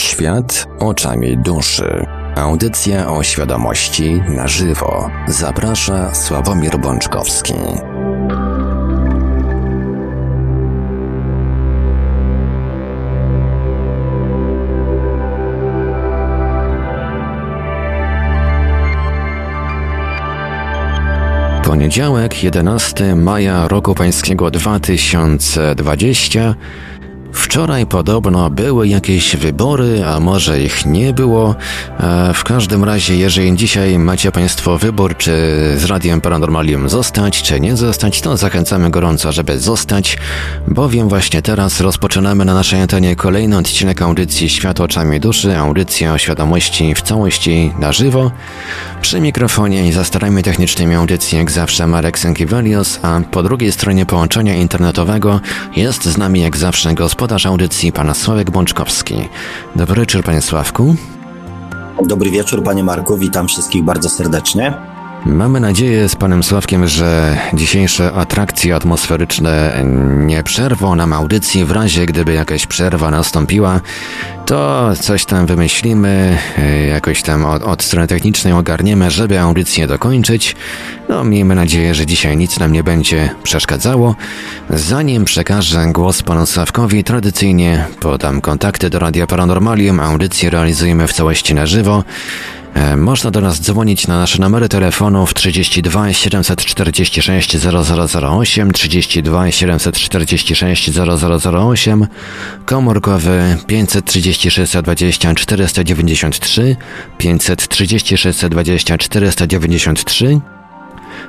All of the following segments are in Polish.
Świat oczami duszy. Audycja o świadomości na żywo. Zaprasza Sławomir Bączkowski. Poniedziałek, 11 maja roku pańskiego 2020 Wczoraj podobno były jakieś wybory, a może ich nie było. E, w każdym razie, jeżeli dzisiaj macie Państwo wybór, czy z Radiem Paranormalium zostać, czy nie zostać, to zachęcamy gorąco, żeby zostać, bowiem właśnie teraz rozpoczynamy na naszej antenie kolejny odcinek audycji Świat oczami duszy, audycja o świadomości w całości na żywo. Przy mikrofonie i za starami technicznymi audycji jak zawsze Marek Sękiewelios, a po drugiej stronie połączenia internetowego jest z nami jak zawsze gospodarz audycji pana Sławek Bączkowski. Dobry wieczór panie Sławku. Dobry wieczór panie Marku, witam wszystkich bardzo serdecznie. Mamy nadzieję z panem Sławkiem, że dzisiejsze atrakcje atmosferyczne nie przerwą nam audycji. W razie gdyby jakaś przerwa nastąpiła, to coś tam wymyślimy, jakoś tam od, od strony technicznej ogarniemy, żeby audycję dokończyć. No, miejmy nadzieję, że dzisiaj nic nam nie będzie przeszkadzało. Zanim przekażę głos panu Sławkowi, tradycyjnie podam kontakty do Radia Paranormalium. Audycję realizujemy w całości na żywo. E, można do nas dzwonić na nasze numery telefonów 32 746 0008, 32 746 0008, komórkowy 536 20 493, 536 20 493,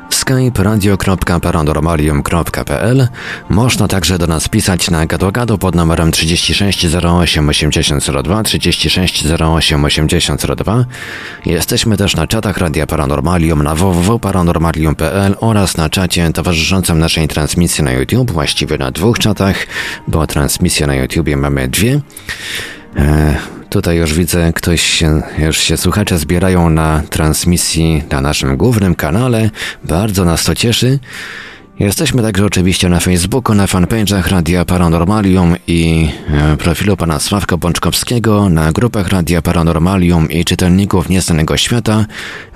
skype radio.paranormalium.pl Można także do nas pisać na gado pod numerem 36 08 8002 36 08 8002. Jesteśmy też na czatach Radia Paranormalium na www.paranormalium.pl oraz na czacie towarzyszącym naszej transmisji na YouTube, właściwie na dwóch czatach, bo transmisję na YouTubie mamy dwie. E, tutaj już widzę, ktoś się, już się słuchacze zbierają na transmisji na naszym głównym kanale. Bardzo nas to cieszy. Jesteśmy także oczywiście na Facebooku, na fanpage'ach Radia Paranormalium i e, profilu pana Sławka Bączkowskiego, na grupach Radia Paranormalium i czytelników Nieznanego Świata,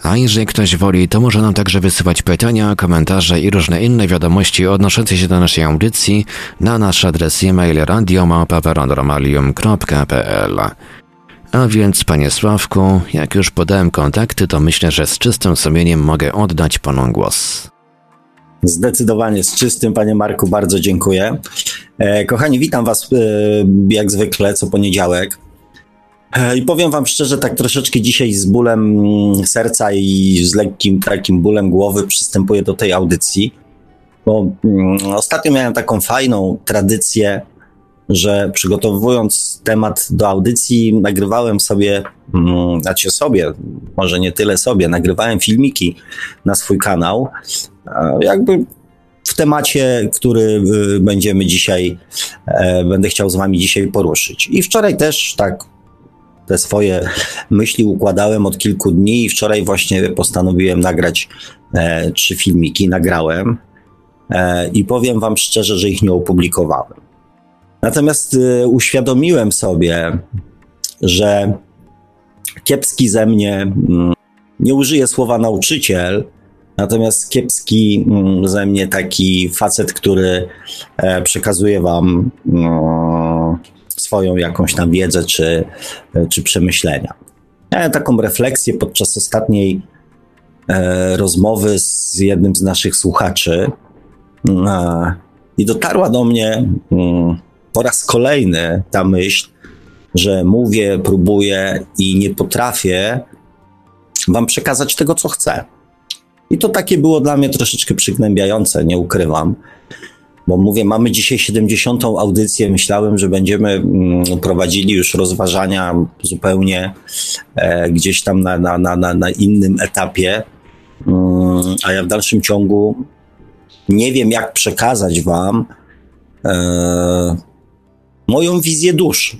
a jeżeli ktoś woli, to może nam także wysyłać pytania, komentarze i różne inne wiadomości odnoszące się do naszej audycji na nasz adres e-mail radiomałpa.paranormalium.pl a więc, panie Sławku, jak już podałem kontakty, to myślę, że z czystym sumieniem mogę oddać panu głos. Zdecydowanie z czystym, panie Marku, bardzo dziękuję. E, kochani, witam was e, jak zwykle co poniedziałek. E, I powiem wam szczerze, tak troszeczkę dzisiaj z bólem mm, serca i z lekkim takim bólem głowy przystępuję do tej audycji, bo mm, ostatnio miałem taką fajną tradycję, że przygotowując temat do audycji, nagrywałem sobie, mm, znaczy sobie, może nie tyle sobie, nagrywałem filmiki na swój kanał, jakby w temacie, który y, będziemy dzisiaj, e, będę chciał z Wami dzisiaj poruszyć. I wczoraj też tak te swoje myśli układałem od kilku dni i wczoraj właśnie postanowiłem nagrać e, trzy filmiki, nagrałem e, i powiem Wam szczerze, że ich nie opublikowałem. Natomiast y, uświadomiłem sobie, że kiepski ze mnie, mm, nie użyję słowa nauczyciel, natomiast kiepski mm, ze mnie taki facet, który e, przekazuje wam no, swoją jakąś tam wiedzę czy, czy przemyślenia. Miałem taką refleksję podczas ostatniej e, rozmowy z jednym z naszych słuchaczy e, i dotarła do mnie mm, po raz kolejny ta myśl, że mówię, próbuję i nie potrafię wam przekazać tego, co chcę. I to takie było dla mnie troszeczkę przygnębiające, nie ukrywam. Bo mówię, mamy dzisiaj 70. audycję. Myślałem, że będziemy mm, prowadzili już rozważania zupełnie e, gdzieś tam na, na, na, na innym etapie. Mm, a ja w dalszym ciągu nie wiem, jak przekazać Wam e, moją wizję duszy,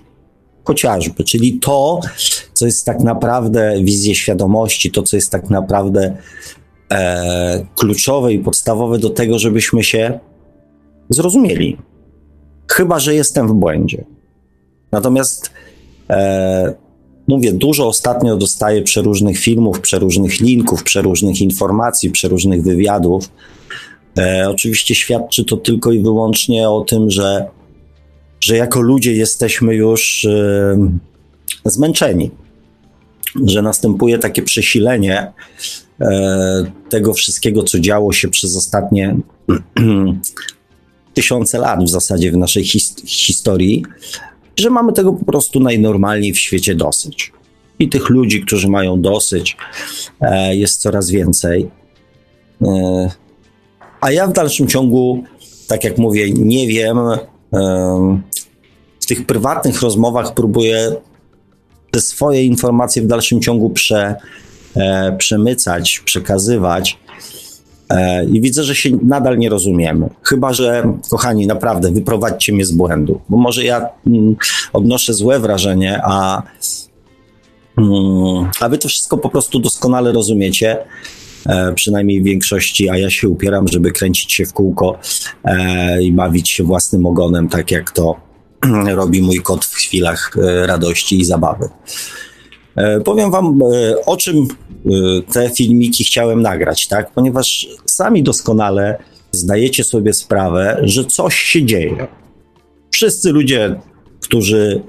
chociażby, czyli to, co jest tak naprawdę wizję świadomości, to, co jest tak naprawdę e, kluczowe i podstawowe do tego, żebyśmy się zrozumieli. Chyba, że jestem w błędzie. Natomiast E, mówię, dużo ostatnio dostaję przeróżnych filmów, przeróżnych linków, przeróżnych informacji, przeróżnych wywiadów. E, oczywiście świadczy to tylko i wyłącznie o tym, że, że jako ludzie jesteśmy już e, zmęczeni, że następuje takie przesilenie tego wszystkiego, co działo się przez ostatnie tysiące lat w zasadzie w naszej his historii, że mamy tego po prostu najnormalniej w świecie dosyć. I tych ludzi, którzy mają dosyć, e, jest coraz więcej. E, a ja w dalszym ciągu, tak jak mówię, nie wiem. E, w tych prywatnych rozmowach próbuję te swoje informacje w dalszym ciągu prze, przemycać, przekazywać. E, I widzę, że się nadal nie rozumiemy. Chyba, że, kochani, naprawdę wyprowadźcie mnie z błędu, bo może ja mm, odnoszę złe wrażenie, a, mm, a wy to wszystko po prostu doskonale rozumiecie. E, przynajmniej w większości, a ja się upieram, żeby kręcić się w kółko e, i bawić się własnym ogonem, tak jak to robi mój kot w chwilach e, radości i zabawy. E, powiem Wam, e, o czym e, te filmiki chciałem nagrać, tak? Ponieważ sami doskonale zdajecie sobie sprawę, że coś się dzieje. Wszyscy ludzie, którzy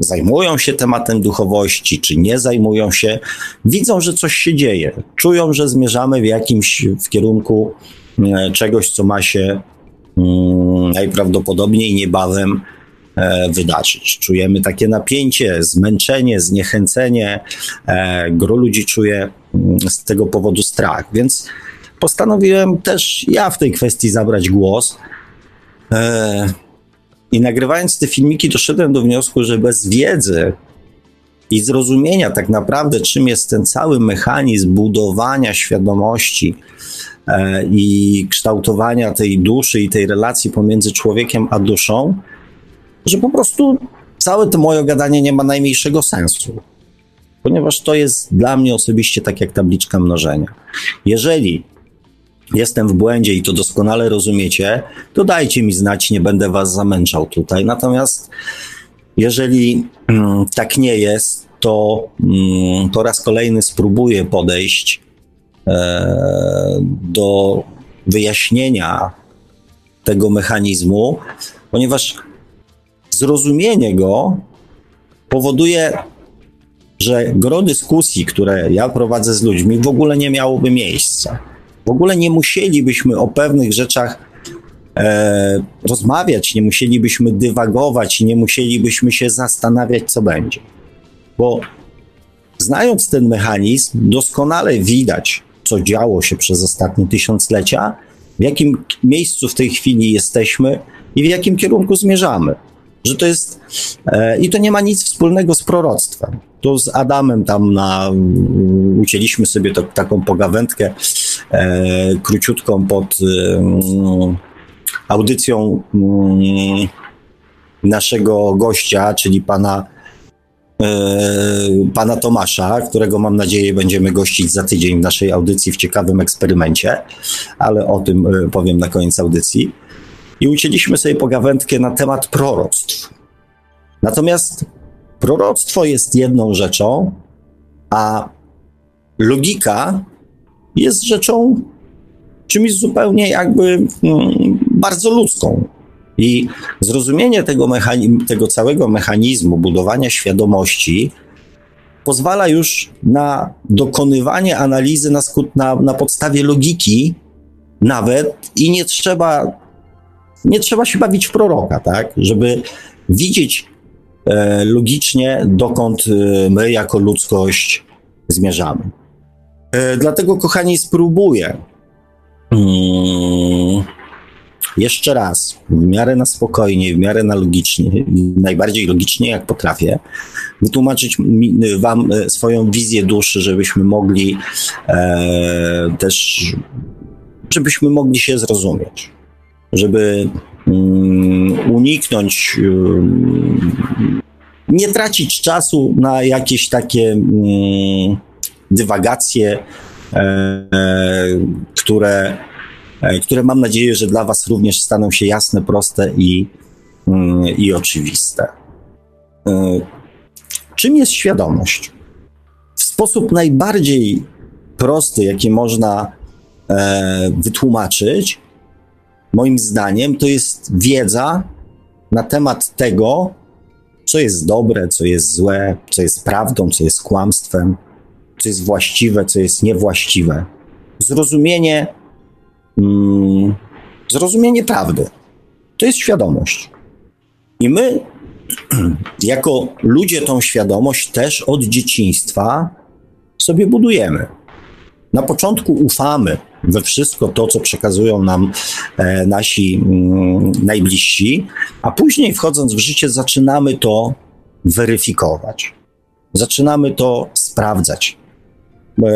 zajmują się tematem duchowości, czy nie zajmują się, widzą, że coś się dzieje. Czują, że zmierzamy w jakimś w kierunku czegoś, co ma się mm, najprawdopodobniej niebawem wydarzyć. Czujemy takie napięcie, zmęczenie, zniechęcenie. E, gro ludzi czuje mm, z tego powodu strach, więc postanowiłem też ja w tej kwestii zabrać głos. E, I nagrywając te filmiki, doszedłem do wniosku, że bez wiedzy i zrozumienia tak naprawdę, czym jest ten cały mechanizm budowania świadomości i kształtowania tej duszy i tej relacji pomiędzy człowiekiem a duszą, że po prostu całe to moje gadanie nie ma najmniejszego sensu. Ponieważ to jest dla mnie osobiście tak jak tabliczka mnożenia. Jeżeli jestem w błędzie i to doskonale rozumiecie, to dajcie mi znać, nie będę was zamęczał tutaj. Natomiast jeżeli mm, tak nie jest, to mm, po raz kolejny spróbuję podejść e, do wyjaśnienia tego mechanizmu, ponieważ zrozumienie go powoduje, że gro dyskusji, które ja prowadzę z ludźmi, w ogóle nie miałoby miejsca. W ogóle nie musielibyśmy o pewnych rzeczach e, rozmawiać, nie musielibyśmy dywagować, nie musielibyśmy się zastanawiać, co będzie. Bo znając ten mechanizm, doskonale widać, co działo się przez ostatnie tysiąclecia, w jakim miejscu w tej chwili jesteśmy i w jakim kierunku zmierzamy że to jest e, i to nie ma nic wspólnego z proroctwem. Tu z Adamem tam na, ucięliśmy sobie to, taką pogawędkę e, króciutką pod e, audycją mm, naszego gościa, czyli pana e, pana Tomasza, którego mam nadzieję będziemy gościć za tydzień w naszej audycji w ciekawym eksperymencie, ale o tym e, powiem na koniec audycji i ucięliśmy sobie pogawędkę na temat proroctw. Natomiast proroctwo jest jedną rzeczą, a logika jest rzeczą czymś zupełnie jakby mm, bardzo ludzką. I zrozumienie tego, tego całego mechanizmu budowania świadomości pozwala już na dokonywanie analizy na, na, na podstawie logiki, nawet i nie trzeba nie trzeba się bawić w proroka, tak? Żeby widzieć e, logicznie, dokąd e, my jako ludzkość zmierzamy. E, dlatego, kochani, spróbuję mm, jeszcze raz, w miarę na spokojnie, w miarę na logicznie, najbardziej logicznie jak potrafię, wytłumaczyć Wam e, swoją wizję duszy, żebyśmy mogli e, też, żebyśmy mogli się zrozumieć żeby um, uniknąć, um, nie tracić czasu na jakieś takie um, dywagacje, e, które, e, które mam nadzieję, że dla Was również staną się jasne, proste i, mm, i oczywiste. E, czym jest świadomość? W sposób najbardziej prosty, jaki można wytłumaczyć, moim zdaniem, to jest wiedza na temat tego, co jest dobre, co jest złe, co jest prawdą, co jest kłamstwem, co jest właściwe, co jest niewłaściwe. Zrozumienie, mm, zrozumienie prawdy. To jest świadomość. I my, jako ludzie, tą świadomość też od dzieciństwa sobie budujemy. Na początku ufamy we wszystko to, co przekazują nam e, nasi mm, najbliżsi, a później wchodząc w życie zaczynamy to weryfikować. Zaczynamy to sprawdzać. E,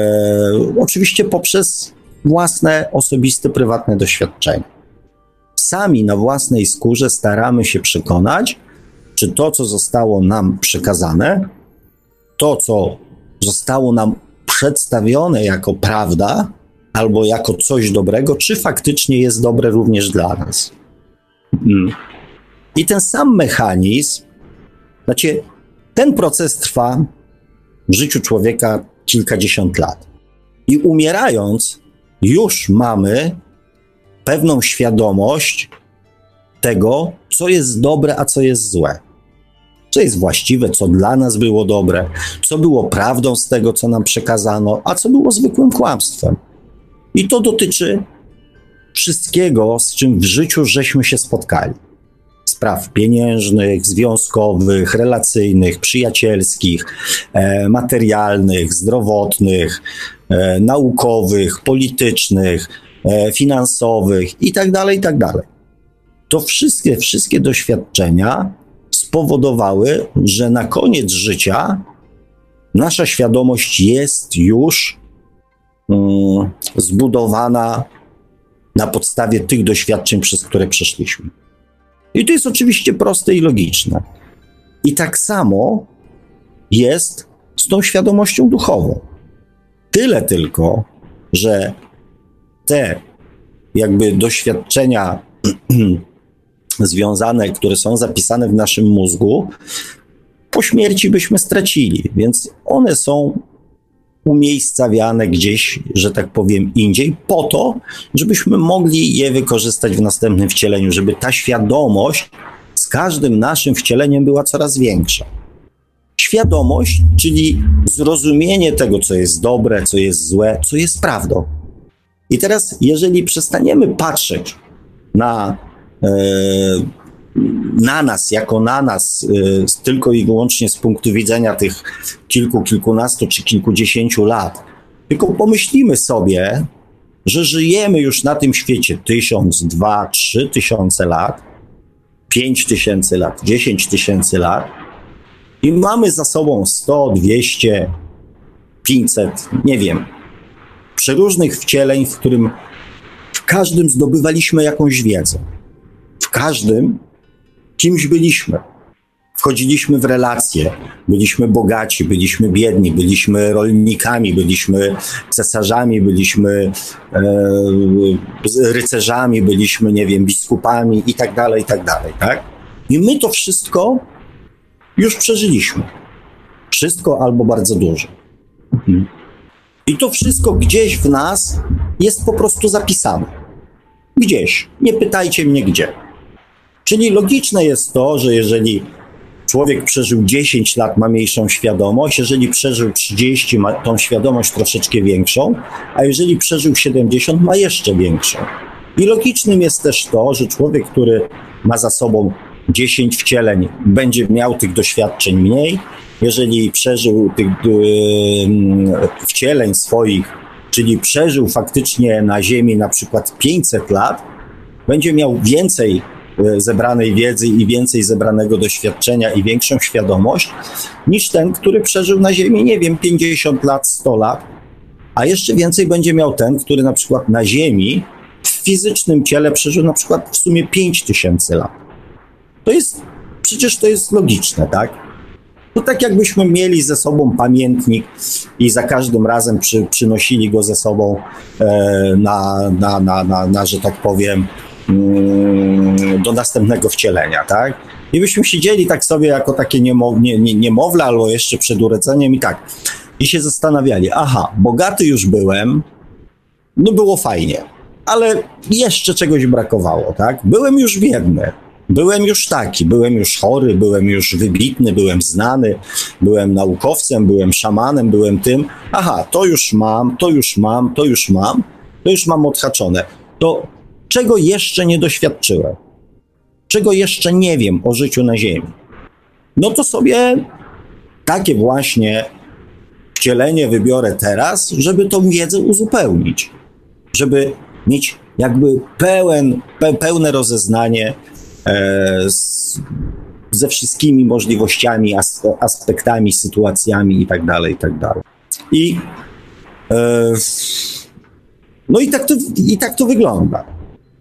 oczywiście poprzez własne, osobiste, prywatne doświadczenia. Sami na własnej skórze staramy się przekonać, czy to, co zostało nam przekazane, to, co zostało nam przedstawione jako prawda albo jako coś dobrego, czy faktycznie jest dobre również dla nas. Hmm. I ten sam mechanizm, znaczy, ten proces trwa w życiu człowieka kilkadziesiąt lat. I umierając, już mamy pewną świadomość tego, co jest dobre, a co jest złe co jest właściwe, co dla nas było dobre, co było prawdą z tego, co nam przekazano, a co było zwykłym kłamstwem. I to dotyczy wszystkiego, z czym w życiu żeśmy się spotkali. Spraw pieniężnych, związkowych, relacyjnych, przyjacielskich, e, materialnych, zdrowotnych, e, naukowych, politycznych, e, finansowych itd., tak itd. Tak to wszystkie, wszystkie doświadczenia spowodowały, że na koniec życia nasza świadomość jest już um, zbudowana na podstawie tych doświadczeń, przez które przeszliśmy. I to jest oczywiście proste i logiczne. I tak samo jest z tą świadomością duchową. Tyle tylko, że te jakby doświadczenia związane, które są zapisane w naszym mózgu, po śmierci byśmy stracili, więc one są umiejscawiane gdzieś, że tak powiem, indziej, po to, żebyśmy mogli je wykorzystać w następnym wcieleniu, żeby ta świadomość z każdym naszym wcieleniem była coraz większa. Świadomość, czyli zrozumienie tego, co jest dobre, co jest złe, co jest prawdą. I teraz, jeżeli przestaniemy patrzeć na na nas, jako na nas, e, tylko i wyłącznie z punktu widzenia tych kilku, kilkunastu czy kilkudziesięciu lat. Tylko pomyślimy sobie, że żyjemy już na tym świecie tysiąc, dwa, trzy tysiące lat, pięć tysięcy lat, dziesięć tysięcy lat i mamy za sobą sto, dwieście, pięćset, nie wiem, przeróżnych wcieleń, w którym w każdym zdobywaliśmy jakąś wiedzę w każdym kimś byliśmy. Wchodziliśmy w relacje, byliśmy bogaci, byliśmy biedni, byliśmy rolnikami, byliśmy cesarzami, byliśmy e, rycerzami, byliśmy, nie wiem, biskupami i tak dalej, i tak dalej, tak? I my to wszystko już przeżyliśmy. Wszystko albo bardzo dużo. Mhm. I to wszystko gdzieś w nas jest po prostu zapisane. Gdzieś. Nie pytajcie mnie gdzie. Czyli logiczne jest to, że jeżeli człowiek przeżył 10 lat, ma mniejszą świadomość, jeżeli przeżył 30, ma tą świadomość troszeczkę większą, a jeżeli przeżył 70, ma jeszcze większą. I logicznym jest też to, że człowiek, który ma za sobą 10 wcieleń, będzie miał tych doświadczeń mniej. Jeżeli przeżył tych yy, wcieleń swoich, czyli przeżył faktycznie na Ziemi na przykład 500 lat, będzie miał więcej zebranej wiedzy i więcej zebranego doświadczenia i większą świadomość niż ten, który przeżył na Ziemi, nie wiem, 50 lat, 100 lat, a jeszcze więcej będzie miał ten, który na przykład na Ziemi w fizycznym ciele przeżył na przykład w sumie 5000 lat. To jest, przecież to jest logiczne, tak? To tak jakbyśmy mieli ze sobą pamiętnik i za każdym razem przy, przynosili go ze sobą e, na, na, na, na, na, że tak powiem, do następnego wcielenia, tak? I byśmy siedzieli tak sobie jako takie niemo, nie, nie, niemowlę albo jeszcze przed urodzeniem i tak. I się zastanawiali, aha, bogaty już byłem, no było fajnie, ale jeszcze czegoś brakowało, tak? Byłem już biedny, byłem już taki, byłem już chory, byłem już wybitny, byłem znany, byłem naukowcem, byłem szamanem, byłem tym. Aha, to już mam, to już mam, to już mam, to już mam odhaczone. To czego jeszcze nie doświadczyłem? Czego jeszcze nie wiem o życiu na Ziemi? No to sobie takie właśnie wcielenie wybiorę teraz, żeby tą wiedzę uzupełnić, żeby mieć jakby pełen, pe, pełne rozeznanie e, z, ze wszystkimi możliwościami, as, aspektami, sytuacjami i tak dalej, i tak. I e, no i tak to, i tak to wygląda.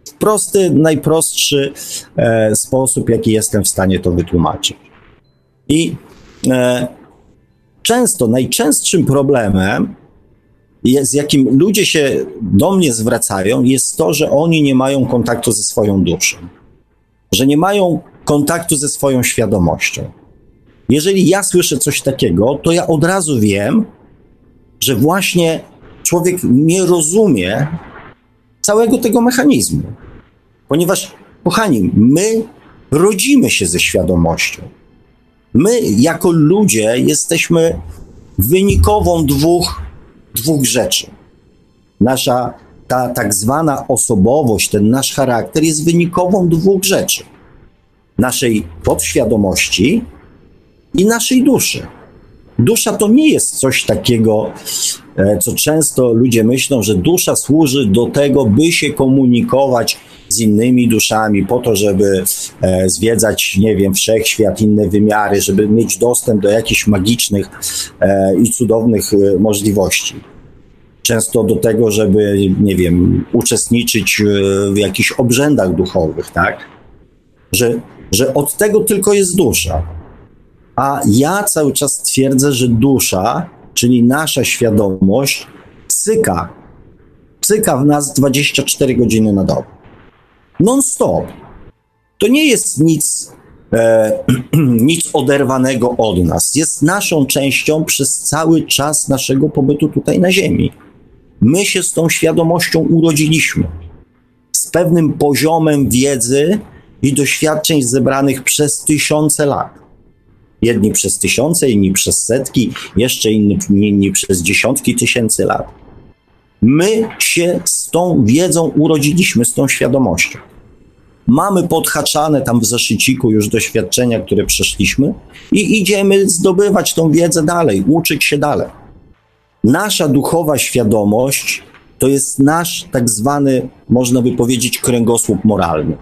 W prosty, najprostszy e, sposób, jaki jestem w stanie to wytłumaczyć. I e, często, najczęstszym problemem, z jakim ludzie się do mnie zwracają, jest to, że oni nie mają kontaktu ze swoją duszą, że nie mają kontaktu ze swoją świadomością. Jeżeli ja słyszę coś takiego, to ja od razu wiem, że właśnie człowiek nie rozumie całego tego mechanizmu. Ponieważ, kochani, my rodzimy się ze świadomością. My, jako ludzie, jesteśmy wynikową dwóch, dwóch rzeczy. Nasza ta tak zwana osobowość, ten nasz charakter jest wynikową dwóch rzeczy: naszej podświadomości i naszej duszy. Dusza to nie jest coś takiego, co często ludzie myślą, że dusza służy do tego, by się komunikować z innymi duszami, po to, żeby e, zwiedzać, nie wiem, wszechświat, inne wymiary, żeby mieć dostęp do jakichś magicznych e, i cudownych możliwości. Często do tego, żeby, nie wiem, uczestniczyć w jakichś obrzędach duchowych, tak? Że, że od tego tylko jest dusza. A ja cały czas twierdzę, że dusza, czyli nasza świadomość, cyka. Cyka w nas 24 godziny na dobę. Non-stop. To nie jest nic, e, nic oderwanego od nas. Jest naszą częścią przez cały czas naszego pobytu tutaj na Ziemi. My się z tą świadomością urodziliśmy. Z pewnym poziomem wiedzy i doświadczeń zebranych przez tysiące lat. Jedni przez tysiące, inni przez setki, jeszcze inni, inni przez dziesiątki tysięcy lat. My się z tą wiedzą urodziliśmy, z tą świadomością. Mamy podhaczane tam w zeszyciku już doświadczenia, które przeszliśmy i idziemy zdobywać tą wiedzę dalej, uczyć się dalej. Nasza duchowa świadomość to jest nasz tak zwany, można by powiedzieć, kręgosłup moralny.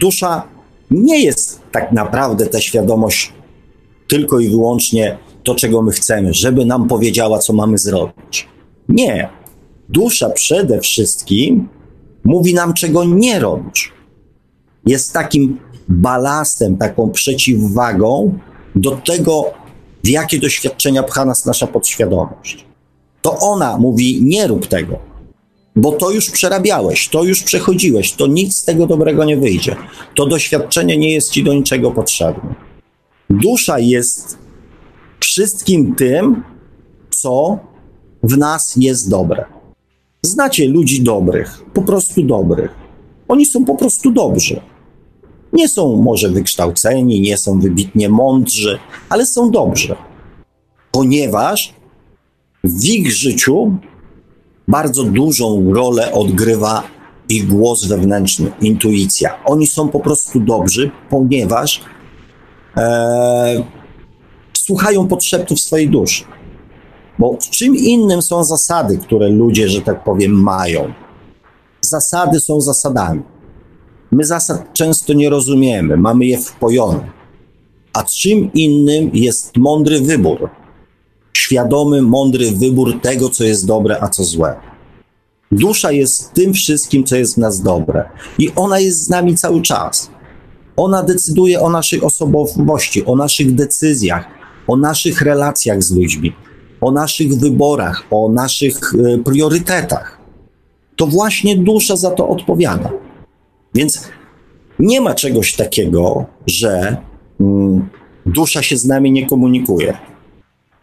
Dusza nie jest tak naprawdę ta świadomość tylko i wyłącznie to, czego my chcemy, żeby nam powiedziała, co mamy zrobić. Nie. Dusza przede wszystkim mówi nam, czego nie robić. Jest takim balastem, taką przeciwwagą do tego, w jakie doświadczenia pcha nas nasza podświadomość. To ona mówi: Nie rób tego, bo to już przerabiałeś, to już przechodziłeś, to nic z tego dobrego nie wyjdzie. To doświadczenie nie jest ci do niczego potrzebne. Dusza jest wszystkim tym, co w nas jest dobre. Znacie ludzi dobrych, po prostu dobrych. Oni są po prostu dobrzy. Nie są może wykształceni, nie są wybitnie mądrzy, ale są dobrzy. Ponieważ w ich życiu bardzo dużą rolę odgrywa ich głos wewnętrzny, intuicja. Oni są po prostu dobrzy, ponieważ e, słuchają podszeptów swojej duszy. Bo czym innym są zasady, które ludzie, że tak powiem, mają. Zasady są zasadami. My zasad często nie rozumiemy, mamy je wpojone. A czym innym jest mądry wybór. Świadomy, mądry wybór tego, co jest dobre, a co złe. Dusza jest tym wszystkim, co jest w nas dobre. I ona jest z nami cały czas. Ona decyduje o naszej osobowości, o naszych decyzjach, o naszych relacjach z ludźmi, o naszych wyborach, o naszych e, priorytetach. To właśnie dusza za to odpowiada. Więc Nie ma czegoś takiego, że mm, dusza się z nami nie komunikuje.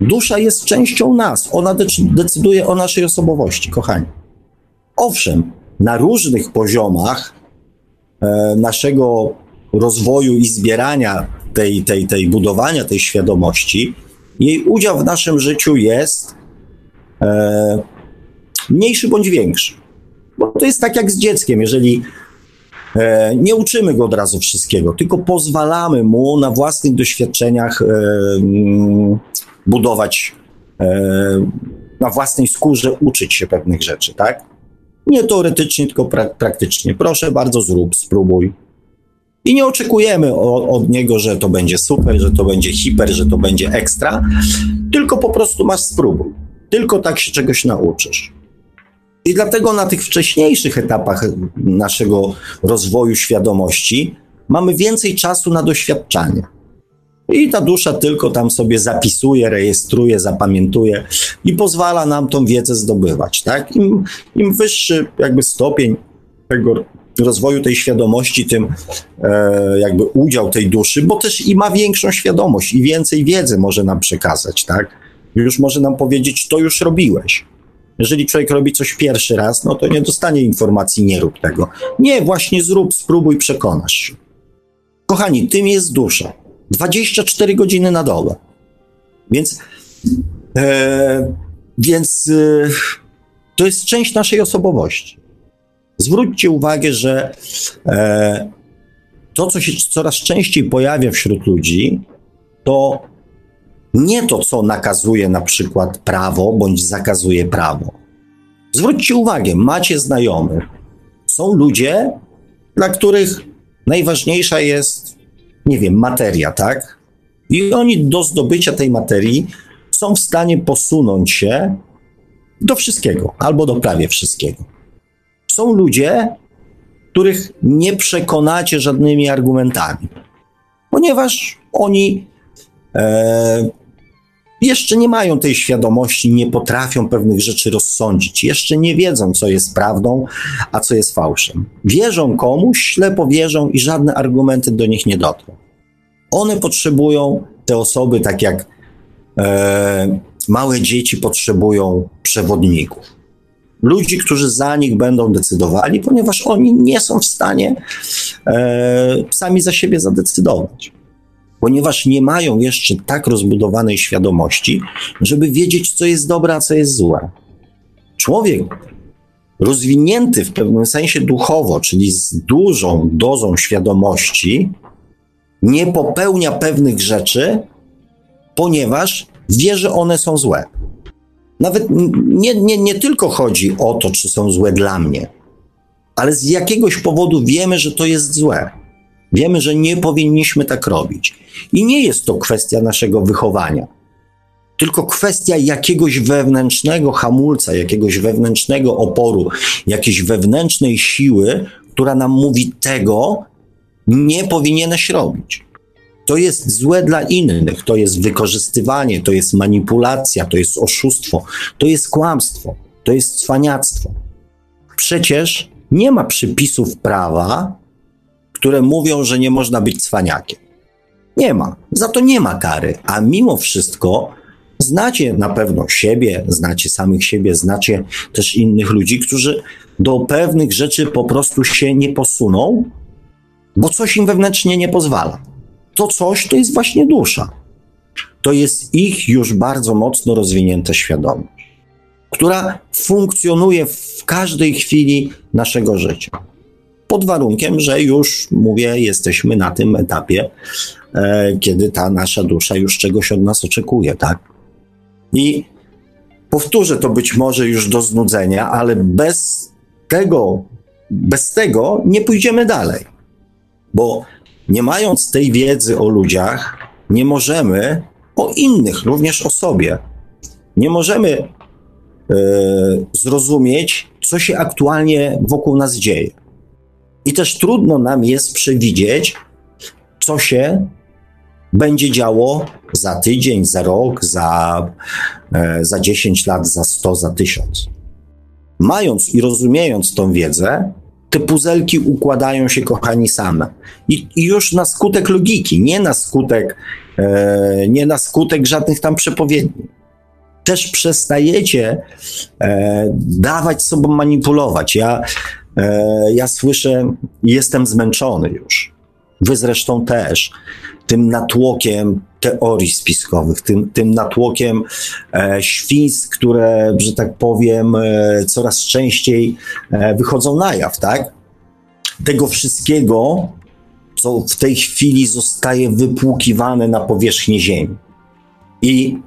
Dusza jest częścią nas, ona decyduje o naszej osobowości, kochani. Owszem, na różnych poziomach e, naszego rozwoju i zbierania tej, tej, tej budowania tej świadomości, jej udział w naszym życiu jest e, mniejszy bądź większy. Bo to jest tak jak z dzieckiem, jeżeli e, nie uczymy go od razu wszystkiego, tylko pozwalamy mu na własnych doświadczeniach e, mm, budować, e, na własnej skórze uczyć się pewnych rzeczy, tak? Nie teoretycznie, tylko pra praktycznie. Proszę bardzo, zrób, spróbuj. I nie oczekujemy od niego, że to będzie super, że to będzie hiper, że to będzie ekstra, tylko po prostu masz spróbuj. Tylko tak się czegoś nauczysz. I dlatego na tych wcześniejszych etapach naszego rozwoju świadomości mamy więcej czasu na doświadczanie. I ta dusza tylko tam sobie zapisuje, rejestruje, zapamiętuje i pozwala nam tą wiedzę zdobywać. Tak? Im, im wyższy jakby stopień tego rozwoju tej świadomości, tym e, jakby udział tej duszy, bo też i ma większą świadomość i więcej wiedzy może nam przekazać, tak? Już może nam powiedzieć, to już robiłeś. Jeżeli człowiek robi coś pierwszy raz, no to nie dostanie informacji, nie rób tego. Nie, właśnie zrób, spróbuj, przekonasz się. Kochani, tym jest dusza. 24 godziny na dobę. Więc, e, więc e, to jest część naszej osobowości. Zwróćcie uwagę, że e, to, co się coraz częściej pojawia wśród ludzi, to nie to, co nakazuje na przykład prawo bądź zakazuje prawo. Zwróćcie uwagę, macie znajomych. Są ludzie, dla których najważniejsza jest, nie wiem, materia, tak? I oni do zdobycia tej materii są w stanie posunąć się do wszystkiego, albo do prawie wszystkiego. Są ludzie, których nie przekonacie żadnymi argumentami, ponieważ oni e, jeszcze nie mają tej świadomości, nie potrafią pewnych rzeczy rozsądzić, jeszcze nie wiedzą, co jest prawdą, a co jest fałszem. Wierzą komuś, ślepo wierzą i żadne argumenty do nich nie dotrą. One potrzebują, te osoby, tak jak e, małe dzieci potrzebują przewodników ludzi, którzy za nich będą decydowali, ponieważ oni nie są w stanie e, sami za siebie zadecydować. Ponieważ nie mają jeszcze tak rozbudowanej świadomości, żeby wiedzieć, co jest dobre, a co jest złe. Człowiek rozwinięty w pewnym sensie duchowo, czyli z dużą dozą świadomości, nie popełnia pewnych rzeczy, ponieważ wie, że one są złe. Nawet nie, nie, nie tylko chodzi o to, czy są złe dla mnie, ale z jakiegoś powodu wiemy, że to jest złe. Wiemy, że nie powinniśmy tak robić. I nie jest to kwestia naszego wychowania, tylko kwestia jakiegoś wewnętrznego hamulca, jakiegoś wewnętrznego oporu, jakiejś wewnętrznej siły, która nam mówi tego, nie powinieneś robić. To jest złe dla innych, to jest wykorzystywanie, to jest manipulacja, to jest oszustwo, to jest kłamstwo, to jest cwaniactwo. Przecież nie ma przypisów prawa, które mówią, że nie można być cwaniakiem. Nie ma. Za to nie ma kary. A mimo wszystko znacie na pewno siebie, znacie samych siebie, znacie też innych ludzi, którzy do pewnych rzeczy po prostu się nie posuną, bo coś im wewnętrznie nie pozwala to coś to jest właśnie dusza. To jest ich już bardzo mocno rozwinięta świadomość, która funkcjonuje w każdej chwili naszego życia. Pod warunkiem, że już mówię, jesteśmy na tym etapie, e, kiedy ta nasza dusza już czegoś od nas oczekuje, tak? I powtórzę to być może już do znudzenia, ale bez tego, bez tego nie pójdziemy dalej. Bo nie mając tej wiedzy o ludziach, nie możemy o innych, również o sobie, nie możemy e, zrozumieć, co się aktualnie wokół nas dzieje. I też trudno nam jest przewidzieć, co się będzie działo za tydzień, za rok, za, e, za 10 lat, za 100, za 1000. Mając i rozumiejąc tą wiedzę, te puzelki układają się, kochani, same. I, i już na skutek logiki, nie na skutek, e, nie na skutek żadnych tam przepowiedni. Też przestajecie e, dawać sobą manipulować. Ja, e, ja słyszę, jestem zmęczony już. Wy zresztą też tym natłokiem teorii spiskowych, tym, tym natłokiem e, które, że tak powiem, e, coraz częściej e, wychodzą na jaw, tak? Tego wszystkiego, co w tej chwili zostaje wypłukiwane na powierzchnię Ziemi. I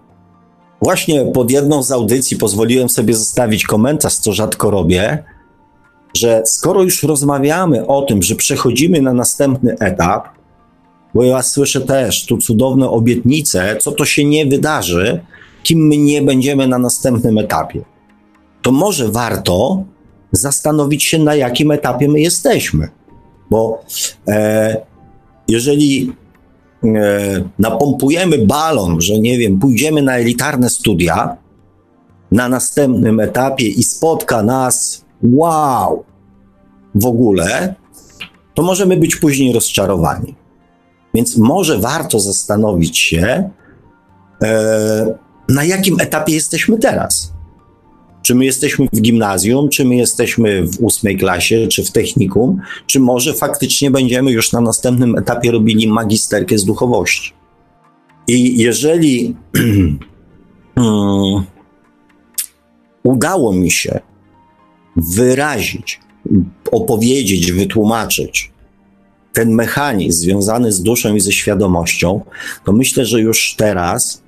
właśnie pod jedną z audycji pozwoliłem sobie zostawić komentarz, co rzadko robię, że skoro już rozmawiamy o tym, że przechodzimy na następny etap, bo ja słyszę też tu cudowne obietnice, co to się nie wydarzy, kim my nie będziemy na następnym etapie. To może warto zastanowić się, na jakim etapie my jesteśmy. Bo e, jeżeli e, napompujemy balon, że nie wiem, pójdziemy na elitarne studia na następnym etapie i spotka nas wow w ogóle, to możemy być później rozczarowani. Więc może warto zastanowić się, e, na jakim etapie jesteśmy teraz. Czy my jesteśmy w gimnazjum, czy my jesteśmy w ósmej klasie, czy w technikum, czy może faktycznie będziemy już na następnym etapie robili magisterkę z duchowości. I jeżeli um, udało mi się wyrazić, opowiedzieć, wytłumaczyć ten mechanizm związany z duszą i ze świadomością, to myślę, że już teraz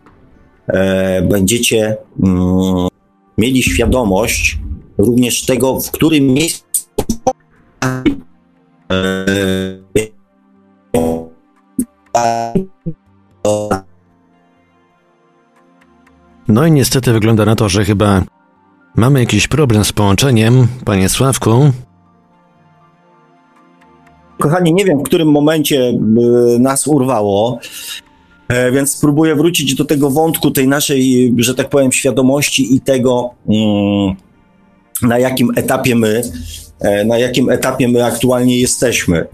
e, będziecie mm, mieli świadomość również tego, w którym miejscu e, no i niestety wygląda na to, że chyba mamy jakiś problem z połączeniem, panie Sławku. Kochani, nie wiem, w którym momencie y, nas urwało, e, więc spróbuję wrócić do tego wątku, tej naszej, że tak powiem, świadomości i tego, mm, na jakim etapie my, e, na jakim etapie my aktualnie jesteśmy.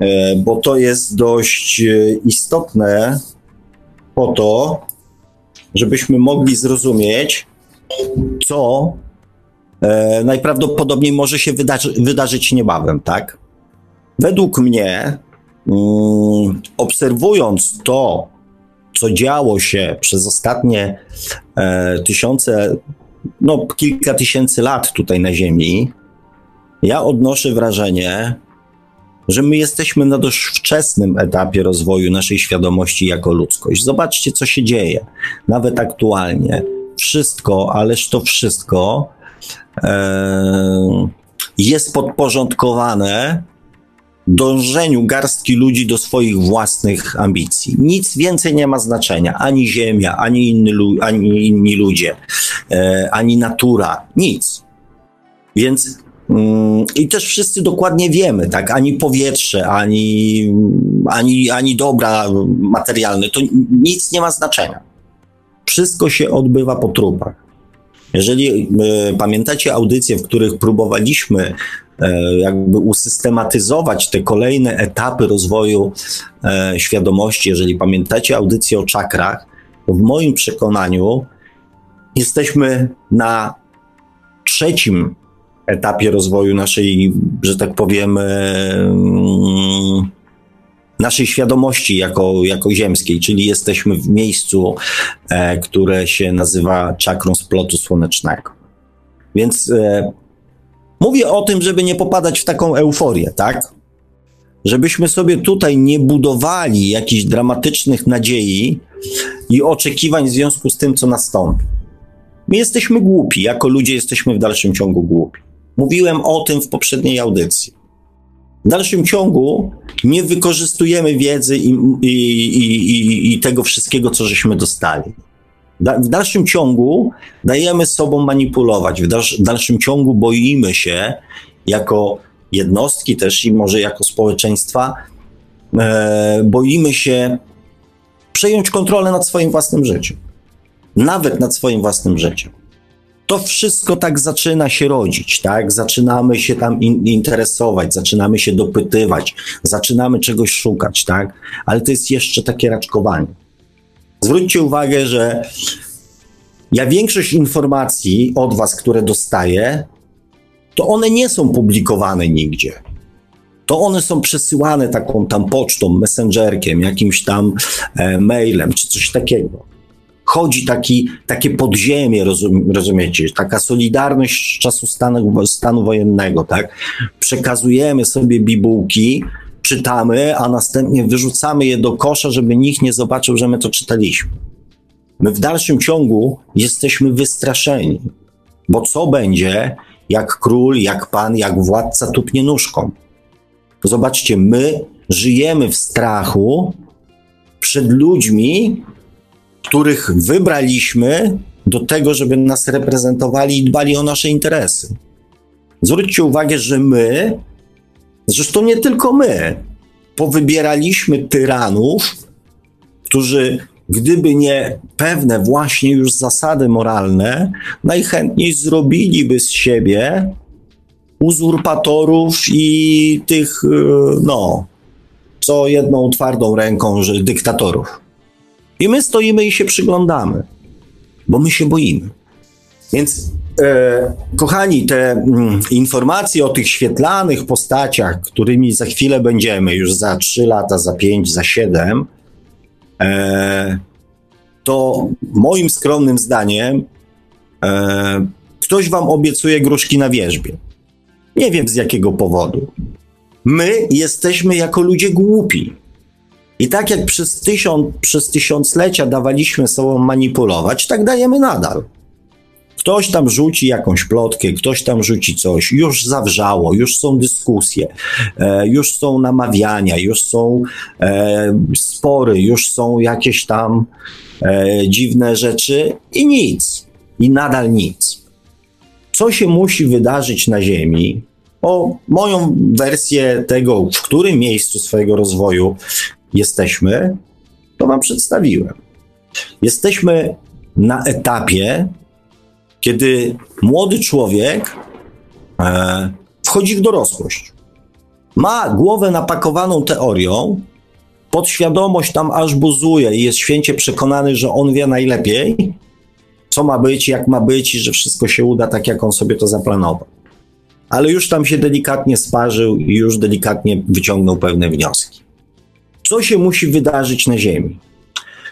E, bo to jest dość istotne po to, żebyśmy mogli zrozumieć, co najprawdopodobniej może się wydarzy, wydarzyć niebawem, tak? Według mnie, mm, obserwując to, co działo się przez ostatnie e, tysiące, no kilka tysięcy lat tutaj na Ziemi, ja odnoszę wrażenie, że my jesteśmy na dość wczesnym etapie rozwoju naszej świadomości jako ludzkość. Zobaczcie, co się dzieje, nawet aktualnie. Wszystko, ależ to wszystko e, jest podporządkowane dążeniu garstki ludzi do swoich własnych ambicji. Nic więcej nie ma znaczenia. Ani ziemia, ani, inny, ani inni ludzie, e, ani natura. Nic. Więc mm, i też wszyscy dokładnie wiemy, tak? Ani powietrze, ani, ani, ani dobra materialne, to nic nie ma znaczenia. Wszystko się odbywa po trupach. Jeżeli y, pamiętacie audycje, w których próbowaliśmy jakby usystematyzować te kolejne etapy rozwoju e, świadomości. Jeżeli pamiętacie audycję o czakrach, to w moim przekonaniu jesteśmy na trzecim etapie rozwoju naszej, że tak powiem, e, naszej świadomości jako, jako ziemskiej, czyli jesteśmy w miejscu, które się nazywa czakrą splotu słonecznego. Więc Mówię o tym, żeby nie popadać w taką euforię, tak? Żebyśmy sobie tutaj nie budowali jakichś dramatycznych nadziei i oczekiwań w związku z tym, co nastąpi. My jesteśmy głupi, jako ludzie jesteśmy w dalszym ciągu głupi. Mówiłem o tym w poprzedniej audycji. W dalszym ciągu nie wykorzystujemy wiedzy i, i, i, i tego wszystkiego, co żeśmy dostali w dalszym ciągu dajemy sobą manipulować, w, dalszym ciągu boimy się jako jednostki też i może jako społeczeństwa, e, boimy się przejąć kontrolę nad swoim własnym życiem. Nawet nad swoim własnym życiem. to wszystko tak zaczyna się rodzić, tak? Zaczynamy się tam in, interesować, zaczynamy się dopytywać, zaczynamy czegoś szukać, tak? Ale to jest jeszcze takie raczkowanie. Zwróćcie uwagę, że ja większość informacji od Was, które dostaję, to one nie są publikowane nigdzie. To one są przesyłane taką tam pocztą, messengerkiem, jakimś tam e, mailem czy coś takiego chodzi taki, takie podziemie, rozum, rozumiecie, taka solidarność z czasu stanu, stanu wojennego, tak? Przekazujemy sobie bibułki, czytamy, a następnie wyrzucamy je do kosza, żeby nikt nie zobaczył, że my to czytaliśmy. My w dalszym ciągu jesteśmy wystraszeni, bo co będzie, jak król, jak pan, jak władca tupnie nóżką? Zobaczcie, my żyjemy w strachu przed ludźmi, których wybraliśmy do tego, żeby nas reprezentowali i dbali o nasze interesy. Zwróćcie uwagę, że my, zresztą nie tylko my, powybieraliśmy tyranów, którzy, gdyby nie pewne właśnie już zasady moralne, najchętniej zrobiliby z siebie uzurpatorów i tych, e, no, co jedną twardą ręką, że dyktatorów. I my stoimy i się przyglądamy, bo my się boimy. Więc, kochani, te mm, informacje o tych świetlanych postaciach, którymi za chwilę będziemy, już za 3 lata, za 5, za 7, e, to moim skromnym zdaniem e, ktoś wam obiecuje gruszki na wierzbie. Nie wiem z jakiego powodu. My jesteśmy jako ludzie głupi. I tak jak przez, tysiąc, przez tysiąclecia dawaliśmy sobą manipulować, tak dajemy nadal. Ktoś tam rzuci jakąś plotkę, ktoś tam rzuci coś, już zawrzało, już są dyskusje, e, już są namawiania, już są e, spory, już są jakieś tam e, dziwne rzeczy i nic. I nadal nic. Co się musi wydarzyć na Ziemi, o moją wersję tego, w którym miejscu swojego rozwoju jesteśmy, to Wam przedstawiłem. Jesteśmy na etapie, kiedy młody człowiek e, wchodzi w dorosłość. Ma głowę napakowaną teorią, podświadomość tam aż buzuje i jest święcie przekonany, że on wie najlepiej, co ma być, jak ma być i że wszystko się uda tak, jak on sobie to zaplanował. Ale już tam się delikatnie sparzył i już delikatnie wyciągnął pewne wnioski co się musi wydarzyć na Ziemi.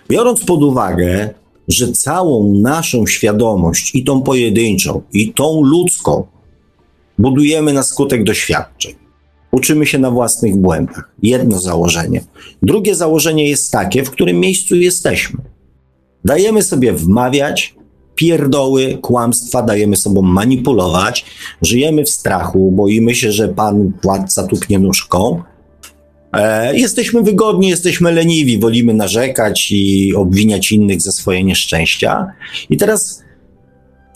Biorąc pod uwagę, że całą naszą świadomość, i tą pojedynczą, i tą ludzką, budujemy na skutek doświadczeń. Uczymy się na własnych błędach. Jedno założenie. Drugie założenie jest takie, w którym miejscu jesteśmy. Dajemy sobie wmawiać pierdoły, kłamstwa, dajemy sobą manipulować, żyjemy w strachu, boimy się, że pan władca tuknie nóżką, jesteśmy wygodni, jesteśmy leniwi, wolimy narzekać i obwiniać innych za swoje nieszczęścia. I teraz,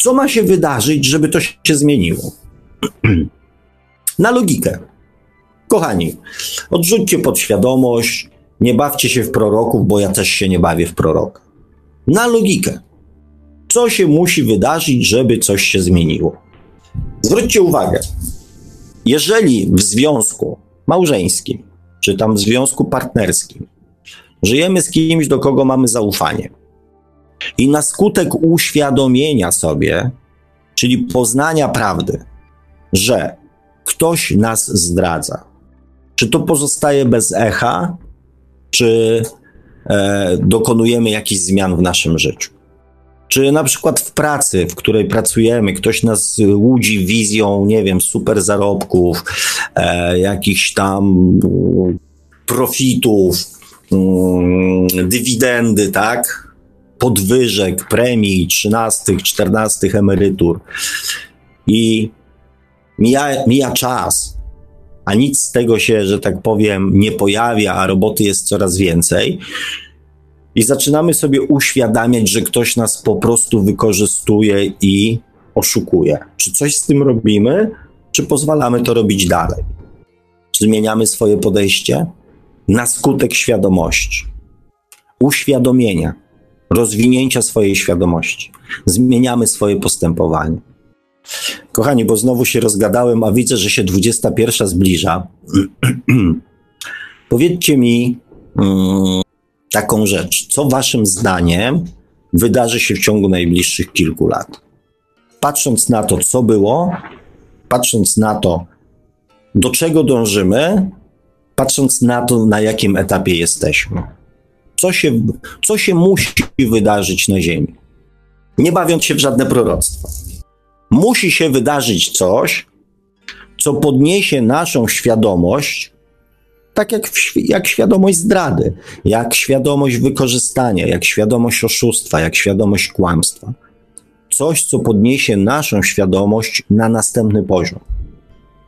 co ma się wydarzyć, żeby to się zmieniło? Na logikę. Kochani, odrzućcie podświadomość, nie bawcie się w proroków, bo ja też się nie bawię w proroka. Na logikę. Co się musi wydarzyć, żeby coś się zmieniło? Zwróćcie uwagę, jeżeli w związku małżeńskim czy tam związku partnerskim. Żyjemy z kimś, do kogo mamy zaufanie. I na skutek uświadomienia sobie, czyli poznania prawdy, że ktoś nas zdradza, czy to pozostaje bez echa, czy e, dokonujemy jakichś zmian w naszym życiu. Czy na przykład w pracy, w której pracujemy, ktoś nas łudzi wizją, nie wiem, super zarobków, e, jakichś tam profitów, mm, dywidendy, tak? Podwyżek, premii, trzynastych, czternastych emerytur. I mija, mija czas, a nic z tego się, że tak powiem, nie pojawia, a roboty jest coraz więcej i zaczynamy sobie uświadamiać, że ktoś nas po prostu wykorzystuje i oszukuje. Czy coś z tym robimy, czy pozwalamy to robić dalej? Czy zmieniamy swoje podejście? Na skutek świadomości, uświadomienia, rozwinięcia swojej świadomości. Zmieniamy swoje postępowanie. Kochani, bo znowu się rozgadałem, a widzę, że się 21 zbliża. Powiedzcie mi mm, taką rzecz. Co waszym zdaniem wydarzy się w ciągu najbliższych kilku lat? Patrząc na to, co było, patrząc na to, do czego dążymy, patrząc na to, na jakim etapie jesteśmy. Co się, co się musi wydarzyć na Ziemi? Nie bawiąc się w żadne proroctwa. Musi się wydarzyć coś, co podniesie naszą świadomość, tak jak, jak świadomość zdrady, jak świadomość wykorzystania, jak świadomość oszustwa, jak świadomość kłamstwa. Coś, co podniesie naszą świadomość na następny poziom.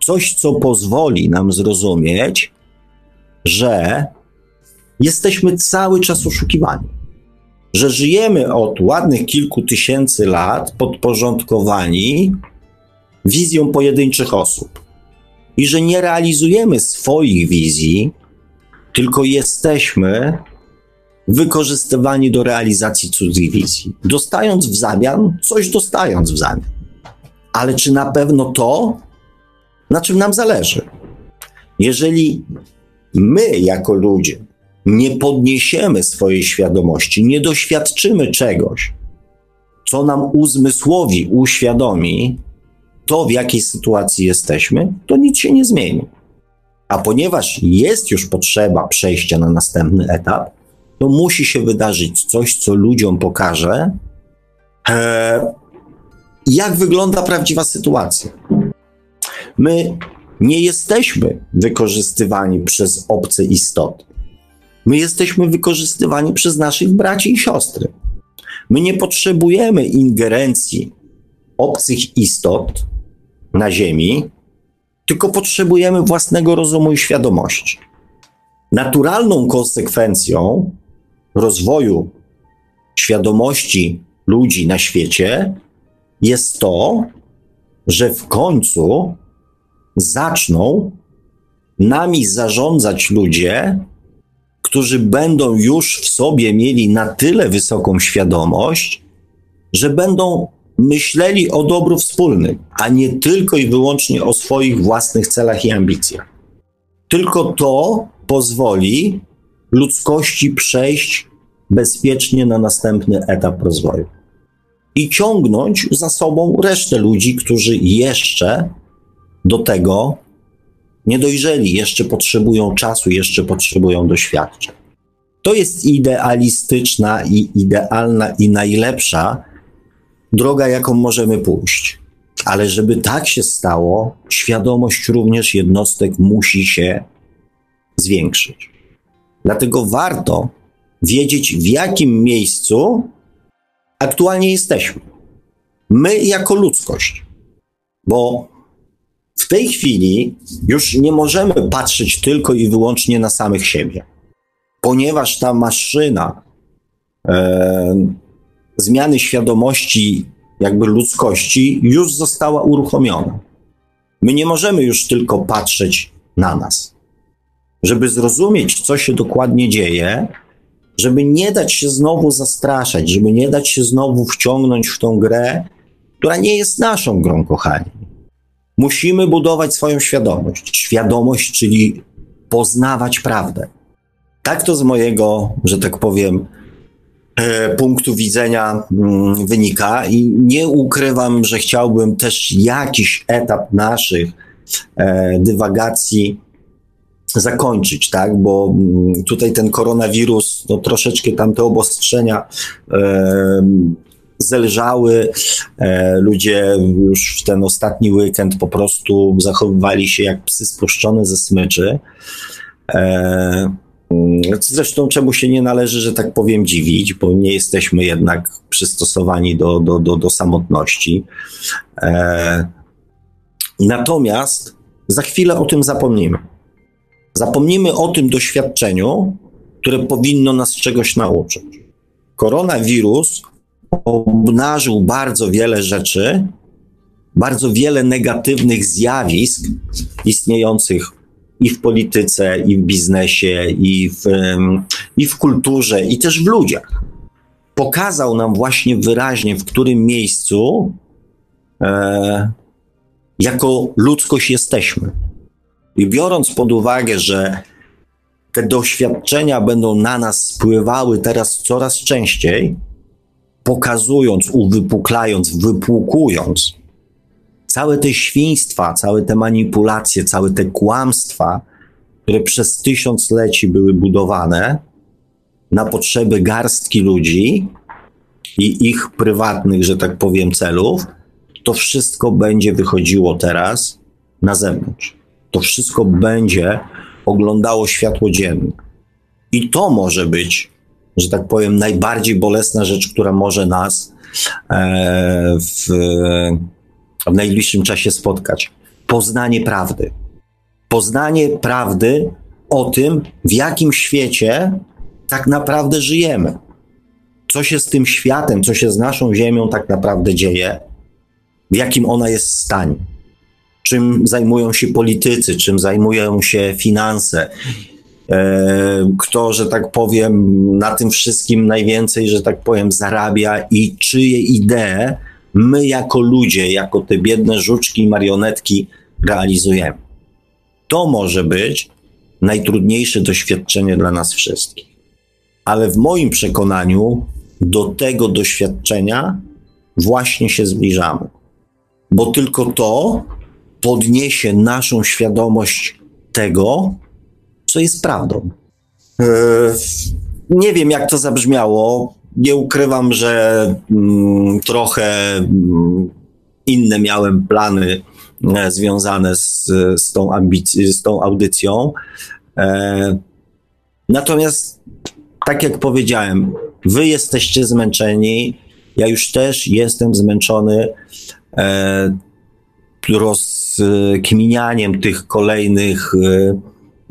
Coś, co pozwoli nam zrozumieć, że jesteśmy cały czas oszukiwani. Że żyjemy od ładnych kilku tysięcy lat podporządkowani wizją pojedynczych osób. I że nie realizujemy swoich wizji, tylko jesteśmy wykorzystywani do realizacji cudzych wizji. Dostając w zamian, coś dostając w zamian. Ale czy na pewno to, na czym nam zależy? Jeżeli my, jako ludzie, nie podniesiemy swojej świadomości, nie doświadczymy czegoś, co nam uzmysłowi, uświadomi to, w jakiej sytuacji jesteśmy, to nic się nie zmieni. A ponieważ jest już potrzeba przejścia na następny etap, to musi się wydarzyć coś, co ludziom pokaże, e, jak wygląda prawdziwa sytuacja. My nie jesteśmy wykorzystywani przez obce istoty. My jesteśmy wykorzystywani przez naszych braci i siostry. My nie potrzebujemy ingerencji obcych istot na Ziemi, tylko potrzebujemy własnego rozumu i świadomości. Naturalną konsekwencją rozwoju świadomości ludzi na świecie jest to, że w końcu zaczną nami zarządzać ludzie, którzy będą już w sobie mieli na tyle wysoką świadomość, że będą myśleli o dobru wspólnym, a nie tylko i wyłącznie o swoich własnych celach i ambicjach. Tylko to pozwoli ludzkości przejść bezpiecznie na następny etap rozwoju i ciągnąć za sobą resztę ludzi, którzy jeszcze do tego nie dojrzeli, jeszcze potrzebują czasu, jeszcze potrzebują doświadczeń. To jest idealistyczna i idealna i najlepsza droga, jaką możemy pójść. Ale żeby tak się stało, świadomość również jednostek musi się zwiększyć. Dlatego warto wiedzieć, w jakim miejscu aktualnie jesteśmy. My jako ludzkość. Bo w tej chwili już nie możemy patrzeć tylko i wyłącznie na samych siebie, ponieważ ta maszyna e, zmiany świadomości, jakby ludzkości, już została uruchomiona. My nie możemy już tylko patrzeć na nas. Żeby zrozumieć, co się dokładnie dzieje, żeby nie dać się znowu zastraszać, żeby nie dać się znowu wciągnąć w tą grę, która nie jest naszą grą, kochani. Musimy budować swoją świadomość. Świadomość, czyli poznawać prawdę. Tak to z mojego, że tak powiem, punktu widzenia mm, wynika i nie ukrywam, że chciałbym też jakiś etap naszych e, dywagacji zakończyć, tak? Bo mm, tutaj ten koronawirus, no troszeczkę tam te obostrzenia e, zelżały. E, ludzie już w ten ostatni weekend po prostu zachowywali się jak psy spuszczone ze smyczy. Mm, zresztą czemu się nie należy, że tak powiem, dziwić, bo nie jesteśmy jednak przystosowani do, do, do, do samotności. E, natomiast za chwilę o tym zapomnimy. Zapomnimy o tym doświadczeniu, które powinno nas czegoś nauczyć. Koronawirus obnażył bardzo wiele rzeczy, bardzo wiele negatywnych zjawisk istniejących i w polityce, i w biznesie, i w, i w kulturze, i też w ludziach. pokazał nam właśnie wyraźnie, w którym miejscu e, jako ludzkość jesteśmy. I biorąc pod uwagę, że te doświadczenia będą na nas spływały teraz coraz częściej, pokazując, uwypuklając, wypłukując całe te świństwa, całe te manipulacje, całe te kłamstwa, które przez tysiącleci były budowane na potrzeby garstki ludzi i ich prywatnych, że tak powiem, celów, to wszystko będzie wychodziło teraz na zewnątrz. To wszystko będzie oglądało światło dzienne. I to może być, że tak powiem, najbardziej bolesna rzecz, która może nas e, w, w najbliższym czasie spotkać. Poznanie prawdy. Poznanie prawdy o tym, w jakim świecie tak naprawdę żyjemy. Co się z tym światem, co się z naszą Ziemią tak naprawdę dzieje, w jakim ona jest stanie czym zajmują się politycy, czym zajmują się finanse. E, kto, że tak powiem, na tym wszystkim najwięcej, że tak powiem, zarabia i czyje idee my jako ludzie, jako te biedne żuczki i marionetki realizujemy. To może być najtrudniejsze doświadczenie dla nas wszystkich. Ale w moim przekonaniu do tego doświadczenia właśnie się zbliżamy. Bo tylko to podniesie naszą świadomość tego, co jest prawdą. E, nie wiem, jak to zabrzmiało. Nie ukrywam, że mm, trochę mm, inne miałem plany e, związane z, z, tą, z tą audycją. E, natomiast, tak jak powiedziałem, wy jesteście zmęczeni. Ja już też jestem zmęczony rozkminianiem tych kolejnych y,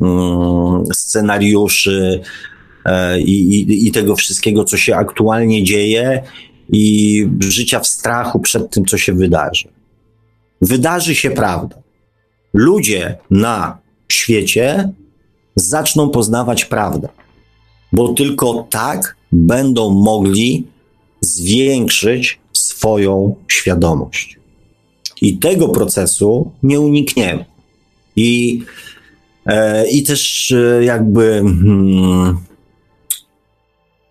mm, scenariuszy e, i, i, i tego wszystkiego, co się aktualnie dzieje, i życia w strachu przed tym, co się wydarzy. Wydarzy się prawda. Ludzie na świecie zaczną poznawać prawdę, bo tylko tak będą mogli zwiększyć swoją świadomość. I tego procesu nie unikniemy. I, e, i też e, jakby hmm,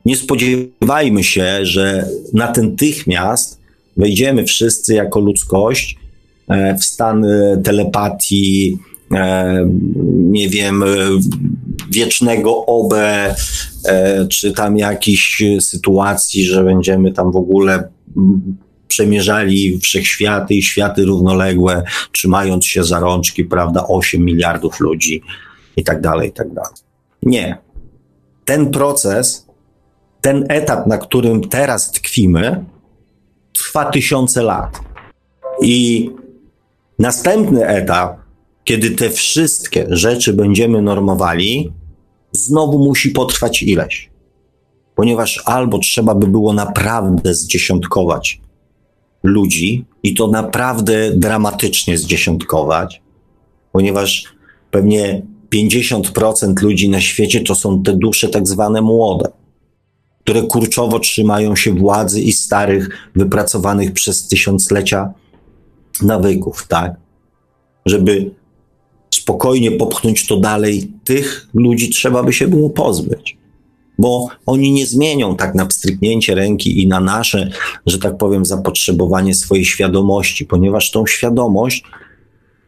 nie spodziewajmy się, że natychmiast wejdziemy wszyscy jako ludzkość e, w stan telepatii, e, nie wiem, wiecznego obe, e, czy tam jakichś sytuacji, że będziemy tam w ogóle przemierzali wszechświaty i światy równoległe, trzymając się za rączki, prawda, 8 miliardów ludzi i tak dalej, i tak dalej. Nie. Ten proces, ten etap, na którym teraz tkwimy, trwa tysiące lat. I następny etap, kiedy te wszystkie rzeczy będziemy normowali, znowu musi potrwać ileś. Ponieważ albo trzeba by było naprawdę zdziesiątkować ludzi i to naprawdę dramatycznie zdziesiątkować, ponieważ pewnie 50% ludzi na świecie to są te dusze tak zwane młode, które kurczowo trzymają się władzy i starych, wypracowanych przez tysiąclecia nawyków, tak? Żeby spokojnie popchnąć to dalej, tych ludzi trzeba by się było pozbyć bo oni nie zmienią tak na pstryknięcie ręki i na nasze, że tak powiem, zapotrzebowanie swojej świadomości, ponieważ tą świadomość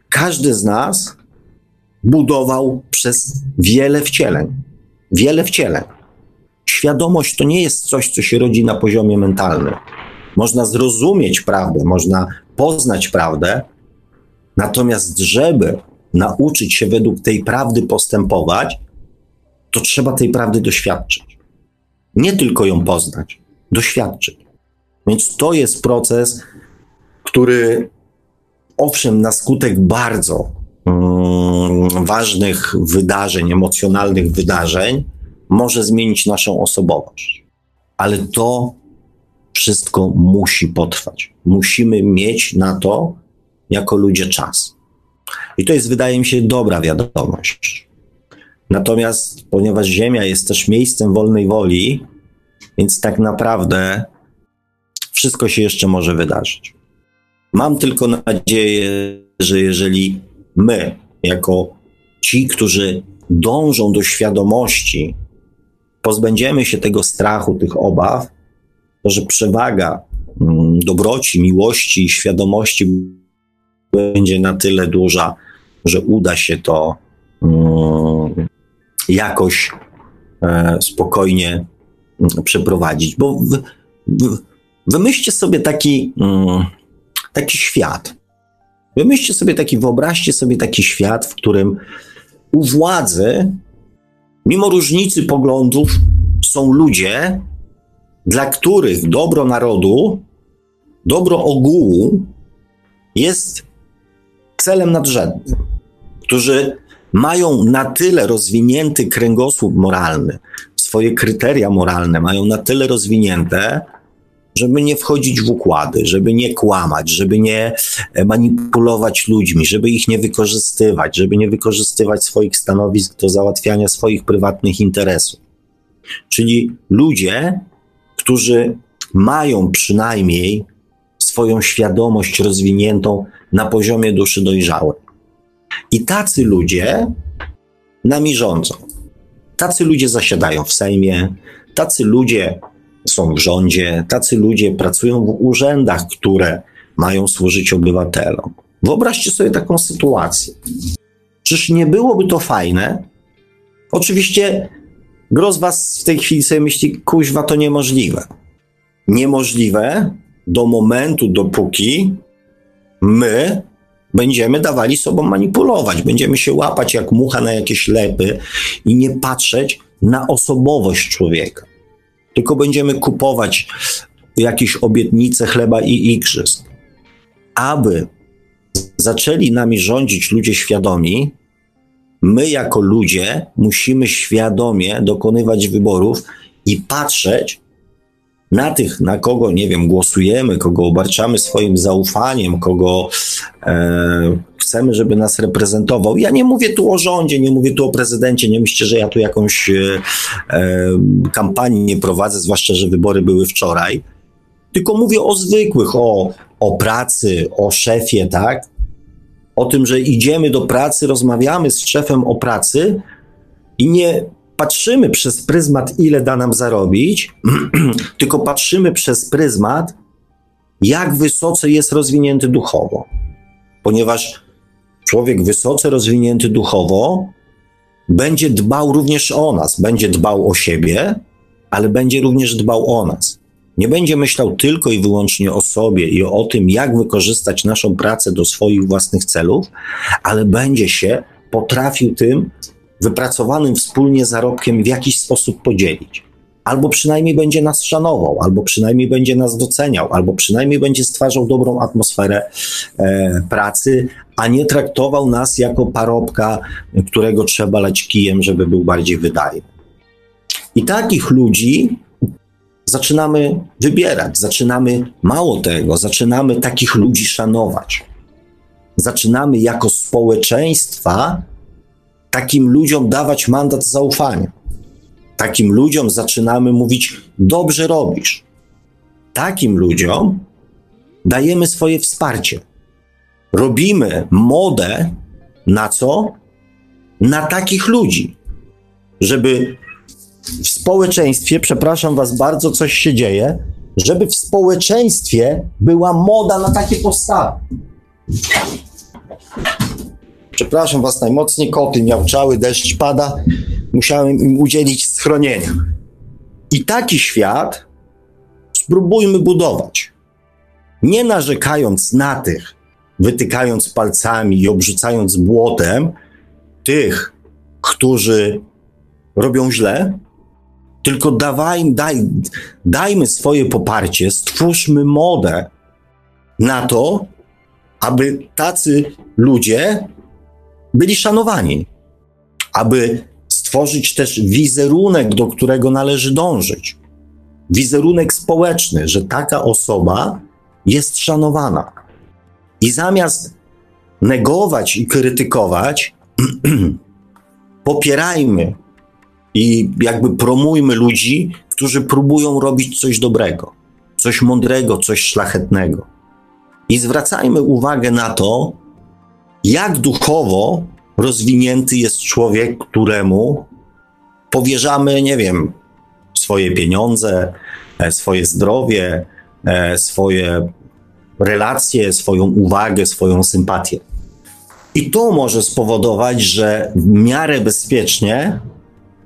każdy z nas budował przez wiele wcieleń. Wiele wcieleń. Świadomość to nie jest coś, co się rodzi na poziomie mentalnym. Można zrozumieć prawdę, można poznać prawdę, natomiast żeby nauczyć się według tej prawdy postępować, to trzeba tej prawdy doświadczyć. Nie tylko ją poznać, doświadczyć. Więc to jest proces, który owszem, na skutek bardzo mm, ważnych wydarzeń, emocjonalnych wydarzeń, może zmienić naszą osobowość. Ale to wszystko musi potrwać. Musimy mieć na to jako ludzie czas. I to jest, wydaje mi się, dobra wiadomość. Natomiast ponieważ Ziemia jest też miejscem wolnej woli, Więc tak naprawdę wszystko się jeszcze może wydarzyć. Mam tylko nadzieję, że jeżeli my, jako ci, którzy dążą do świadomości, pozbędziemy się tego strachu, tych obaw, to że przewaga mm, dobroci, miłości i świadomości będzie na tyle duża, że uda się to mm, jakoś e, spokojnie mm, przeprowadzić. Bo wymyślcie sobie taki, taki świat. Wymyślcie sobie taki, wyobraźcie sobie taki świat, w którym u władzy, mimo różnicy poglądów, są ludzie, dla których dobro narodu, dobro ogółu jest celem nadrzędnym, którzy mają na tyle rozwinięty kręgosłup moralny, swoje kryteria moralne mają na tyle rozwinięte, żeby nie wchodzić w układy, żeby nie kłamać, żeby nie e, manipulować ludźmi, żeby ich nie wykorzystywać, żeby nie wykorzystywać swoich stanowisk do załatwiania swoich prywatnych interesów. Czyli ludzie, którzy mają przynajmniej swoją świadomość rozwiniętą na poziomie duszy dojrzałej. I tacy ludzie nami rządzą. Tacy ludzie zasiadają w Sejmie, tacy ludzie są w rządzie, tacy ludzie pracują w urzędach, które mają służyć obywatelom. Wyobraźcie sobie taką sytuację. Czyż nie byłoby to fajne? Oczywiście gros was w tej chwili sobie myśli, kuźwa, to niemożliwe. Niemożliwe do momentu, dopóki my będziemy dawali sobą manipulować, będziemy się łapać jak mucha na jakieś lepy i nie patrzeć na osobowość człowieka tylko będziemy kupować jakieś obietnice chleba i igrzysk. Aby zaczęli nami rządzić ludzie świadomi, my jako ludzie musimy świadomie dokonywać wyborów i patrzeć na tych, na kogo, nie wiem, głosujemy, kogo obarczamy swoim zaufaniem, kogo e, chcemy, żeby nas reprezentował. Ja nie mówię tu o rządzie, nie mówię tu o prezydencie, nie myślcie, że ja tu jakąś e, e, kampanii nie prowadzę, zwłaszcza, że wybory były wczoraj. Tylko mówię o zwykłych, o, o pracy, o szefie, tak? O tym, że idziemy do pracy, rozmawiamy z szefem o pracy i nie patrzymy przez pryzmat, ile da nam zarobić, tylko patrzymy przez pryzmat, jak wysoce jest rozwinięty duchowo. Ponieważ człowiek wysoce rozwinięty duchowo będzie dbał również o nas, będzie dbał o siebie, ale będzie również dbał o nas. Nie będzie myślał tylko i wyłącznie o sobie i o tym, jak wykorzystać naszą pracę do swoich własnych celów, ale będzie się potrafił tym wypracowanym wspólnie zarobkiem w jakiś sposób podzielić. Albo przynajmniej będzie nas szanował, albo przynajmniej będzie nas doceniał, albo przynajmniej będzie stwarzał dobrą atmosferę e, pracy, a nie traktował nas jako parobka, którego trzeba leć kijem, żeby był bardziej wydajny. I takich ludzi zaczynamy wybierać, zaczynamy mało tego, zaczynamy takich ludzi szanować. Zaczynamy jako społeczeństwa takim ludziom dawać mandat zaufania. Takim ludziom zaczynamy mówić: dobrze robisz. Takim ludziom dajemy swoje wsparcie. Robimy modę na co? Na takich ludzi, żeby w społeczeństwie, przepraszam Was bardzo, coś się dzieje, żeby w społeczeństwie była moda na takie postawy. Przepraszam was najmocniej, koty miałczały, deszcz pada, musiałem im udzielić schronienia. I taki świat spróbujmy budować. Nie narzekając na tych, wytykając palcami i obrzucając błotem tych, którzy robią źle, tylko dawaj, daj, dajmy swoje poparcie, stwórzmy modę na to, aby tacy ludzie byli szanowani, aby stworzyć też wizerunek, do którego należy dążyć. Wizerunek społeczny, że taka osoba jest szanowana. I zamiast negować i krytykować, popierajmy i jakby promujmy ludzi, którzy próbują robić coś dobrego, coś mądrego, coś szlachetnego. I zwracajmy uwagę na to, jak duchowo rozwinięty jest człowiek, któremu powierzamy, nie wiem, swoje pieniądze, e, swoje zdrowie, e, swoje relacje, swoją uwagę, swoją sympatię. I to może spowodować, że w miarę bezpiecznie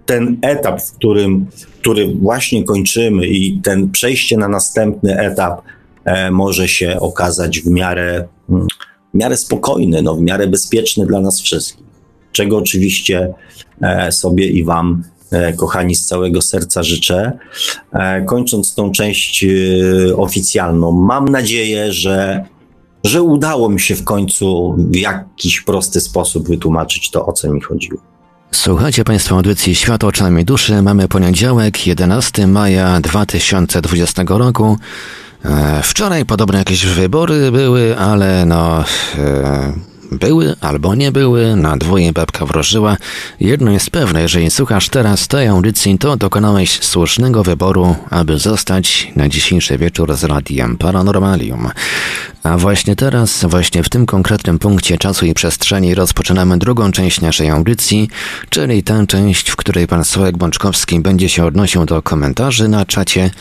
ten etap, w którym, który właśnie kończymy, i ten przejście na następny etap e, może się okazać w miarę, mm, w miarę spokojny, no, w miarę bezpieczny dla nas wszystkich. Czego oczywiście e, sobie i Wam kochani, z całego serca życzę. E, kończąc tą część e, oficjalną, mam nadzieję, że, że udało mi się w końcu w jakiś prosty sposób wytłumaczyć to, o co mi chodziło. Słuchajcie Państwo audycji Świat oczami duszy. Mamy poniedziałek, 11 maja 2020 roku. Wczoraj podobno jakieś wybory były, ale no były albo nie były, na dwoje babka wróżyła. Jedno jest pewne, jeżeli słuchasz teraz tej audycji, to dokonałeś słusznego wyboru, aby zostać na dzisiejszy wieczór z Radiem Paranormalium. A właśnie teraz, właśnie w tym konkretnym punkcie czasu i przestrzeni rozpoczynamy drugą część naszej audycji, czyli tę część, w której pan Sławek Bączkowski będzie się odnosił do komentarzy na czacie,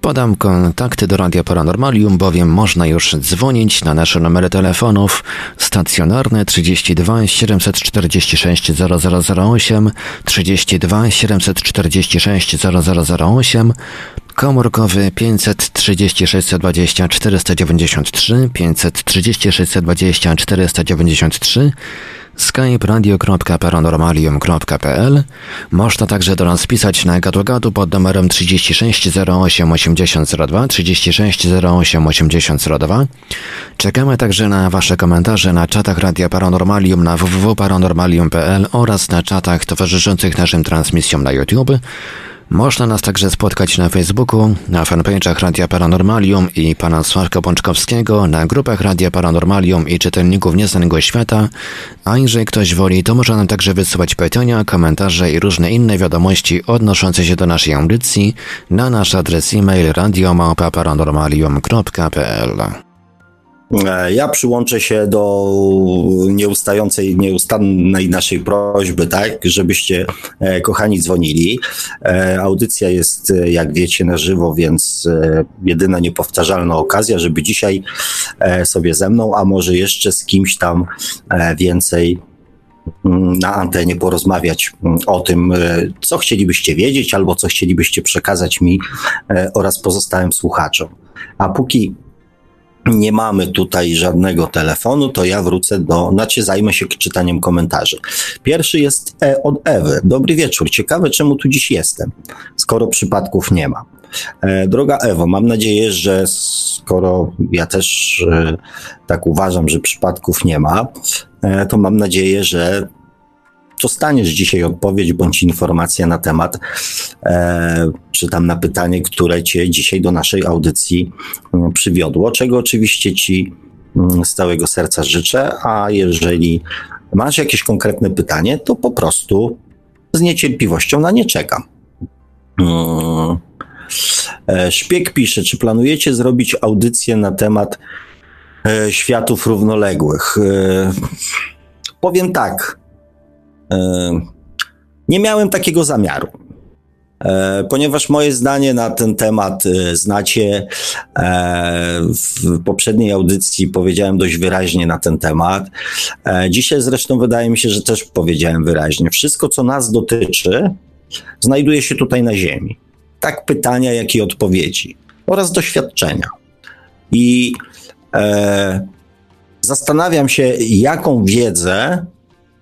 Podam kontakty do Radia Paranormalium, bowiem można już dzwonić na nasze numery telefonów. Stacjonarne 32 746 0008, 32 746 0008, komórkowy 536 20 493, 536 20 493, skype radio.paranormalium.pl. Można także do nas pisać na gadu pod numerem 36 08 8002 36 08 8002. Czekamy także na Wasze komentarze na czatach Radia Paranormalium na www.paranormalium.pl oraz na czatach towarzyszących naszym transmisjom na YouTube. Można nas także spotkać na Facebooku, na fanpage'ach Radia Paranormalium i pana Sławka Pączkowskiego, na grupach Radia Paranormalium i czytelników Nieznanego Świata, a jeżeli ktoś woli, to można nam także wysyłać pytania, komentarze i różne inne wiadomości odnoszące się do naszej audycji na nasz adres e-mail radiomałpa-paranormalium.pl. E, ja przyłączę się do nieustającej, nieustannej naszej prośby, tak, żebyście, e, kochani, dzwonili. E, audycja jest, jak wiecie, na żywo, więc jedyna niepowtarzalna okazja, żeby dzisiaj sobie ze mną, a może jeszcze z kimś tam więcej mm, na antenie porozmawiać mm, o tym, co chcielibyście wiedzieć, albo co chcielibyście przekazać mi oraz pozostałym słuchaczom. A póki nie mamy tutaj żadnego telefonu, to ja wrócę do, znaczy zajmę się czytaniem komentarzy. Pierwszy jest e od Ewy. Dobry wieczór. Ciekawe, czemu tu dziś jestem, skoro przypadków nie ma. E, droga Ewo, mam nadzieję, że skoro ja też e, tak uważam, że przypadków nie ma, e, to mam nadzieję, że dostaniesz dzisiaj odpowiedź bądź informację na temat, e, czy tam na pytanie, które cię dzisiaj do naszej audycji m, przywiodło, czego oczywiście ci m, z całego serca życzę, a jeżeli masz jakieś konkretne pytanie, to po prostu z niecierpliwością na nie czekam. Hmm. Szpieg pisze, czy planujecie zrobić audycję na temat e, światów równoległych? E, powiem tak, nie miałem takiego zamiaru. E, ponieważ moje zdanie na ten temat e, znacie, e, w poprzedniej audycji powiedziałem dość wyraźnie na ten temat. Dzisiaj zresztą wydaje mi się, że też powiedziałem wyraźnie. Wszystko, co nas dotyczy, znajduje się tutaj na Ziemi. Tak pytania, jak i odpowiedzi oraz doświadczenia. I e, zastanawiam się, jaką wiedzę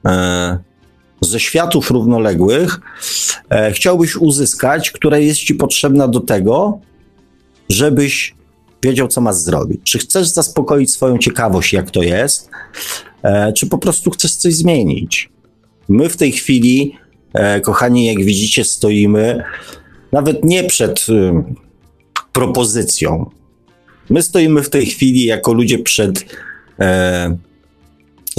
e, ze światów równoległych e, chciałbyś uzyskać, która jest ci potrzebna do tego, żebyś wiedział, co masz zrobić. Czy chcesz zaspokoić swoją ciekawość, jak to jest, e, czy po prostu chcesz coś zmienić. My w tej chwili, e, kochani, jak widzicie, stoimy nawet nie przed y, propozycją. My stoimy w tej chwili jako ludzie przed e,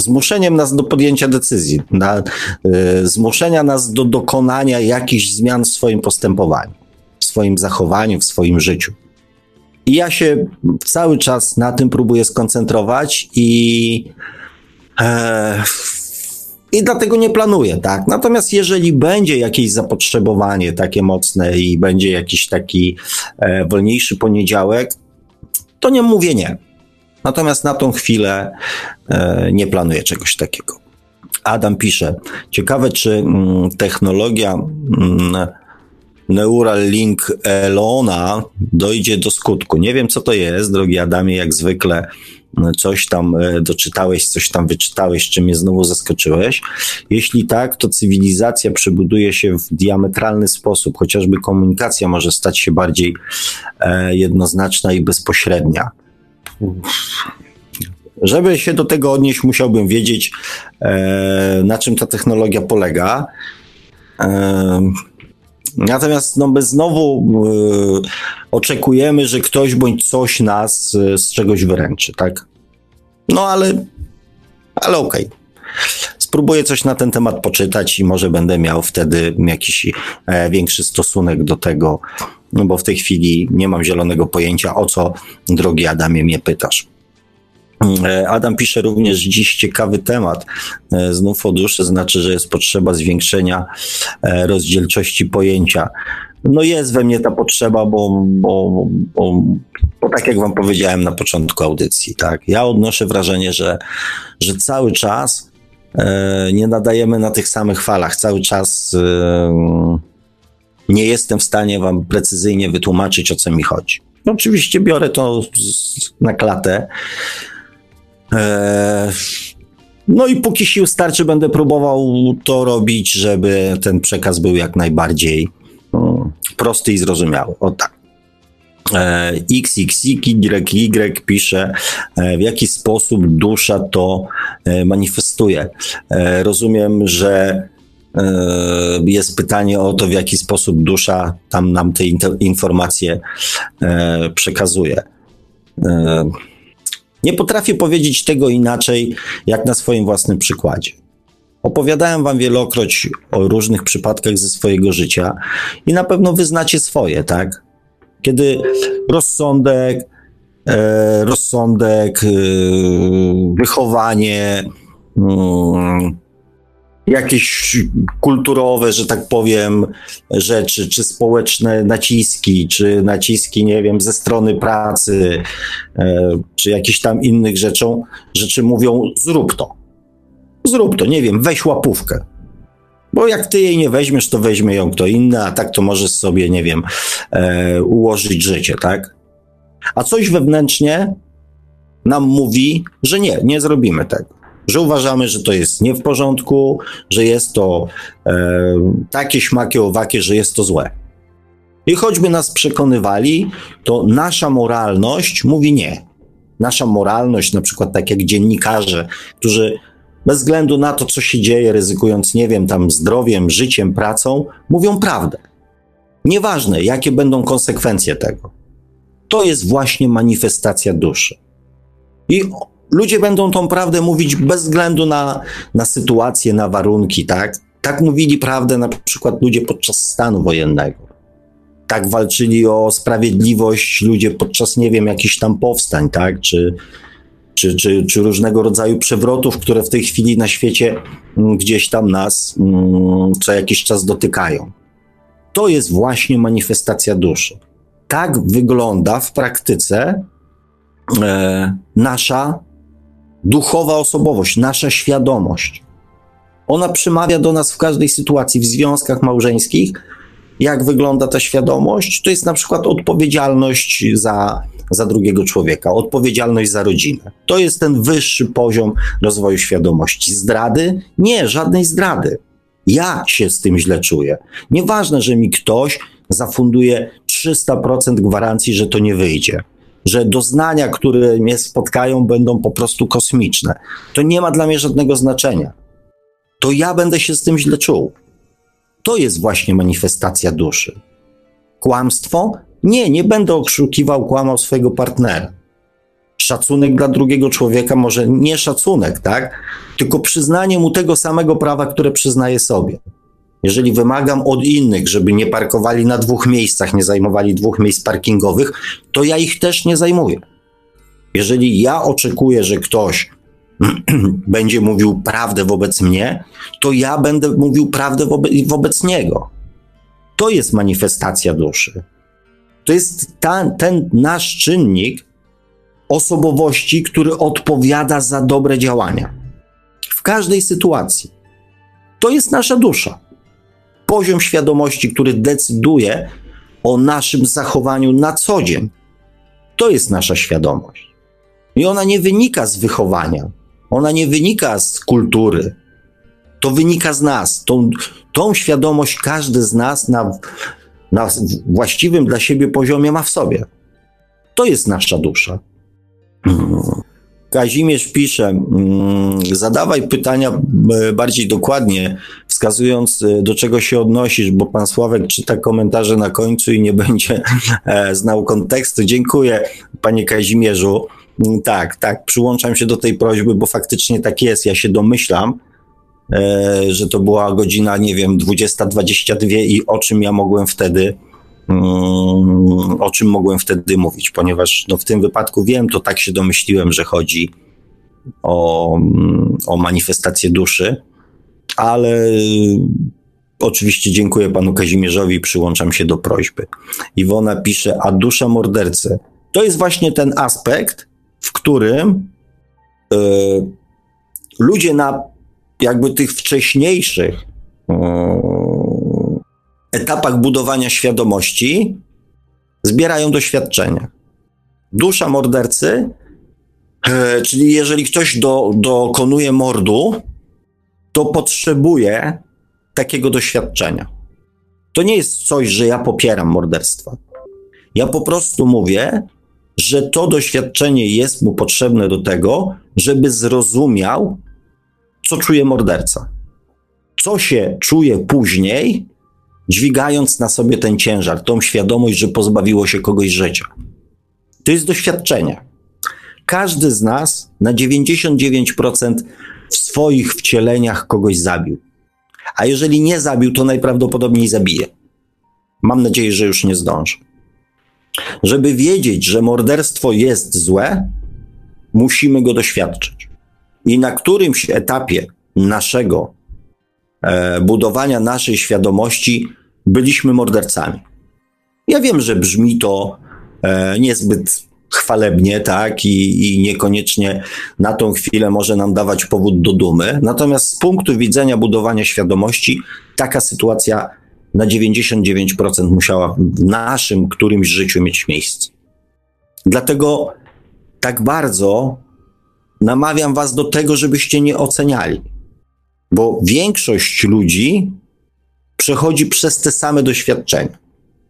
zmuszeniem nas do podjęcia decyzji, na, y, zmuszenia nas do dokonania jakichś zmian w swoim postępowaniu, w swoim zachowaniu, w swoim życiu. I ja się cały czas na tym próbuję skoncentrować i. E, i dlatego nie planuję, tak. Natomiast jeżeli będzie jakieś zapotrzebowanie takie mocne i będzie jakiś taki e, wolniejszy poniedziałek, to nie mówię nie. Natomiast na tą chwilę e, nie planuję czegoś takiego. Adam pisze, ciekawe czy mm, technologia mm, Neuralink Elona dojdzie do skutku. Nie wiem, co to jest, drogi Adamie, jak zwykle coś tam e, doczytałeś, coś tam wyczytałeś, czym mnie znowu zaskoczyłeś. Jeśli tak, to cywilizacja przebuduje się w diametralny sposób, chociażby komunikacja może stać się bardziej e, jednoznaczna i bezpośrednia. Żeby się do tego odnieść, musiałbym wiedzieć, e, na czym ta technologia polega. Natomiast no, my znowu y, oczekujemy, że ktoś bądź coś nas z czegoś wyręczy, tak? No ale, ale okej. Okay. Spróbuję coś na ten temat poczytać i może będę miał wtedy jakiś e, większy stosunek do tego, no bo w tej chwili nie mam zielonego pojęcia, o co, drogi Adamie, mnie pytasz. E, Adam pisze również dziś ciekawy temat. E, znów o duszy znaczy, że jest potrzeba zwiększenia e, rozdzielczości pojęcia. No jest we mnie ta potrzeba, bo, bo, bo, bo tak jak wam powiedziałem na początku audycji, tak, ja odnoszę wrażenie, że, że cały czas nie nadajemy na tych samych falach, cały czas nie jestem w stanie wam precyzyjnie wytłumaczyć, o co mi chodzi. No, oczywiście biorę to na klatę, Eee, no i póki sił starczy, będę próbował to robić, żeby ten przekaz był jak najbardziej no, prosty i zrozumiały. O tak. XXY pisze, e, w jaki sposób dusza to e, manifestuje. E, rozumiem, że jest pytanie o to, w jaki sposób dusza tam nam te informacje przekazuje. Nie potrafię powiedzieć tego inaczej, jak na swoim własnym przykładzie. Opowiadałem wam wielokroć o różnych przypadkach ze swojego życia i na pewno wyznacie swoje, tak? Kiedy rozsądek, e, rozsądek, e, wychowanie, mm, jakieś kulturowe, że tak powiem, rzeczy, czy społeczne naciski, czy naciski, nie wiem, ze strony pracy, e, czy jakichś tam innych rzeczą, rzeczy mówią zrób to. Zrób to, nie wiem, weź łapówkę. Bo jak ty jej nie weźmiesz, to weźmie ją kto inny, a tak to możesz sobie, nie wiem, e, ułożyć życie, tak? A coś wewnętrznie nam mówi, że nie, nie zrobimy tego że uważamy, że to jest nie w porządku, że jest to e, takie śmakie owakie, że jest to złe. I choćby nas przekonywali, to nasza moralność mówi nie. Nasza moralność, na przykład tak jak dziennikarze, którzy bez względu na to, co się dzieje, ryzykując, nie wiem, tam zdrowiem, życiem, pracą, mówią prawdę. Nieważne, jakie będą konsekwencje tego. To jest właśnie manifestacja duszy. I ludzie będą tą prawdę mówić bez względu na, na sytuację, na warunki, tak? Tak mówili prawdę na przykład ludzie podczas stanu wojennego. Tak walczyli o sprawiedliwość ludzie podczas, nie wiem, jakichś tam powstań, tak? Czy, czy, czy, czy różnego rodzaju przewrotów, które w tej chwili na świecie mm, gdzieś tam nas mm, co jakiś czas dotykają. To jest właśnie manifestacja duszy. Tak wygląda w praktyce e, nasza duchowa osobowość, nasza świadomość. Ona przemawia do nas w każdej sytuacji, w związkach małżeńskich. Jak wygląda ta świadomość? To jest na przykład odpowiedzialność za, za drugiego człowieka, odpowiedzialność za rodzinę. To jest ten wyższy poziom rozwoju świadomości. Zdrady? Nie, żadnej zdrady. Ja się z tym źle czuję. Nieważne, że mi ktoś zafunduje 300% gwarancji, że to nie wyjdzie że doznania, które mnie spotkają, będą po prostu kosmiczne. To nie ma dla mnie żadnego znaczenia. To ja będę się z tym źle czuł. To jest właśnie manifestacja duszy. Kłamstwo? Nie, nie będę oszukiwał, kłamał swojego partnera. Szacunek dla drugiego człowieka, może nie szacunek, tak? Tylko przyznanie mu tego samego prawa, które przyznaje sobie. Jeżeli wymagam od innych, żeby nie parkowali na dwóch miejscach, nie zajmowali dwóch miejsc parkingowych, to ja ich też nie zajmuję. Jeżeli ja oczekuję, że ktoś będzie mówił prawdę wobec mnie, to ja będę mówił prawdę wobec, wobec niego. To jest manifestacja duszy. To jest ta, ten nasz czynnik osobowości, który odpowiada za dobre działania. W każdej sytuacji. To jest nasza dusza. Poziom świadomości, który decyduje o naszym zachowaniu na co dzień. To jest nasza świadomość. I ona nie wynika z wychowania, ona nie wynika z kultury. To wynika z nas. Tą, tą świadomość każdy z nas na, na właściwym dla siebie poziomie ma w sobie. To jest nasza dusza. Kazimierz pisze, mm, zadawaj pytania e, bardziej dokładnie, wskazując e, do czego się odnosisz, bo pan Sławek czyta komentarze na końcu i nie będzie e, znał kontekstu. Dziękuję, panie Kazimierzu. Mm, tak, tak, przyłączam się do tej prośby, bo faktycznie tak jest. Ja się domyślam, że to była godzina, nie wiem, 20.22 i o czym ja mogłem wtedy o czym mogłem wtedy mówić, ponieważ no, w tym wypadku wiem, to tak się domyśliłem, że chodzi o, o manifestację duszy, ale oczywiście dziękuję panu Kazimierzowi przyłączam się do prośby. Iwona pisze, a dusza mordercy. To jest właśnie ten aspekt, w którym y, ludzie na jakby tych wcześniejszych y, etapach budowania świadomości zbierają doświadczenia. Dusza mordercy, e, czyli jeżeli ktoś do, dokonuje mordu, to potrzebuje takiego doświadczenia. To nie jest coś, że ja popieram morderstwa. Ja po prostu mówię, że to doświadczenie jest mu potrzebne do tego, żeby zrozumiał, co czuje morderca. Co się czuje później, dźwigając na sobie ten ciężar, tą świadomość, że pozbawiło się kogoś życia. To jest doświadczenie. Każdy z nas na 99% w swoich wcieleniach kogoś zabił. A jeżeli nie zabił, to najprawdopodobniej zabije. Mam nadzieję, że już nie zdąży. Żeby wiedzieć, że morderstwo jest złe, musimy go doświadczyć. I na którymś etapie naszego e, budowania naszej świadomości byliśmy mordercami. Ja wiem, że brzmi to e, niezbyt chwalebnie, tak, i, i niekoniecznie na tą chwilę może nam dawać powód do dumy. Natomiast z punktu widzenia budowania świadomości, taka sytuacja na 99% musiała w naszym którymś życiu mieć miejsce. Dlatego tak bardzo namawiam Was do tego, żebyście nie oceniali, bo większość ludzi przechodzi przez te same doświadczenia.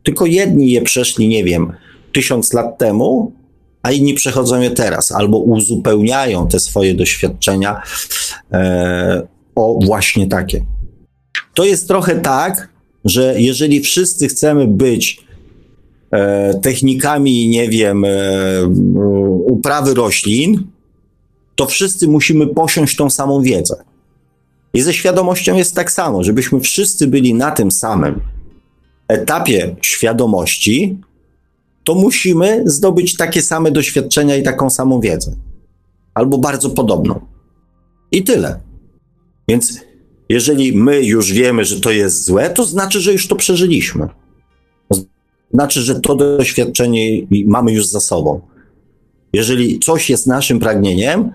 Tylko jedni je przeszli, nie wiem, tysiąc lat temu, a inni przechodzą je teraz, albo uzupełniają te swoje doświadczenia e, o właśnie takie. To jest trochę tak, że jeżeli wszyscy chcemy być e, technikami, nie wiem, e, uprawy roślin, to wszyscy musimy posiąść tą samą wiedzę. I ze świadomością jest tak samo, żebyśmy wszyscy byli na tym samym etapie świadomości, to musimy zdobyć takie same doświadczenia i taką samą wiedzę. Albo bardzo podobną. I tyle. Więc jeżeli my już wiemy, że to jest złe, to znaczy, że już to przeżyliśmy. Znaczy, że to doświadczenie mamy już za sobą. Jeżeli coś jest naszym pragnieniem,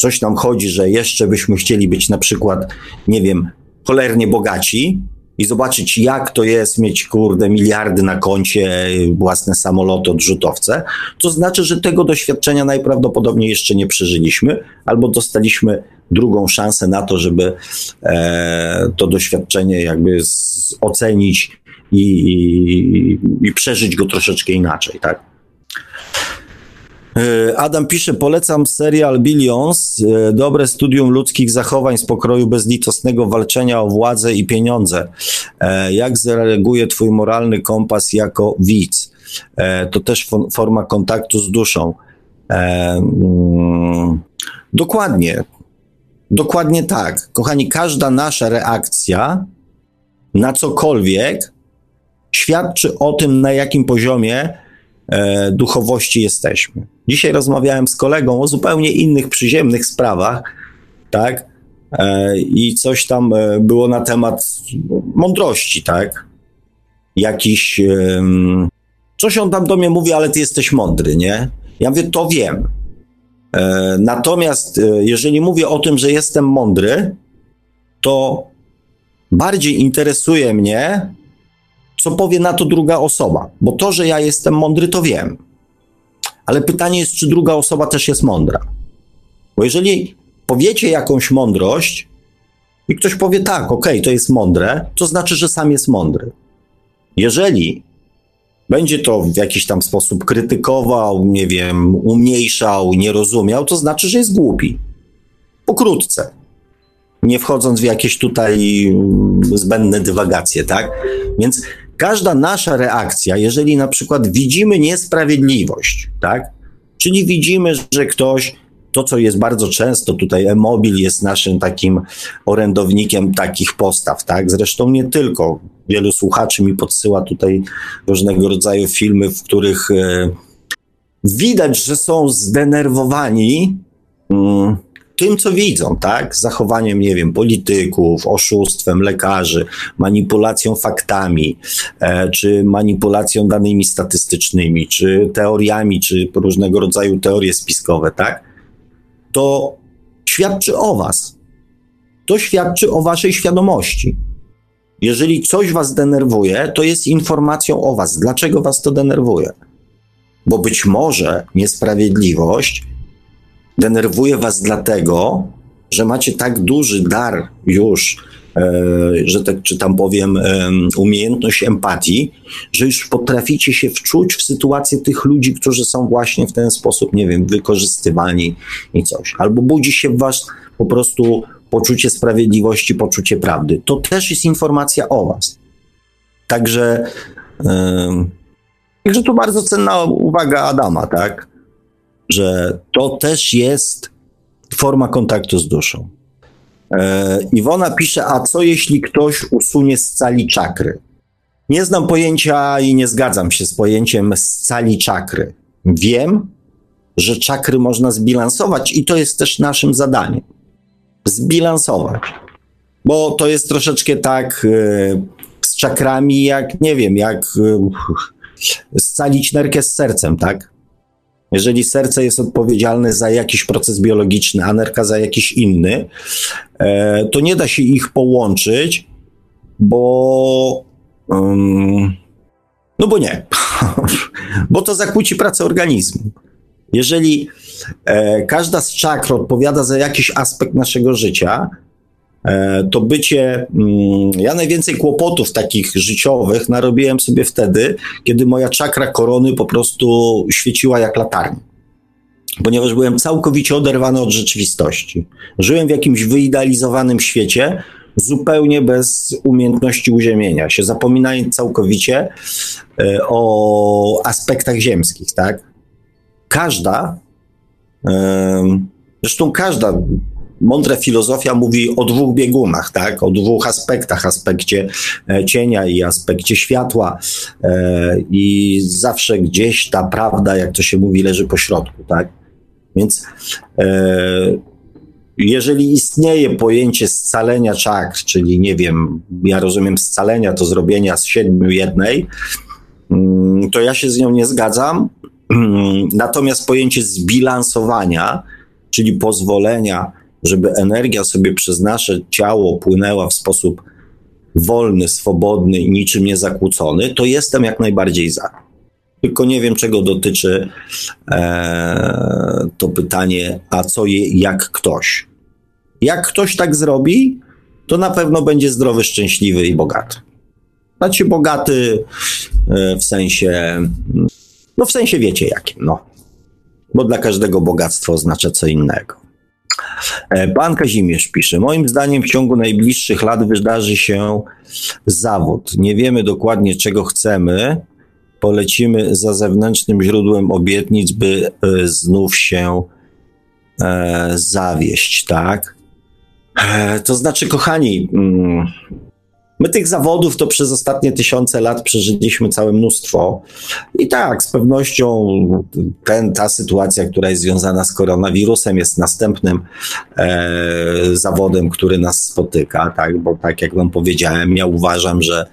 coś nam chodzi, że jeszcze byśmy chcieli być na przykład, nie wiem, cholernie bogaci i zobaczyć, jak to jest mieć, kurde, miliardy na koncie, własne samoloty, odrzutowce, to znaczy, że tego doświadczenia najprawdopodobniej jeszcze nie przeżyliśmy, albo dostaliśmy drugą szansę na to, żeby e, to doświadczenie jakby z, ocenić i, i, i przeżyć go troszeczkę inaczej, tak? E, Adam pisze, polecam serial Billions, e, dobre studium ludzkich zachowań z pokroju bezlitosnego walczenia o władzę i pieniądze. E, jak zareaguje twój moralny kompas jako widz? To też forma kontaktu z duszą. Mm, dokładnie. Dokładnie tak. Kochani, każda nasza reakcja na cokolwiek, świadczy o tym, na jakim poziomie e, duchowości jesteśmy. Dzisiaj rozmawiałem z kolegą o zupełnie innych przyziemnych sprawach, tak? E, I coś tam e, było na temat mądrości, tak? Jakiś. Coś on tam do mnie mówi, ale ty jesteś mądry, nie? Ja mówię, to wiem. Natomiast jeżeli mówię o tym, że jestem mądry, to bardziej interesuje mnie, co powie na to druga osoba. Bo to, że ja jestem mądry, to wiem. Ale pytanie jest, czy druga osoba też jest mądra. Bo jeżeli powiecie jakąś mądrość i ktoś powie tak, okej, okay, to jest mądre, to znaczy, że sam jest mądry. Jeżeli będzie to w jakiś tam sposób krytykował, nie wiem, umniejszał, nie rozumiał, to znaczy, że jest głupi. Pokrótce. Nie wchodząc w jakieś tutaj mm, zbędne dywagacje, tak? Więc każda nasza reakcja, jeżeli na przykład widzimy niesprawiedliwość, tak? Czyli widzimy, że ktoś to, co jest bardzo często tutaj, e-mobil jest naszym takim orędownikiem takich postaw, tak? Zresztą nie tylko. Wielu słuchaczy mi podsyła tutaj różnego rodzaju filmy, w których e, widać, że są zdenerwowani mm, tym, co widzą, tak? Zachowaniem, nie wiem, polityków, oszustwem lekarzy, manipulacją faktami, e, czy manipulacją danymi statystycznymi, czy teoriami, czy różnego rodzaju teorie spiskowe, tak? to świadczy o Was. To świadczy o Waszej świadomości. Jeżeli coś Was denerwuje, to jest informacją o Was. Dlaczego Was to denerwuje? Bo być może niesprawiedliwość denerwuje Was dlatego, że macie tak duży dar już E, że tak czy tam powiem, umiejętność empatii, że już potraficie się wczuć w sytuację tych ludzi, którzy są właśnie w ten sposób, nie wiem, wykorzystywani i coś. Albo budzi się w was po prostu poczucie sprawiedliwości, poczucie prawdy. To też jest informacja o was. Także, także to bardzo cenna uwaga Adama, tak? Że to też jest forma kontaktu z duszą. E, Iwona pisze, a co jeśli ktoś usunie z cali czakry? Nie znam pojęcia i nie zgadzam się z pojęciem z cali czakry. Wiem, że czakry można zbilansować i to jest też naszym zadaniem. Zbilansować. Bo to jest troszeczkę tak e, z czakrami, jak nie wiem, jak e, scalić nerkę z sercem, tak? Jeżeli serce jest odpowiedzialne za jakiś proces biologiczny, a nerka za jakiś inny, e, to nie da się ich połączyć, bo. Um, no bo nie, bo to zakłóci pracę organizmu. Jeżeli e, każda z czakr odpowiada za jakiś aspekt naszego życia, to bycie. Mm, ja najwięcej kłopotów takich życiowych narobiłem sobie wtedy, kiedy moja czakra korony po prostu świeciła jak latarnia. Ponieważ byłem całkowicie oderwany od rzeczywistości. Żyłem w jakimś wyidealizowanym świecie, zupełnie bez umiejętności uziemienia się, zapominając całkowicie e, o aspektach ziemskich, tak? Każda, zresztą każda mądra filozofia mówi o dwóch biegunach, tak? o dwóch aspektach, aspekcie e, cienia i aspekcie światła e, i zawsze gdzieś ta prawda, jak to się mówi, leży po środku, tak? Więc e, jeżeli istnieje pojęcie scalenia czakr, czyli nie wiem, ja rozumiem scalenia to zrobienia z siedmiu jednej, mm, to ja się z nią nie zgadzam. Natomiast pojęcie zbilansowania, czyli pozwolenia żeby energia sobie przez nasze ciało płynęła w sposób wolny, swobodny i niczym nie zakłócony, to jestem jak najbardziej za. Tylko nie wiem, czego dotyczy e, to pytanie, a co je, jak ktoś. Jak ktoś tak zrobi, to na pewno będzie zdrowy, szczęśliwy i bogaty. Znaczy bogaty e, w sensie, no w sensie wiecie jakim, no. Bo dla każdego bogactwo oznacza co innego. E, pan Kazimierz pisze, moim zdaniem w ciągu najbliższych lat wydarzy się zawód. Nie wiemy dokładnie czego chcemy. Polecimy za zewnętrznym źródłem obietnic, by e, znów się e, zawieść, tak? To znaczy, kochani, mm, My tych zawodów to przez ostatnie tysiące lat przeżyliśmy całe mnóstwo. I tak, z pewnością ten, ta sytuacja, która jest związana z koronawirusem, jest następnym e, zawodem, który nas spotyka, tak? Bo tak jak Wam powiedziałem, ja uważam, że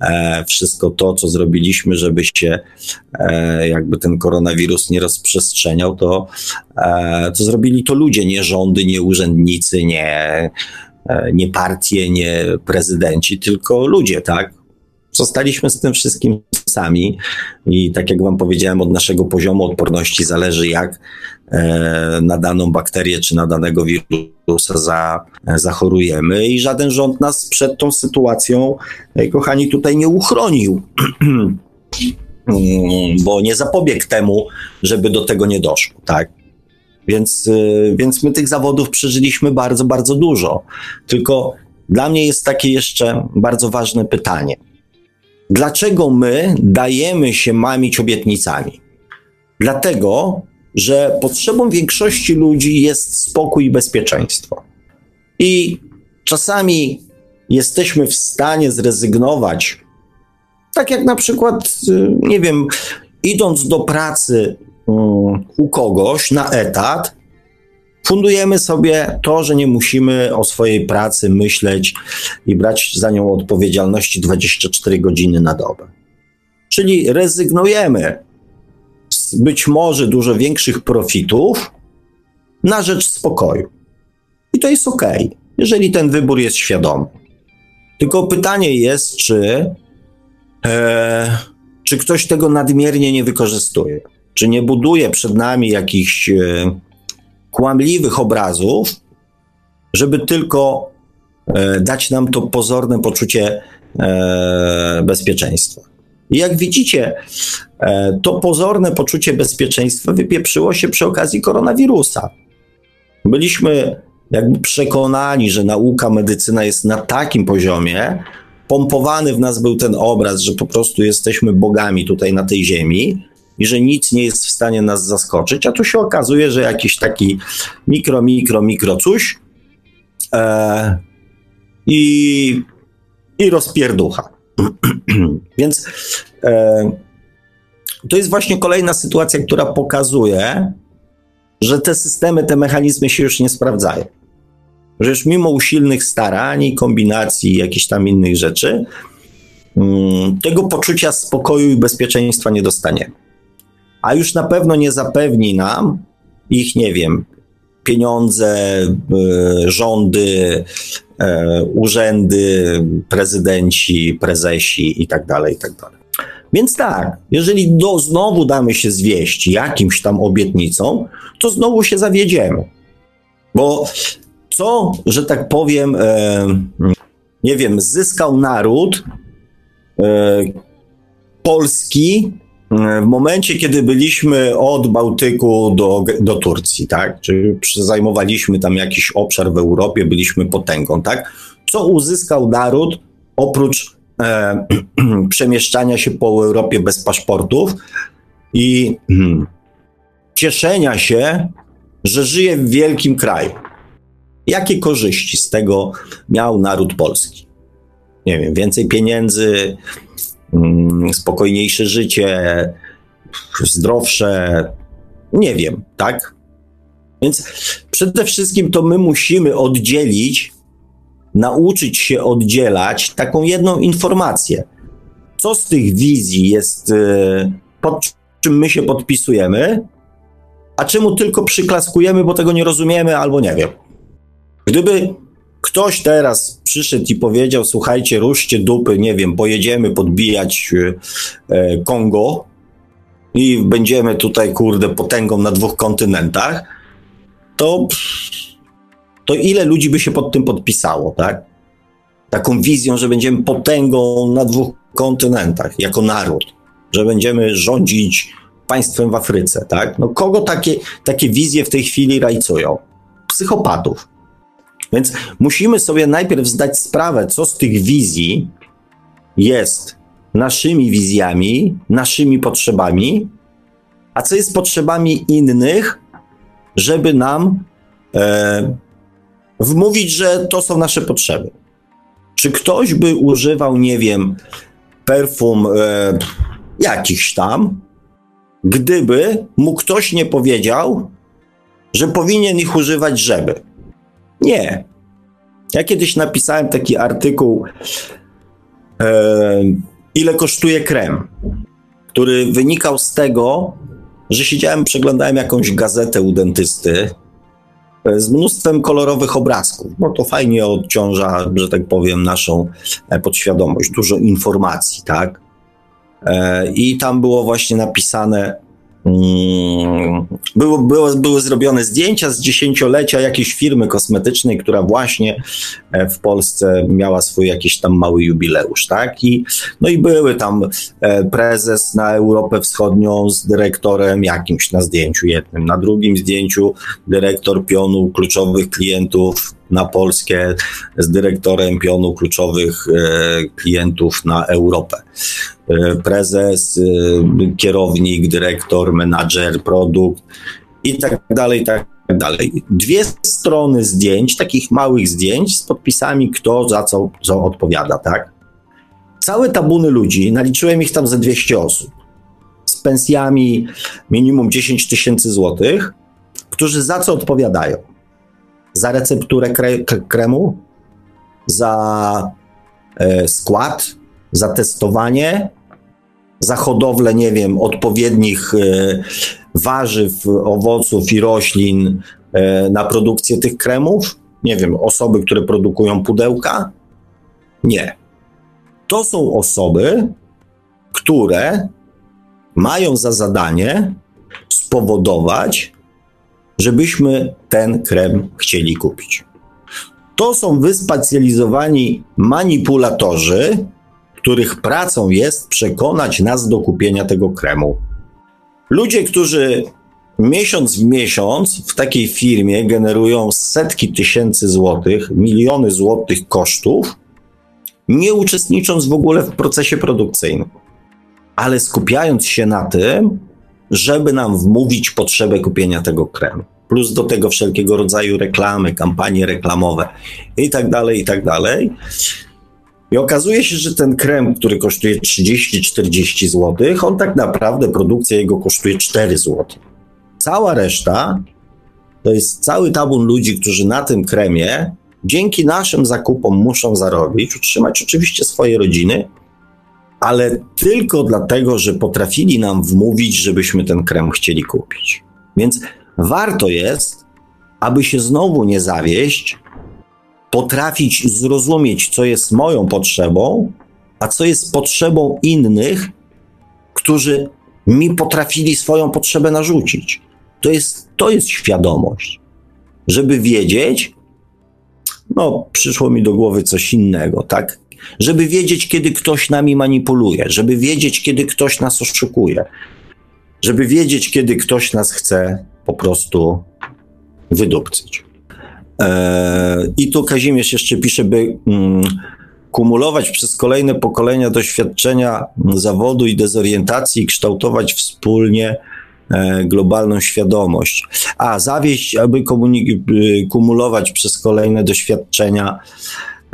e, wszystko to, co zrobiliśmy, żeby się e, jakby ten koronawirus nie rozprzestrzeniał, to, e, to zrobili to ludzie, nie rządy, nie urzędnicy, nie nie partie, nie prezydenci, tylko ludzie, tak? Zostaliśmy z tym wszystkim sami i tak jak Wam powiedziałem, od naszego poziomu odporności zależy, jak e, na daną bakterię czy na danego wirusa za, zachorujemy i żaden rząd nas przed tą sytuacją, e, kochani, tutaj nie uchronił. bo nie zapobiegł temu, żeby do tego nie doszło, tak? Więc, y, więc my tych zawodów przeżyliśmy bardzo, bardzo dużo. Tylko dla mnie jest takie jeszcze bardzo ważne pytanie. Dlaczego my dajemy się mamić obietnicami? Dlatego, że potrzebą większości ludzi jest spokój i bezpieczeństwo. I czasami jesteśmy w stanie zrezygnować, tak jak na przykład, y, nie wiem, idąc do pracy u kogoś na etat, fundujemy sobie to, że nie musimy o swojej pracy myśleć i brać za nią odpowiedzialności 24 godziny na dobę. Czyli rezygnujemy z być może dużo większych profitów na rzecz spokoju. I to jest ok, jeżeli ten wybór jest świadomy. Tylko pytanie jest, czy, e, czy ktoś tego nadmiernie nie wykorzystuje czy nie buduje przed nami jakichś e, kłamliwych obrazów, żeby tylko e, dać nam to pozorne poczucie e, bezpieczeństwa. I jak widzicie, to pozorne poczucie bezpieczeństwa wypieprzyło się przy okazji koronawirusa. Byliśmy jakby przekonani, że nauka, medycyna jest na takim poziomie, pompowany w nas był ten obraz, że po prostu jesteśmy bogami tutaj na tej ziemi, i że nic nie jest w stanie nas zaskoczyć, a tu się okazuje, że jakiś taki mikro, mikro, mikro coś e, i, i rozpierducha. Więc e, to jest właśnie kolejna sytuacja, która pokazuje, że te systemy, te mechanizmy się już nie sprawdzają. Że już mimo usilnych starań i kombinacji jakichś tam innych rzeczy, mm, tego poczucia spokoju i bezpieczeństwa nie dostaniemy a już na pewno nie zapewni nam ich, nie wiem, pieniądze, e, rządy, e, urzędy, prezydenci, prezesi i tak dalej, i tak dalej. Więc tak, jeżeli do, znowu damy się zwieść jakimś tam obietnicą, to znowu się zawiedziemy. Bo co, że tak powiem, e, nie wiem, zyskał naród e, polski w momencie, kiedy byliśmy od Bałtyku do, do Turcji, tak? Czy zajmowaliśmy tam jakiś obszar w Europie, byliśmy potęgą, tak? Co uzyskał naród oprócz e, przemieszczania się po Europie bez paszportów i hmm, cieszenia się, że żyje w wielkim kraju? Jakie korzyści z tego miał naród polski? Nie wiem, więcej pieniędzy, spokojniejsze życie, zdrowsze, nie wiem, tak? Więc przede wszystkim to my musimy oddzielić, nauczyć się oddzielać taką jedną informację. Co z tych wizji jest, y, pod czym my się podpisujemy, a czemu tylko przyklaskujemy, bo tego nie rozumiemy albo nie wiem. Gdyby ktoś teraz przyszedł i powiedział: Słuchajcie, ruszcie dupy, nie wiem, pojedziemy podbijać e, Kongo i będziemy tutaj, kurde, potęgą na dwóch kontynentach, to, to ile ludzi by się pod tym podpisało, tak? Taką wizją, że będziemy potęgą na dwóch kontynentach jako naród, że będziemy rządzić państwem w Afryce, tak? No kogo takie, takie wizje w tej chwili rajcują? Psychopatów. Więc musimy sobie najpierw zdać sprawę, co z tych wizji jest naszymi wizjami, naszymi potrzebami, a co jest potrzebami innych, żeby nam e, wmówić, że to są nasze potrzeby. Czy ktoś by używał, nie wiem, perfum e, jakichś tam, gdyby mu ktoś nie powiedział, że powinien ich używać, żeby? Nie. Ja kiedyś napisałem taki artykuł, e, ile kosztuje krem, który wynikał z tego, że siedziałem, przeglądałem jakąś gazetę u dentysty e, z mnóstwem kolorowych obrazków. No to fajnie odciąża, że tak powiem, naszą e, podświadomość, dużo informacji, tak? E, I tam było właśnie napisane, było, było, były zrobione zdjęcia z dziesięciolecia jakiejś firmy kosmetycznej, która właśnie e, w Polsce miała swój jakiś tam mały jubileusz, tak? I, no i były tam e, prezes na Europę Wschodnią z dyrektorem jakimś na zdjęciu jednym, na drugim zdjęciu dyrektor pionu kluczowych klientów na Polskę z dyrektorem pionu kluczowych e, klientów na Europę. E, prezes, e, kierownik, dyrektor, menadżer, produkt i tak dalej, i tak dalej. Dwie strony zdjęć, takich małych zdjęć z podpisami, kto za co, co odpowiada, tak? Całe tabuny ludzi, naliczyłem ich tam ze 200 osób, z pensjami minimum 10 tysięcy złotych, którzy za co odpowiadają? Za recepturę kre kremu, za e, skład, za testowanie, za hodowlę, nie wiem, odpowiednich e, warzyw, owoców i roślin e, na produkcję tych kremów? Nie wiem, osoby, które produkują pudełka? Nie. To są osoby, które mają za zadanie spowodować, żebyśmy ten krem chcieli kupić. To są wyspecjalizowani manipulatorzy, których pracą jest przekonać nas do kupienia tego kremu. Ludzie, którzy miesiąc w miesiąc w takiej firmie generują setki tysięcy złotych, miliony złotych kosztów, nie uczestnicząc w ogóle w procesie produkcyjnym, ale skupiając się na tym, żeby nam wmówić potrzebę kupienia tego kremu. Plus do tego wszelkiego rodzaju reklamy, kampanie reklamowe i tak dalej, i tak dalej. I okazuje się, że ten krem, który kosztuje 30-40 zł, on tak naprawdę produkcja jego kosztuje 4 zł. Cała reszta to jest cały tabun ludzi, którzy na tym kremie dzięki naszym zakupom muszą zarobić, utrzymać oczywiście swoje rodziny, ale tylko dlatego, że potrafili nam wmówić, żebyśmy ten krem chcieli kupić. Więc warto jest, aby się znowu nie zawieść, potrafić zrozumieć, co jest moją potrzebą, a co jest potrzebą innych, którzy mi potrafili swoją potrzebę narzucić. To jest, to jest świadomość. Żeby wiedzieć, no, przyszło mi do głowy coś innego, tak? Żeby wiedzieć, kiedy ktoś nami manipuluje, żeby wiedzieć, kiedy ktoś nas oszukuje, żeby wiedzieć, kiedy ktoś nas chce po prostu wydupcyć. I tu Kazimierz jeszcze pisze, by mm, kumulować przez kolejne pokolenia doświadczenia zawodu i dezorientacji, kształtować wspólnie e, globalną świadomość. A zawieść, aby y, kumulować przez kolejne doświadczenia.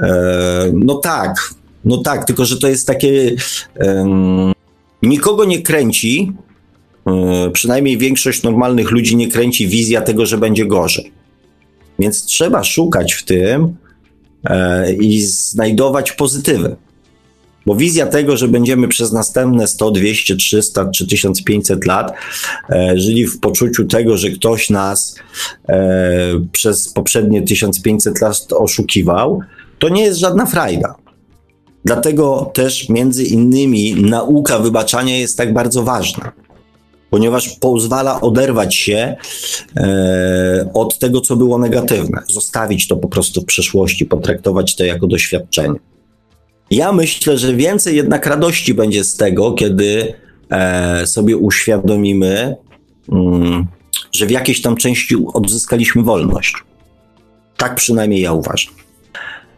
E, no tak, no tak, tylko że to jest takie. nikogo nie kręci, e, przynajmniej większość normalnych ludzi nie kręci wizja tego, że będzie gorzej. Więc trzeba szukać w tym e, i znajdować pozytywy. Bo wizja tego, że będziemy przez następne 100, 200, 300 czy 1500 lat e, żyli w poczuciu tego, że ktoś nas e, przez poprzednie 1500 lat oszukiwał, to nie jest żadna frajda. Dlatego też między innymi nauka wybaczania jest tak bardzo ważna ponieważ pozwala oderwać się e, od tego, co było negatywne, zostawić to po prostu w przeszłości, potraktować to jako doświadczenie. Ja myślę, że więcej jednak radości będzie z tego, kiedy e, sobie uświadomimy, mm, że w jakiejś tam części odzyskaliśmy wolność. Tak przynajmniej ja uważam.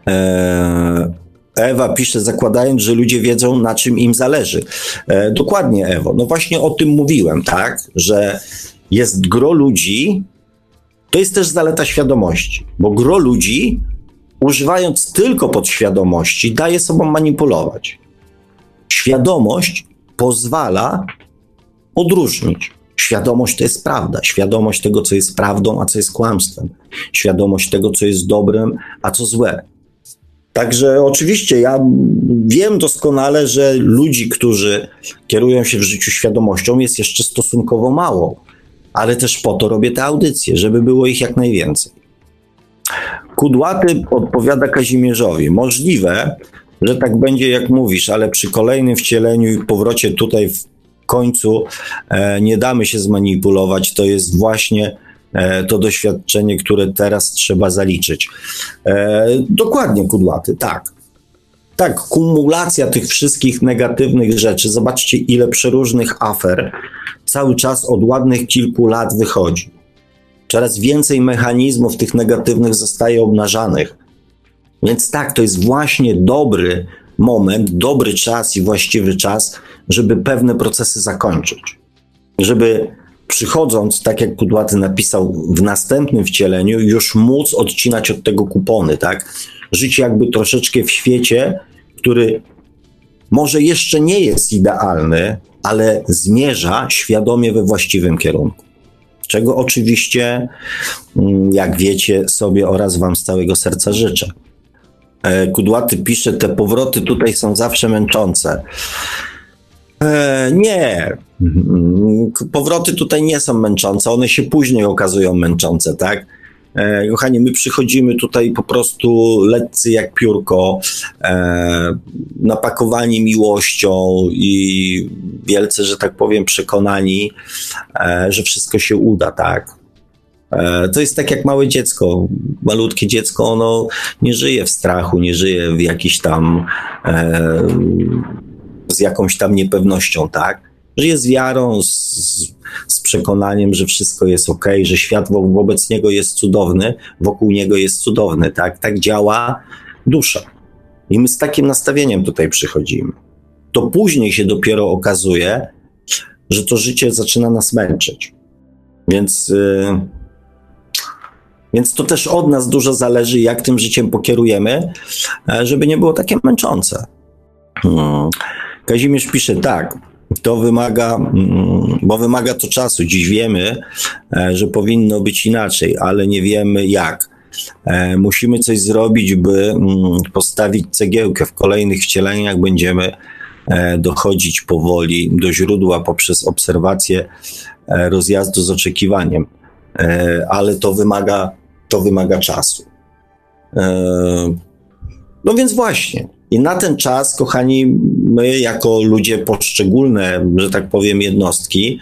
E, Ewa pisze, zakładając, że ludzie wiedzą, na czym im zależy. E, dokładnie, Ewo. No właśnie o tym mówiłem, tak? Że jest gro ludzi, to jest też zaleta świadomości, bo gro ludzi używając tylko podświadomości, daje sobą manipulować. Świadomość pozwala odróżnić. Świadomość to jest prawda, świadomość tego, co jest prawdą, a co jest kłamstwem, świadomość tego, co jest dobrem, a co złe. Także oczywiście ja wiem doskonale, że ludzi, którzy kierują się w życiu świadomością, jest jeszcze stosunkowo mało, ale też po to robię te audycje, żeby było ich jak najwięcej. Kudłaty odpowiada Kazimierzowi. Możliwe, że tak będzie jak mówisz, ale przy kolejnym wcieleniu i powrocie tutaj w końcu e, nie damy się zmanipulować. To jest właśnie to doświadczenie, które teraz trzeba zaliczyć. E, dokładnie, kudłaty, tak. Tak, kumulacja tych wszystkich negatywnych rzeczy. Zobaczcie, ile przeróżnych afer cały czas od ładnych kilku lat wychodzi. Coraz więcej mechanizmów tych negatywnych zostaje obnażanych. Więc tak, to jest właśnie dobry moment, dobry czas i właściwy czas, żeby pewne procesy zakończyć. Żeby przychodząc, tak jak Kudłaty napisał, w następnym wcieleniu, już móc odcinać od tego kupony, tak? Żyć jakby troszeczkę w świecie, który może jeszcze nie jest idealny, ale zmierza świadomie we właściwym kierunku. Czego oczywiście, mm, jak wiecie sobie oraz Wam z całego serca życzę. E, Kudłaty pisze, te powroty tutaj są zawsze męczące. E, nie. Mm, powroty tutaj nie są męczące, one się później okazują męczące, tak? E, kochani, my przychodzimy tutaj po prostu letcy jak piórko, e, napakowani miłością i wielce, że tak powiem, przekonani, że wszystko się uda, tak? To jest tak jak małe dziecko. Malutkie dziecko, ono nie żyje w strachu, nie żyje w jakiś tam z jakąś tam niepewnością, tak? Żyje z wiarą, z, z przekonaniem, że wszystko jest ok, że świat wo wobec niego jest cudowny, wokół niego jest cudowny, tak? Tak działa dusza. I my z takim nastawieniem tutaj przychodzimy. To później się dopiero okazuje, że to życie zaczyna nas męczyć. Więc. Yy, więc to też od nas dużo zależy, jak tym życiem pokierujemy, e, żeby nie było takie męczące. Hmm. Kazimierz pisze tak. To wymaga, mm, bo wymaga to czasu. Dziś wiemy, e, że powinno być inaczej, ale nie wiemy jak. E, musimy coś zrobić, by mm, postawić cegiełkę. W kolejnych wcieleniach będziemy dochodzić powoli do źródła poprzez obserwację rozjazdu z oczekiwaniem. Ale to wymaga to wymaga czasu. E, no więc właśnie. I na ten czas, kochani, my jako ludzie poszczególne, że tak powiem, jednostki,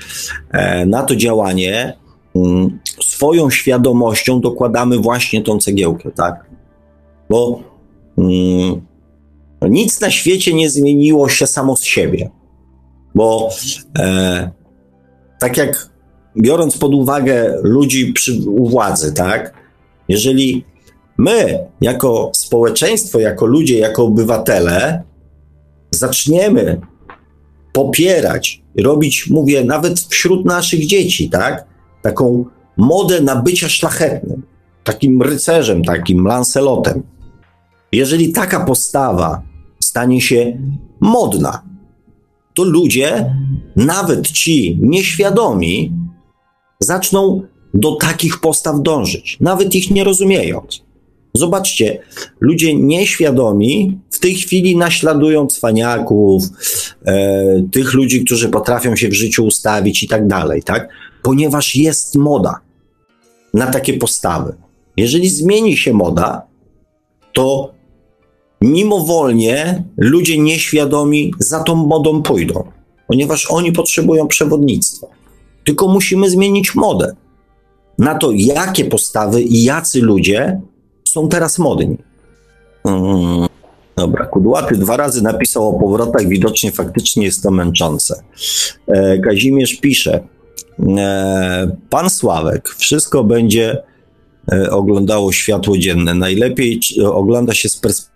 e, na to działanie mm, swoją świadomością dokładamy właśnie tą cegiełkę, tak? Bo mm, nic na świecie nie zmieniło się samo z siebie. Bo e, tak jak biorąc pod uwagę ludzi przy, u władzy, tak? Jeżeli my, jako społeczeństwo, jako ludzie, jako obywatele, zaczniemy popierać, robić, mówię, nawet wśród naszych dzieci, tak, taką modę na bycia szlachetnym, takim rycerzem, takim lancelotem. Jeżeli taka postawa stanie się modna, to ludzie, nawet ci nieświadomi, zaczną do takich postaw dążyć, nawet ich nie rozumiejąc. Zobaczcie, ludzie nieświadomi w tej chwili naśladują cwaniaków, e, tych ludzi, którzy potrafią się w życiu ustawić i tak dalej, tak? Ponieważ jest moda na takie postawy. Jeżeli zmieni się moda, to mimowolnie ludzie nieświadomi za tą modą pójdą, ponieważ oni potrzebują przewodnictwa. Tylko musimy zmienić modę na to, jakie postawy i jacy ludzie są teraz modni. Hmm. Dobra, Kudłaty dwa razy napisał o powrotach, widocznie faktycznie jest to męczące. E, Kazimierz pisze, e, pan Sławek, wszystko będzie e, oglądało światło dzienne. Najlepiej ogląda się z perspektywy.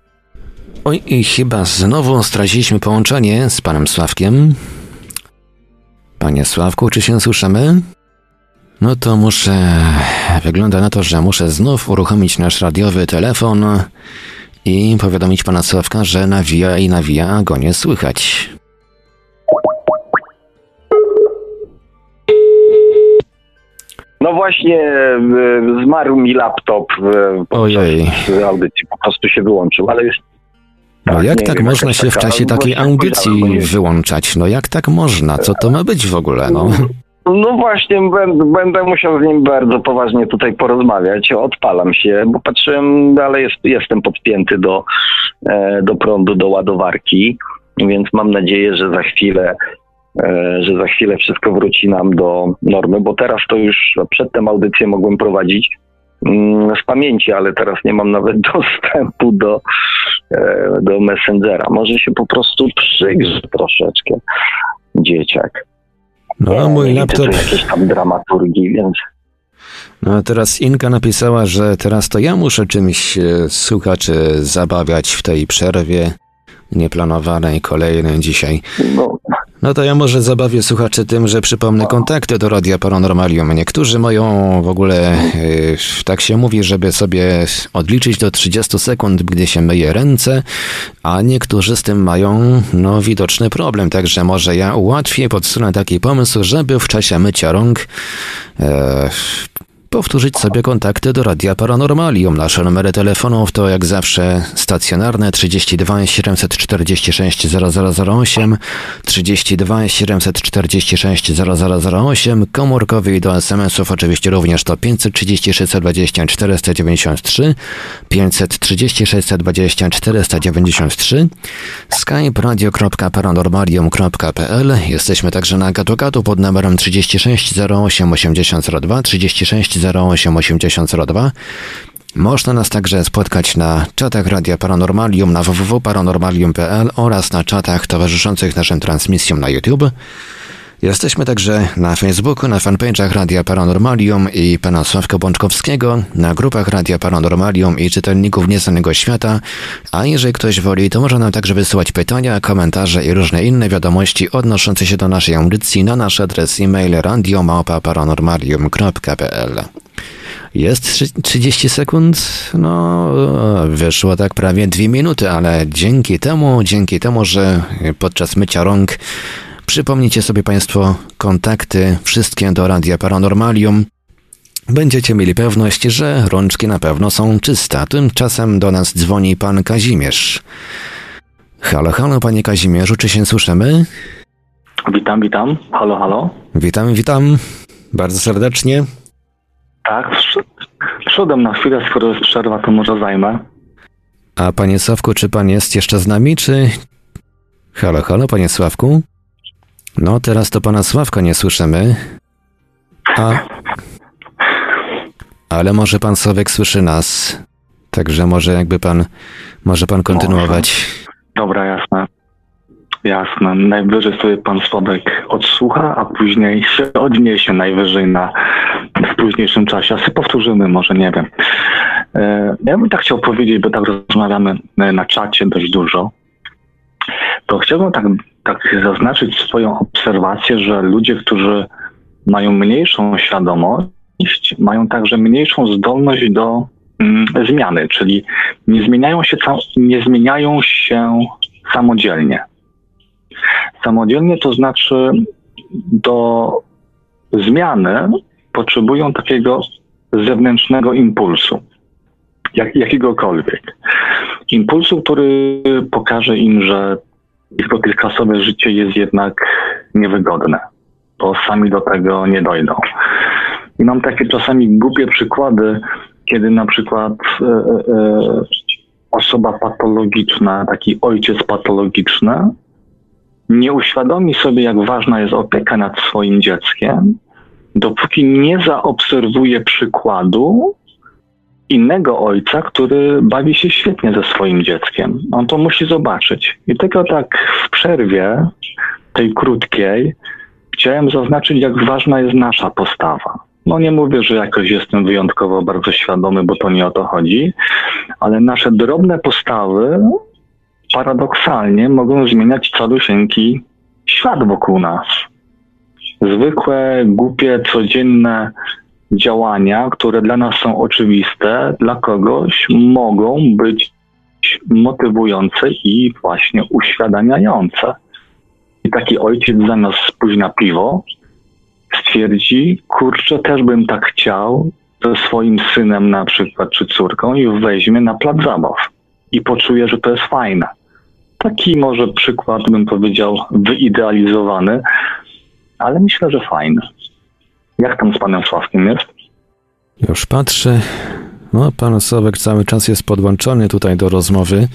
Oj, i chyba znowu straciliśmy połączenie z panem Sławkiem. Panie Sławku, czy się słyszymy? No to muszę. Wygląda na to, że muszę znów uruchomić nasz radiowy telefon i powiadomić pana Sławka, że nawija i nawija, a go nie słychać. No właśnie e, zmarł mi laptop e, Ojej. audycji, po prostu się wyłączył, ale już No Tak, jak tak wiem, można się w czasie takiej audycji wyłączać? No jak tak można? Co to ma być w ogóle? No. No właśnie, będę, musiał z nim bardzo poważnie tutaj porozmawiać. Odpalam się, bo patrzyłem, ale jest, jestem podpięty do, e, do prądu, do ładowarki, więc mam nadzieję, że za chwilę e, że za chwilę wszystko wróci nam do normy, bo teraz to już przedtem audycję mogłem prowadzić mm, z pamięci, ale teraz nie mam nawet dostępu do, e, do Messengera. Może się po prostu przygrze troszeczkę dzieciak. No a mój laptop. tu jakiejś tam dramaturgii, więc No a teraz Inka napisała, że teraz to ja muszę czymś e, słuchaczy zabawiać w tej przerwie nieplanowanej, kolejnej dzisiaj. no, No to ja może zabawię słuchaczy tym, że przypomnę kontakty do Radia Paranormalium. Niektórzy mają w ogóle, yy, tak się mówi, żeby sobie odliczyć do 30 sekund, gdy się myje ręce, a niektórzy z tym mają, no, widoczny problem. Także może ja ułatwię, podsunę taki pomysł, żeby w czasie mycia rąk e, powtórzyć sobie kontakty do Radia Paranormalium. Nasze numery telefonów to jak zawsze stacjonarne 32 746 0008, 32 746 0008, komórkowy i do SMS-ów oczywiście również to 530 620 493, 530 620 493, skype radio.paranormalium.pl. Jesteśmy także na gadu pod numerem 36 08 8002, 36 08 8002. Można nas także spotkać na czatach Radia Paranormalium na www.paranormalium.pl oraz na czatach towarzyszących naszym transmisjom na YouTube. Jesteśmy także na Facebooku, na fanpage'ach Radia Paranormalium i pana Sławka Bączkowskiego, na grupach Radia Paranormalium i czytelników Nieznanego Świata, a jeżeli ktoś woli, to może nam także wysyłać pytania, komentarze i różne inne wiadomości odnoszące się do naszej audycji na nasz adres e-mail radiomałpa-paranormalium.pl Jest trzy- 30 sekund? No, wyszło tak prawie dwie minuty, ale dzięki temu, dzięki temu, że podczas mycia rąk Przypomnijcie sobie Państwo kontakty wszystkie do Radia Paranormalium. Będziecie mieli pewność, że rączki na pewno są czyste. Tymczasem do nas dzwoni pan Kazimierz. Halo, halo, panie Kazimierzu, czy się słyszymy? Witam, witam. Halo, halo. Witam, witam. Bardzo serdecznie. Tak, wszedłem na chwilę, skoro jest przerwa, to może zajmę. A panie Sławku, czy pan jest jeszcze z nami, czy... Halo, halo, panie Sławku? No, teraz to pana Sławka nie słyszymy. A... Ale może pan Sławek słyszy nas. Także może jakby pan... Może pan kontynuować. Dobra, jasne. Jasne. Najwyżej sobie pan Słodek odsłucha, a później się odniesie najwyżej na, w późniejszym czasie. A sobie powtórzymy, może nie wiem. E, Ja bym tak chciał powiedzieć, bo tak rozmawiamy e, na czacie dość dużo. To chciałbym tak, tak zaznaczyć swoją obserwację, że ludzie, którzy mają mniejszą świadomość, mają także mniejszą zdolność do mm, zmiany, czyli nie zmieniają się, nie zmieniają się samodzielnie. Samodzielnie to znaczy do zmiany potrzebują takiego zewnętrznego impulsu, jak, jakiegokolwiek. Impulsu, który pokaże im, że ich dotychczasowe życie jest jednak niewygodne, bo sami do tego nie dojdą. I mam takie czasami głupie przykłady, kiedy na przykład e, e, osoba patologiczna, taki ojciec patologiczny, nie uświadomi sobie, jak ważna jest opieka nad swoim dzieckiem, dopóki nie zaobserwuje przykładu innego ojca, który bawi się świetnie ze swoim dzieckiem. On to musi zobaczyć. I tylko tak w przerwie, tej krótkiej, chciałem zaznaczyć, jak ważna jest nasza postawa. No nie mówię, że jakoś jestem wyjątkowo bardzo świadomy, bo to nie o to chodzi, ale nasze drobne postawy paradoksalnie mogą zmieniać calusieńki świat wokół nas. Zwykłe, głupie, codzienne działania, które dla nas są oczywiste, dla kogoś mogą być motywujące i właśnie uświadamiające. I taki ojciec zamiast pójść na piwo, stwierdzi, kurczę, też bym tak chciał ze swoim synem na przykład, czy córką i weźmie na plac zabaw i poczuje, że to jest fajne. Taki może przykład, bym powiedział, wyidealizowany, ale myślę, że fajny. Jak tam z panem Sławkiem jest? Już patrzę. No, pan Sławek cały czas jest podłączony tutaj do rozmowy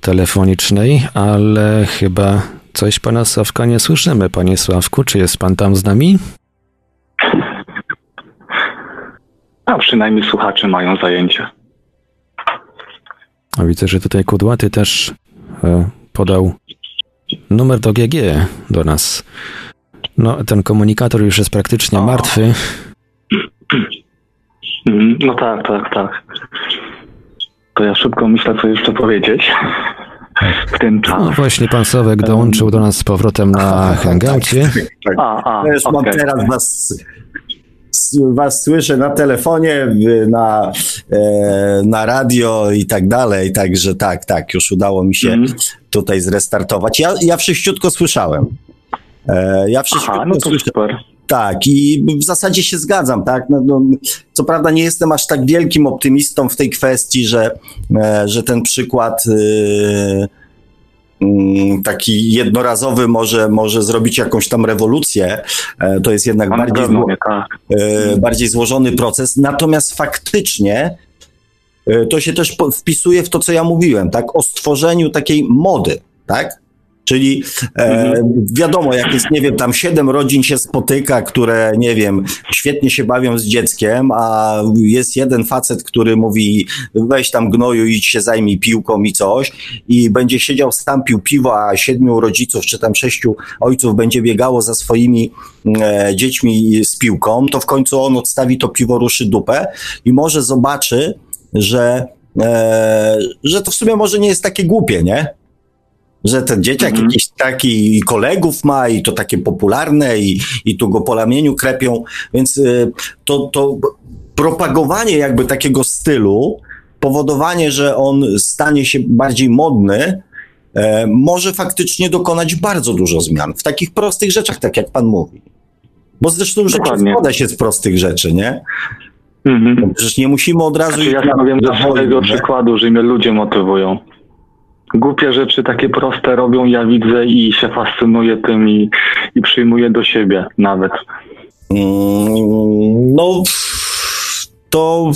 telefonicznej, ale chyba coś pana Sławka nie słyszymy. Panie Sławku, czy jest pan tam z nami? A przynajmniej słuchacze mają zajęcie. A widzę, że tutaj Kudłaty też e, podał numer do GG do nas. No, ten komunikator już jest praktycznie O. martwy. Mhm, No tak, tak, tak. To ja szybko myślę, co jeszcze powiedzieć w ten czas. No właśnie, pan Sławek dołączył do nas z powrotem na hangoucie. Tak. A, a, już mam okej. teraz was, was słyszę na telefonie, na, e, na radio i tak dalej, także tak, tak, już udało mi się Mhm. tutaj zrestartować. Ja, ja wszyściutko słyszałem. E, ja wszyściutko Aha, no to słyszałem. super. Tak, i w zasadzie się zgadzam, tak. No, no, co prawda nie jestem aż tak wielkim optymistą w tej kwestii, że, e, że ten przykład y, mm, taki jednorazowy może, może zrobić jakąś tam rewolucję. E, to jest jednak na bardziej, zło, tak. e, bardziej złożony proces. Natomiast faktycznie e, to się też wpisuje w to, co ja mówiłem, tak, o stworzeniu takiej mody, tak? Czyli e, Mhm. wiadomo, jak jest, nie wiem, tam siedem rodzin się spotyka, które, nie wiem, świetnie się bawią z dzieckiem, a jest jeden facet, który mówi, weź tam gnoju, idź się zajmij piłką i coś i będzie siedział sam pił piwo, a siedmiu rodziców, czy tam sześciu ojców będzie biegało za swoimi e, dziećmi z piłką, to w końcu on odstawi to piwo, ruszy dupę i może zobaczy, że, e, że to w sumie może nie jest takie głupie, nie? Że ten dzieciak Mhm. jakiś taki kolegów ma i to takie popularne i, i tu go po ramieniu krepią, więc y, to, to propagowanie jakby takiego stylu, powodowanie, że on stanie się bardziej modny, e, może faktycznie dokonać bardzo dużo zmian w takich prostych rzeczach, tak jak pan mówi. Bo zresztą rzeczy Dokładnie. składa się z prostych rzeczy, nie? Mhm. Przecież nie musimy od razu... Znaczy, ja na ze swojego nie? przykładu, że mnie ludzie motywują. Głupie rzeczy takie proste robią, ja widzę i się fascynuję tym i, i przyjmuję do siebie nawet. Mm, No, to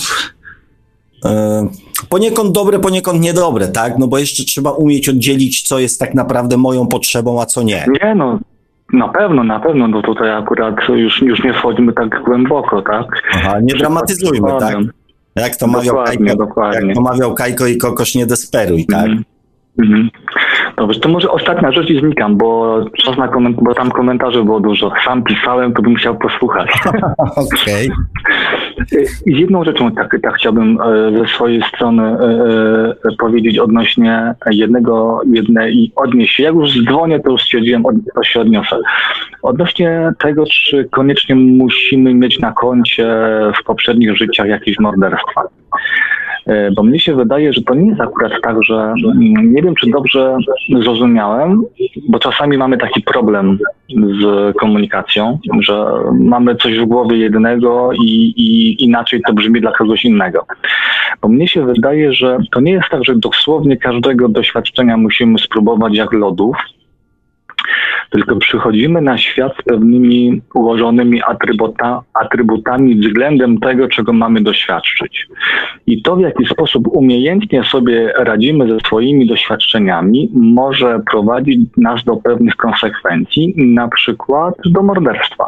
e, poniekąd dobre, poniekąd niedobre, tak? No bo jeszcze trzeba umieć oddzielić, co jest tak naprawdę moją potrzebą, a co nie. Nie no, na pewno, na pewno, no tutaj akurat już, już nie wchodzimy tak głęboko, tak? Aha, nie dramatyzujmy, tak? Jak to mawiał Dokładnie, Kajko, dokładnie. jak to mawiał Kajko i Kokosz, nie desperuj, tak? Mhm. Mhm. Dobrze, to może ostatnia rzecz i znikam, bo czas na koment- bo tam komentarzy było dużo. Sam pisałem, to bym chciał posłuchać. Okej. I z jedną rzeczą tak, tak chciałbym e, ze swojej strony e, e, powiedzieć odnośnie jednego, jednej i odnieść się. Jak już dzwonię, to już stwierdziłem, od, to się odniosę. Odnośnie tego, czy koniecznie musimy mieć na koncie w poprzednich życiach jakieś morderstwa. E, Bo mnie się wydaje, że to nie jest akurat tak, że mm, nie wiem, czy dobrze zrozumiałem, bo czasami mamy taki problem z komunikacją, że mamy coś w głowie jednego i, i inaczej to brzmi dla kogoś innego. Bo mnie się wydaje, że to nie jest tak, że dosłownie każdego doświadczenia musimy spróbować jak lodów, tylko przychodzimy na świat z pewnymi ułożonymi atrybuta, atrybutami względem tego, czego mamy doświadczyć. I to, w jaki sposób umiejętnie sobie radzimy ze swoimi doświadczeniami, może prowadzić nas do pewnych konsekwencji, na przykład do morderstwa.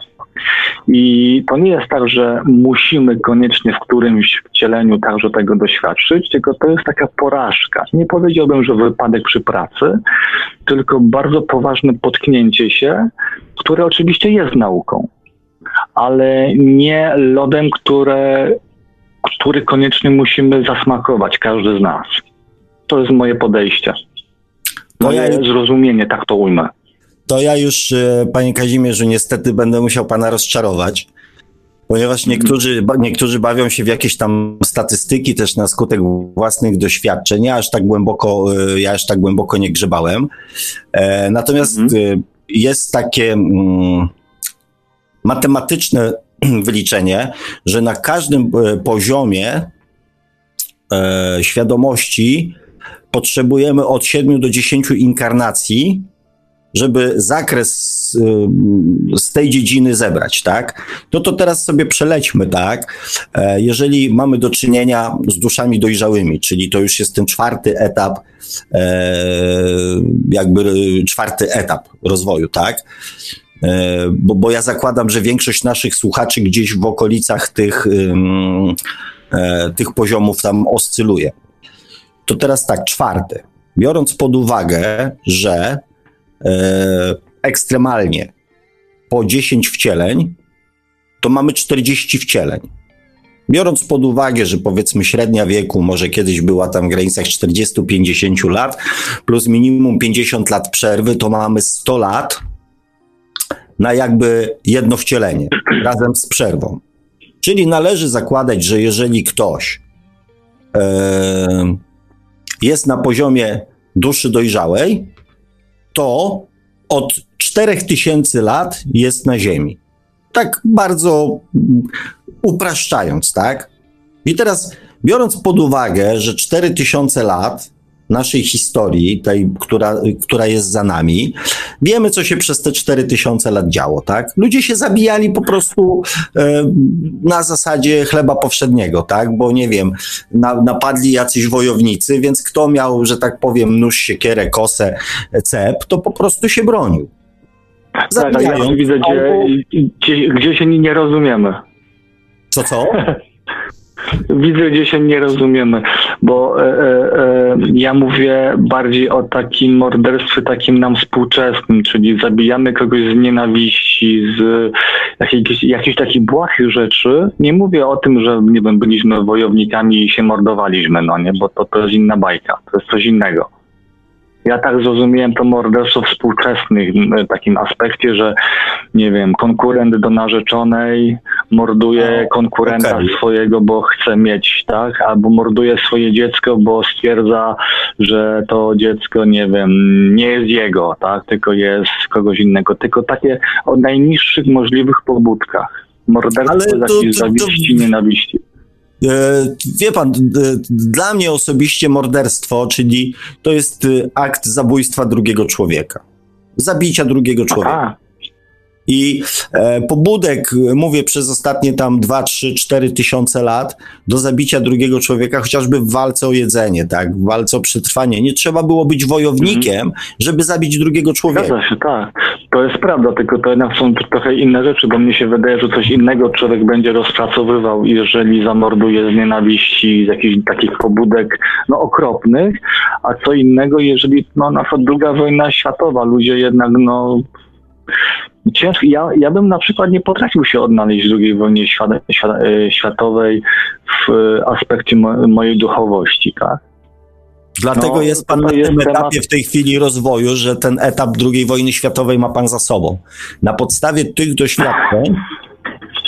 I to nie jest tak, że musimy koniecznie w którymś wcieleniu także tego doświadczyć, tylko to jest taka porażka. Nie powiedziałbym, że wypadek przy pracy, tylko bardzo poważne potknięcie się, które oczywiście jest nauką, ale nie lodem, które, który koniecznie musimy zasmakować, każdy z nas. To jest moje podejście. Moje ja- zrozumienie, tak to ujmę. To ja już, e, panie Kazimierzu, niestety będę musiał pana rozczarować, ponieważ Mhm. niektórzy, niektórzy bawią się w jakieś tam statystyki też na skutek własnych doświadczeń. Ja aż tak głęboko, e, ja aż tak głęboko nie grzebałem. E, Natomiast Mhm. jest takie mm, matematyczne wyliczenie, że na każdym poziomie świadomości potrzebujemy od 7 do 10 inkarnacji, żeby zakres y, z tej dziedziny zebrać, tak? No to teraz sobie przelećmy, tak? E, Jeżeli mamy do czynienia z duszami dojrzałymi, czyli to już jest ten czwarty etap, e, jakby y, czwarty etap rozwoju, tak? E, Bo, bo ja zakładam, że większość naszych słuchaczy gdzieś w okolicach tych, tych poziomów tam oscyluje. To teraz tak, czwarty. Biorąc pod uwagę, że ekstremalnie po 10 wcieleń, to mamy 40 wcieleń. Biorąc pod uwagę, że powiedzmy średnia wieku może kiedyś była tam w granicach 40-50 lat, plus minimum 50 lat przerwy, to mamy 100 lat na jakby jedno wcielenie razem z przerwą. Czyli należy zakładać, że jeżeli ktoś e, jest na poziomie duszy dojrzałej, to od 4000 lat jest na Ziemi. Tak bardzo mm, upraszczając, tak? I teraz, biorąc pod uwagę, że 4000 lat naszej historii, tej, która, która jest za nami, wiemy, co się przez te 4000 lat działo, tak? Ludzie się zabijali po prostu e, na zasadzie chleba powszedniego, tak? Bo nie wiem, na, napadli jacyś wojownicy, więc kto miał, że tak powiem, nóż, siekierę, kosę, cep, to po prostu się bronił. Tak, ale ja widzę, gdzie, gdzie, gdzie się nie rozumiemy. Co, co? Widzę, gdzie się nie rozumiemy, bo e, e, e, ja mówię bardziej o takim morderstwie takim nam współczesnym, czyli zabijamy kogoś z nienawiści, z jakichś, jakichś takich błahych rzeczy. Nie mówię o tym, że nie wiem, byliśmy wojownikami i się mordowaliśmy, no nie, bo to, to jest inna bajka, to jest coś innego. Ja tak zrozumiałem to morderstwo w współczesnym e, takim aspekcie, że nie wiem, konkurent do narzeczonej morduje O, konkurenta okej. swojego, bo chce mieć, tak? Albo morduje swoje dziecko, bo stwierdza, że to dziecko, nie wiem, nie jest jego, tak? Tylko jest kogoś innego. Tylko takie o najniższych możliwych pobudkach. Morderstwo z jakiejś to- to- zawiści, nienawiści. E, Wie pan, dla mnie osobiście morderstwo, czyli to jest y, akt zabójstwa drugiego człowieka. Zabicia drugiego człowieka. Aha, I e, pobudek, mówię, przez ostatnie tam 2, 3, 4 tysiące lat do zabicia drugiego człowieka, chociażby w walce o jedzenie, tak, w walce o przetrwanie. Nie trzeba było być wojownikiem, żeby zabić drugiego człowieka. Zgadza się, tak. To jest prawda, tylko to jednak są trochę inne rzeczy, bo mnie się wydaje, że coś innego człowiek będzie rozpracowywał, jeżeli zamorduje z nienawiści, z jakichś takich pobudek no, okropnych, a co innego, jeżeli no, na przykład druga wojna światowa, ludzie jednak no ciężko, ja, ja bym na przykład nie potrafił się odnaleźć w II wojnie e, światowej w aspekcie mo, mojej duchowości, tak? Dlatego No, jest pan na jest tym temat- etapie w tej chwili rozwoju, że ten etap II wojny światowej ma pan za sobą. Na podstawie tych doświadczeń,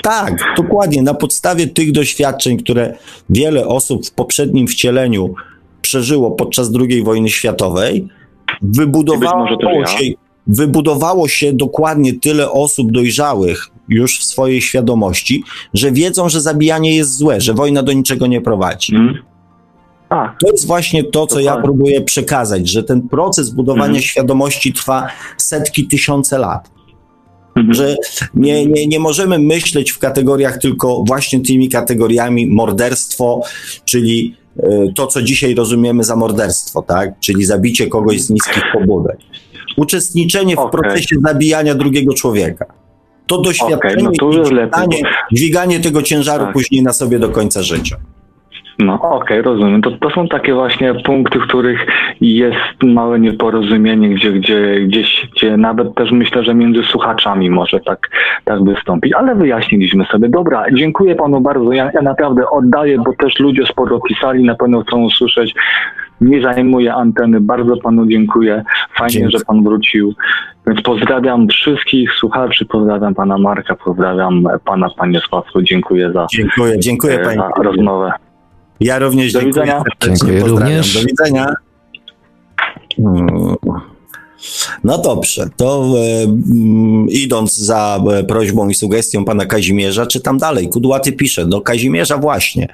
tak, dokładnie, na podstawie tych doświadczeń, które wiele osób w poprzednim wcieleniu przeżyło podczas II wojny światowej, wybudowało też ja. Wybudowało się dokładnie tyle osób dojrzałych już w swojej świadomości, że wiedzą, że zabijanie jest złe, że wojna do niczego nie prowadzi. Mhm. A, To jest właśnie to, co ja próbuję przekazać, że ten proces budowania Mhm. świadomości trwa setki, tysiące lat. mhm. Że nie, nie, nie możemy myśleć w kategoriach tylko właśnie tymi kategoriami morderstwo, czyli e, to, co dzisiaj rozumiemy za morderstwo, tak? Czyli zabicie kogoś z niskich pobudek. Uczestniczenie w Okej. procesie zabijania drugiego człowieka. To doświadczenie no to już i lepiej, dźwiganie, dźwiganie tego ciężaru Tak. później na sobie do końca życia. No okej, rozumiem. To, to są takie właśnie punkty, w których jest małe nieporozumienie, gdzie, gdzie gdzieś, gdzie nawet też myślę, że między słuchaczami może tak, tak wystąpić, ale wyjaśniliśmy sobie. Dobra, dziękuję panu bardzo. Ja, ja naprawdę oddaję, bo też ludzie sporo pisali, na pewno chcą usłyszeć nie zajmuje anteny. Bardzo panu dziękuję. Fajnie, Dziękuję. że pan wrócił. Więc pozdrawiam wszystkich słuchaczy, pozdrawiam pana Marka, pozdrawiam pana panie Sławku. Dziękuję za, Dziękuję, dziękuję e, panie. za rozmowę. Ja również Do dziękuję. widzenia. Dziękuję pozdrawiam. również. Do widzenia. No dobrze, to e, mm, idąc za e, prośbą i sugestią pana Kazimierza, czytam dalej. Kudłaty pisze, do Kazimierza właśnie.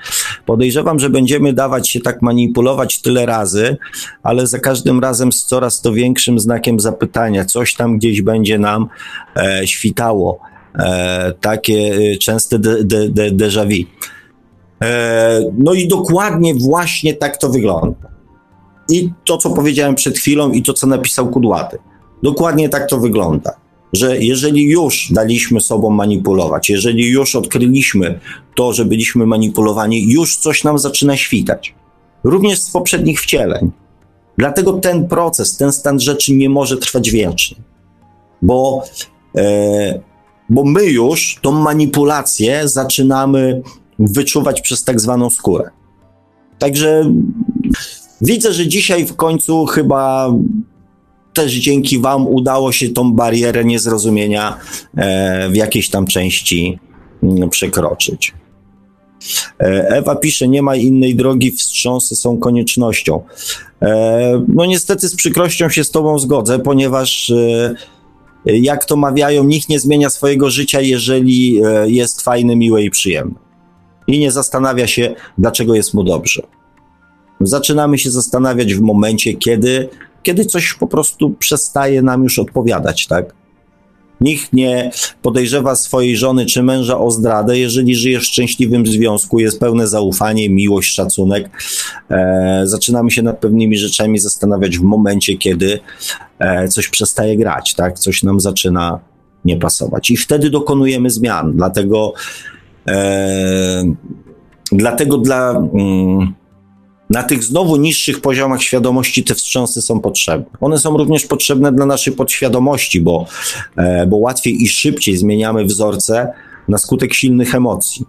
Podejrzewam, że będziemy dawać się tak manipulować tyle razy, ale za każdym razem z coraz to większym znakiem zapytania. Coś tam gdzieś będzie nam e, świtało. E, takie e, częste de, de, de, déjà vu. E, no i dokładnie właśnie tak to wygląda. I to, co powiedziałem przed chwilą, i to, co napisał Kudłaty. Dokładnie tak to wygląda. Że jeżeli już daliśmy sobą manipulować, jeżeli już odkryliśmy to, że byliśmy manipulowani, już coś nam zaczyna świtać. Również z poprzednich wcieleń. Dlatego ten proces, ten stan rzeczy nie może trwać wiecznie. Bo, e, bo my już tą manipulację zaczynamy wyczuwać przez tak zwaną skórę. Także widzę, że dzisiaj w końcu chyba też dzięki Wam udało się tą barierę niezrozumienia e, w jakiejś tam części mm, przekroczyć. E, Ewa pisze, nie ma innej drogi, wstrząsy są koniecznością. E, no niestety z przykrością się z Tobą zgodzę, ponieważ jak to mawiają, nikt nie zmienia swojego życia, jeżeli jest fajne, miłe i przyjemne. I nie zastanawia się, dlaczego jest mu dobrze. Zaczynamy się zastanawiać w momencie, kiedy, kiedy coś po prostu przestaje nam już odpowiadać, tak? Nikt nie podejrzewa swojej żony czy męża o zdradę, jeżeli żyje w szczęśliwym związku, jest pełne zaufanie, miłość, szacunek. E, zaczynamy się nad pewnymi rzeczami zastanawiać w momencie, kiedy e, coś przestaje grać, tak? Coś nam zaczyna nie pasować. I wtedy dokonujemy zmian. Dlatego, e, dlatego dla. Mm, na tych znowu niższych poziomach świadomości te wstrząsy są potrzebne. One są również potrzebne dla naszej podświadomości, bo, e, bo łatwiej i szybciej zmieniamy wzorce na skutek silnych emocji.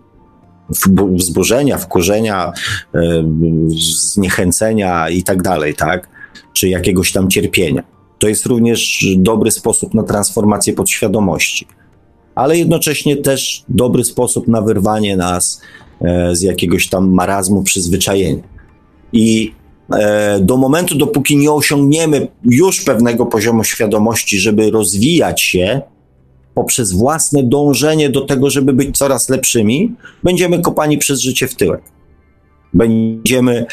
Wzburzenia, wkurzenia, e, zniechęcenia i tak dalej, tak? Czy jakiegoś tam cierpienia. To jest również dobry sposób na transformację podświadomości, ale jednocześnie też dobry sposób na wyrwanie nas e, z jakiegoś tam marazmu przyzwyczajenia. I e, do momentu, dopóki nie osiągniemy już pewnego poziomu świadomości, żeby rozwijać się poprzez własne dążenie do tego, żeby być coraz lepszymi, będziemy kopani przez życie w tyłek. Będziemy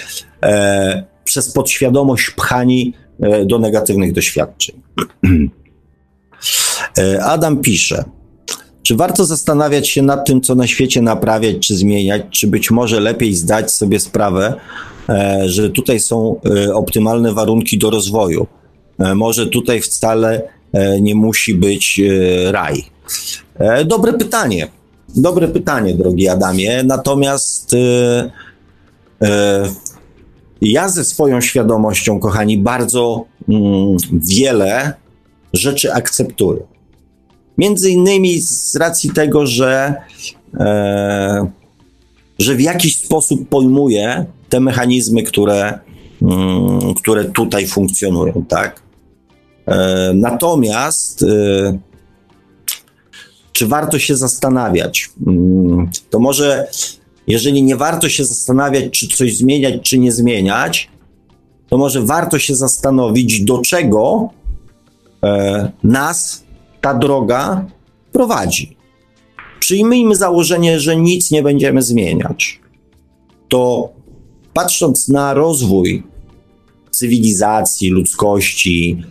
e, przez podświadomość pchani e, do negatywnych doświadczeń. E, Adam pisze. Czy warto zastanawiać się nad tym, co na świecie naprawiać czy zmieniać, czy być może lepiej zdać sobie sprawę, że tutaj są e, optymalne warunki do rozwoju? E, Może tutaj wcale e, nie musi być e, raj. E, Dobre pytanie. Dobre pytanie, drogi Adamie. Natomiast e, e, ja ze swoją świadomością, kochani, bardzo mm, wiele rzeczy akceptuję. Między innymi z racji tego, że, e, że w jakiś sposób pojmuję te mechanizmy, które, mm, które tutaj funkcjonują, tak? E, natomiast e, czy warto się zastanawiać? Mm, To może, jeżeli nie warto się zastanawiać, czy coś zmieniać, czy nie zmieniać, to może warto się zastanowić, do czego e, nas ta droga prowadzi. Przyjmijmy założenie, że nic nie będziemy zmieniać. To patrząc na rozwój cywilizacji, ludzkości,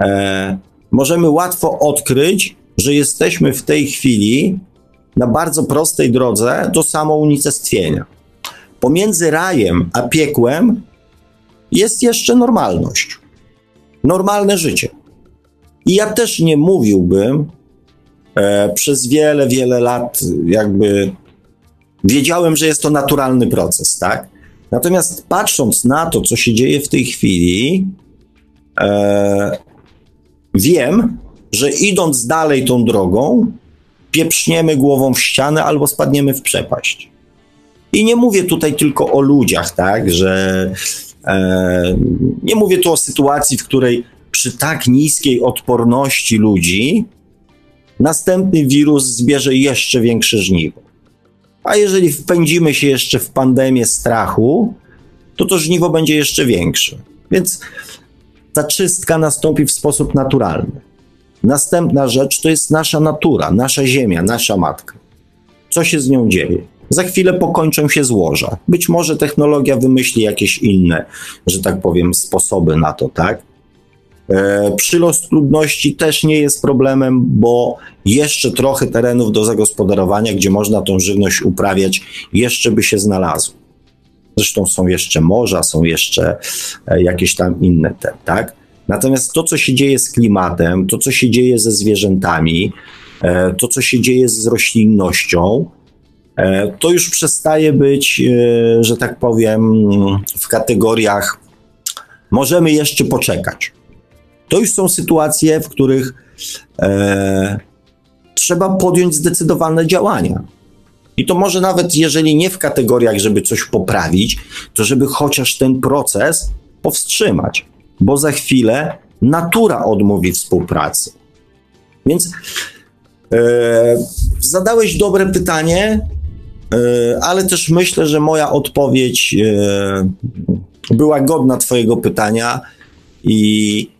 e, możemy łatwo odkryć, że jesteśmy w tej chwili na bardzo prostej drodze do samounicestwienia. Pomiędzy rajem a piekłem jest jeszcze normalność. Normalne życie. I ja też nie mówiłbym e, przez wiele, wiele lat, jakby wiedziałem, że jest to naturalny proces, tak? Natomiast patrząc na to, co się dzieje w tej chwili, e, wiem, że idąc dalej tą drogą, pieprzniemy głową w ścianę albo spadniemy w przepaść. I nie mówię tutaj tylko o ludziach, tak, że E, nie mówię tu o sytuacji, w której przy tak niskiej odporności ludzi następny wirus zbierze jeszcze większe żniwo. A jeżeli wpędzimy się jeszcze w pandemię strachu, to to żniwo będzie jeszcze większe. Więc ta czystka nastąpi w sposób naturalny. Następna rzecz to jest nasza natura, nasza ziemia, nasza matka. Co się z nią dzieje? Za chwilę pokończą się złoża. Być może technologia wymyśli jakieś inne, że tak powiem, sposoby na to, tak? E, przyrost ludności też nie jest problemem, bo jeszcze trochę terenów do zagospodarowania, gdzie można tą żywność uprawiać, jeszcze by się znalazło. Zresztą są jeszcze morza, są jeszcze e, jakieś tam inne te, tak? Natomiast to, co się dzieje z klimatem, to, co się dzieje ze zwierzętami, e, to, co się dzieje z roślinnością, to już przestaje być, że tak powiem, w kategoriach możemy jeszcze poczekać. To już są sytuacje, w których e, trzeba podjąć zdecydowane działania. I to może nawet, jeżeli nie w kategoriach, żeby coś poprawić, to żeby chociaż ten proces powstrzymać, bo za chwilę natura odmówi współpracy. Więc e, zadałeś dobre pytanie, e, ale też myślę, że moja odpowiedź e, była godna Twojego pytania i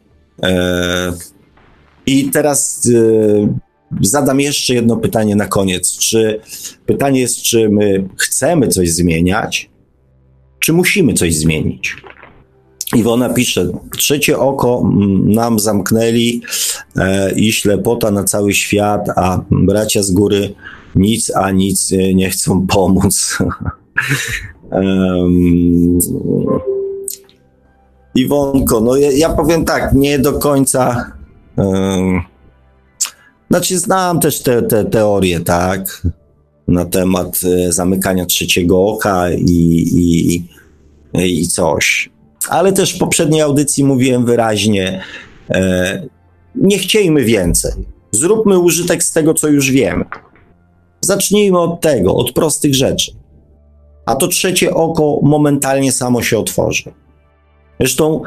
I teraz e, zadam jeszcze jedno pytanie na koniec. Czy pytanie jest, czy my chcemy coś zmieniać, czy musimy coś zmienić? Iwona pisze, trzecie oko nam zamknęli e, i ślepota na cały świat, a bracia z góry nic, a nic nie chcą pomóc. um, Iwonko, no ja, ja powiem tak, nie do końca. Um, znaczy, znam też te, te teorie, tak, na temat e, zamykania trzeciego oka i, i, i coś. Ale też w poprzedniej audycji mówiłem wyraźnie, e, nie chciejmy więcej. Zróbmy użytek z tego, co już wiemy. Zacznijmy od tego, od prostych rzeczy. A to trzecie oko momentalnie samo się otworzy. Zresztą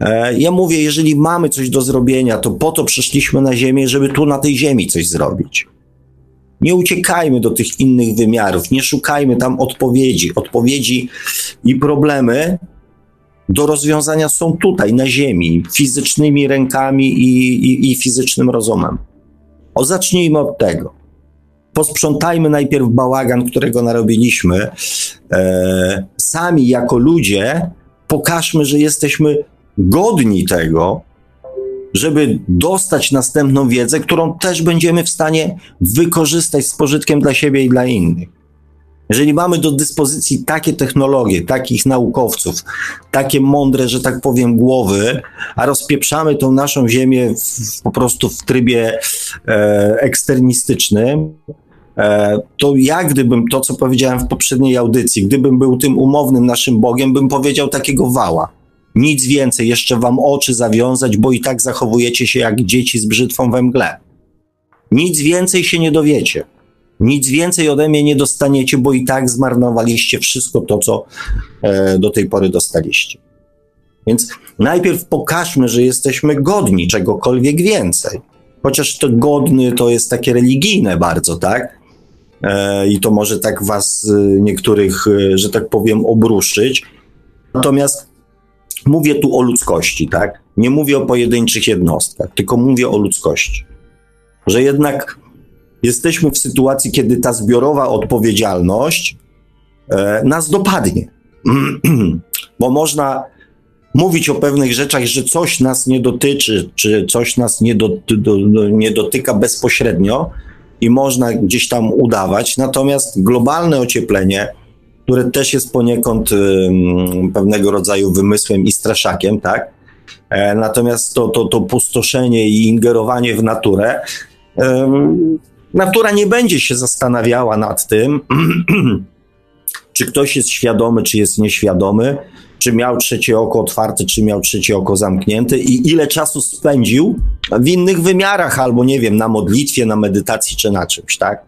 e, ja mówię, jeżeli mamy coś do zrobienia, to po to przyszliśmy na Ziemię, żeby tu na tej Ziemi coś zrobić. Nie uciekajmy do tych innych wymiarów, nie szukajmy tam odpowiedzi. Odpowiedzi i problemy do rozwiązania są tutaj, na Ziemi, fizycznymi rękami i, i, i fizycznym rozumem. O, zacznijmy od tego. Posprzątajmy najpierw bałagan, którego narobiliśmy. E, sami jako ludzie pokażmy, że jesteśmy godni tego, żeby dostać następną wiedzę, którą też będziemy w stanie wykorzystać z pożytkiem dla siebie i dla innych. Jeżeli mamy do dyspozycji takie technologie, takich naukowców, takie mądre, że tak powiem, głowy, a rozpieprzamy tą naszą ziemię w, po prostu w trybie e, eksternistycznym, to ja gdybym to, co powiedziałem w poprzedniej audycji, gdybym był tym umownym naszym Bogiem, bym powiedział takiego wała. Nic więcej, jeszcze wam oczy zawiązać, bo i tak zachowujecie się jak dzieci z brzytwą we mgle. Nic więcej się nie dowiecie. Nic więcej ode mnie nie dostaniecie, bo i tak zmarnowaliście wszystko to, co e, do tej pory dostaliście. Więc najpierw pokażmy, że jesteśmy godni czegokolwiek więcej. Chociaż to godny to jest takie religijne bardzo, tak? E, i to może tak was e, niektórych, e, że tak powiem, obruszyć. Natomiast mówię tu o ludzkości, tak? Nie mówię o pojedynczych jednostkach, tylko mówię o ludzkości. Że jednak jesteśmy w sytuacji, kiedy ta zbiorowa odpowiedzialność nas dopadnie. Bo można mówić o pewnych rzeczach, że coś nas nie dotyczy, czy coś nas nie, do, do, nie dotyka bezpośrednio, i można gdzieś tam udawać. Natomiast globalne ocieplenie, które też jest poniekąd pewnego rodzaju wymysłem i straszakiem, tak? E, natomiast to, to, to pustoszenie i ingerowanie w naturę, natura nie będzie się zastanawiała nad tym, czy ktoś jest świadomy, czy jest nieświadomy czy miał trzecie oko otwarte, czy miał trzecie oko zamknięte i ile czasu spędził w innych wymiarach, albo nie wiem, na modlitwie, na medytacji, czy na czymś, tak?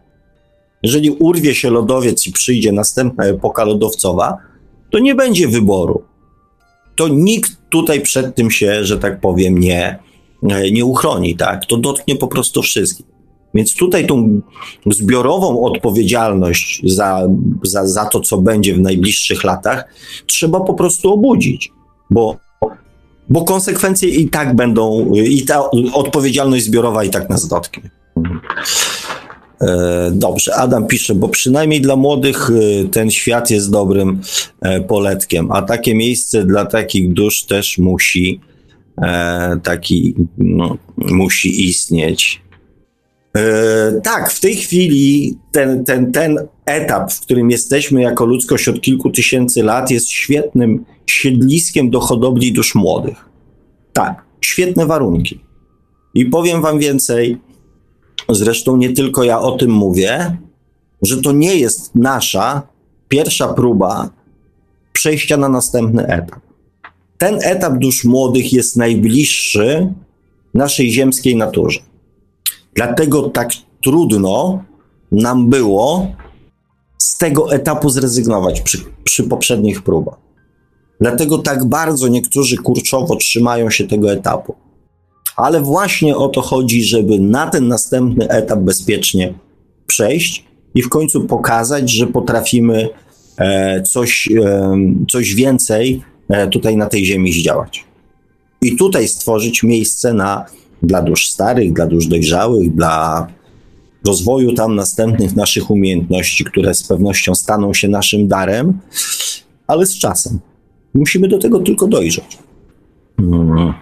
Jeżeli urwie się lodowiec i przyjdzie następna epoka lodowcowa, to nie będzie wyboru. to nikt tutaj przed tym się, że tak powiem, nie, nie uchroni, tak? To dotknie po prostu wszystkich. Więc tutaj tą zbiorową odpowiedzialność za, za, za to, co będzie w najbliższych latach, trzeba po prostu obudzić, bo, bo konsekwencje i tak będą, i ta odpowiedzialność zbiorowa i tak nas dotknie. E, dobrze, Adam pisze, bo przynajmniej dla młodych e, ten świat jest dobrym e, poletkiem, a takie miejsce dla takich dusz też musi taki no, musi istnieć. Tak, w tej chwili ten, ten, ten etap, w którym jesteśmy jako ludzkość od kilku tysięcy lat, jest świetnym siedliskiem do hodowli dusz młodych. Tak, świetne warunki. I powiem Wam więcej, zresztą nie tylko ja o tym mówię, że to nie jest nasza pierwsza próba przejścia na następny etap. Ten etap dusz młodych jest najbliższy naszej ziemskiej naturze. Dlatego tak trudno nam było z tego etapu zrezygnować przy, przy poprzednich próbach. Dlatego tak bardzo niektórzy kurczowo trzymają się tego etapu ale właśnie o to chodzi, żeby na ten następny etap bezpiecznie przejść i w końcu pokazać, że potrafimy e, coś, e, coś więcej e, tutaj na tej ziemi zdziałać. I tutaj stworzyć miejsce na, dla dusz starych, dla dusz dojrzałych, dla rozwoju tam następnych naszych umiejętności, które z pewnością staną się naszym darem, ale z czasem. Musimy do tego tylko dojrzeć. Hmm.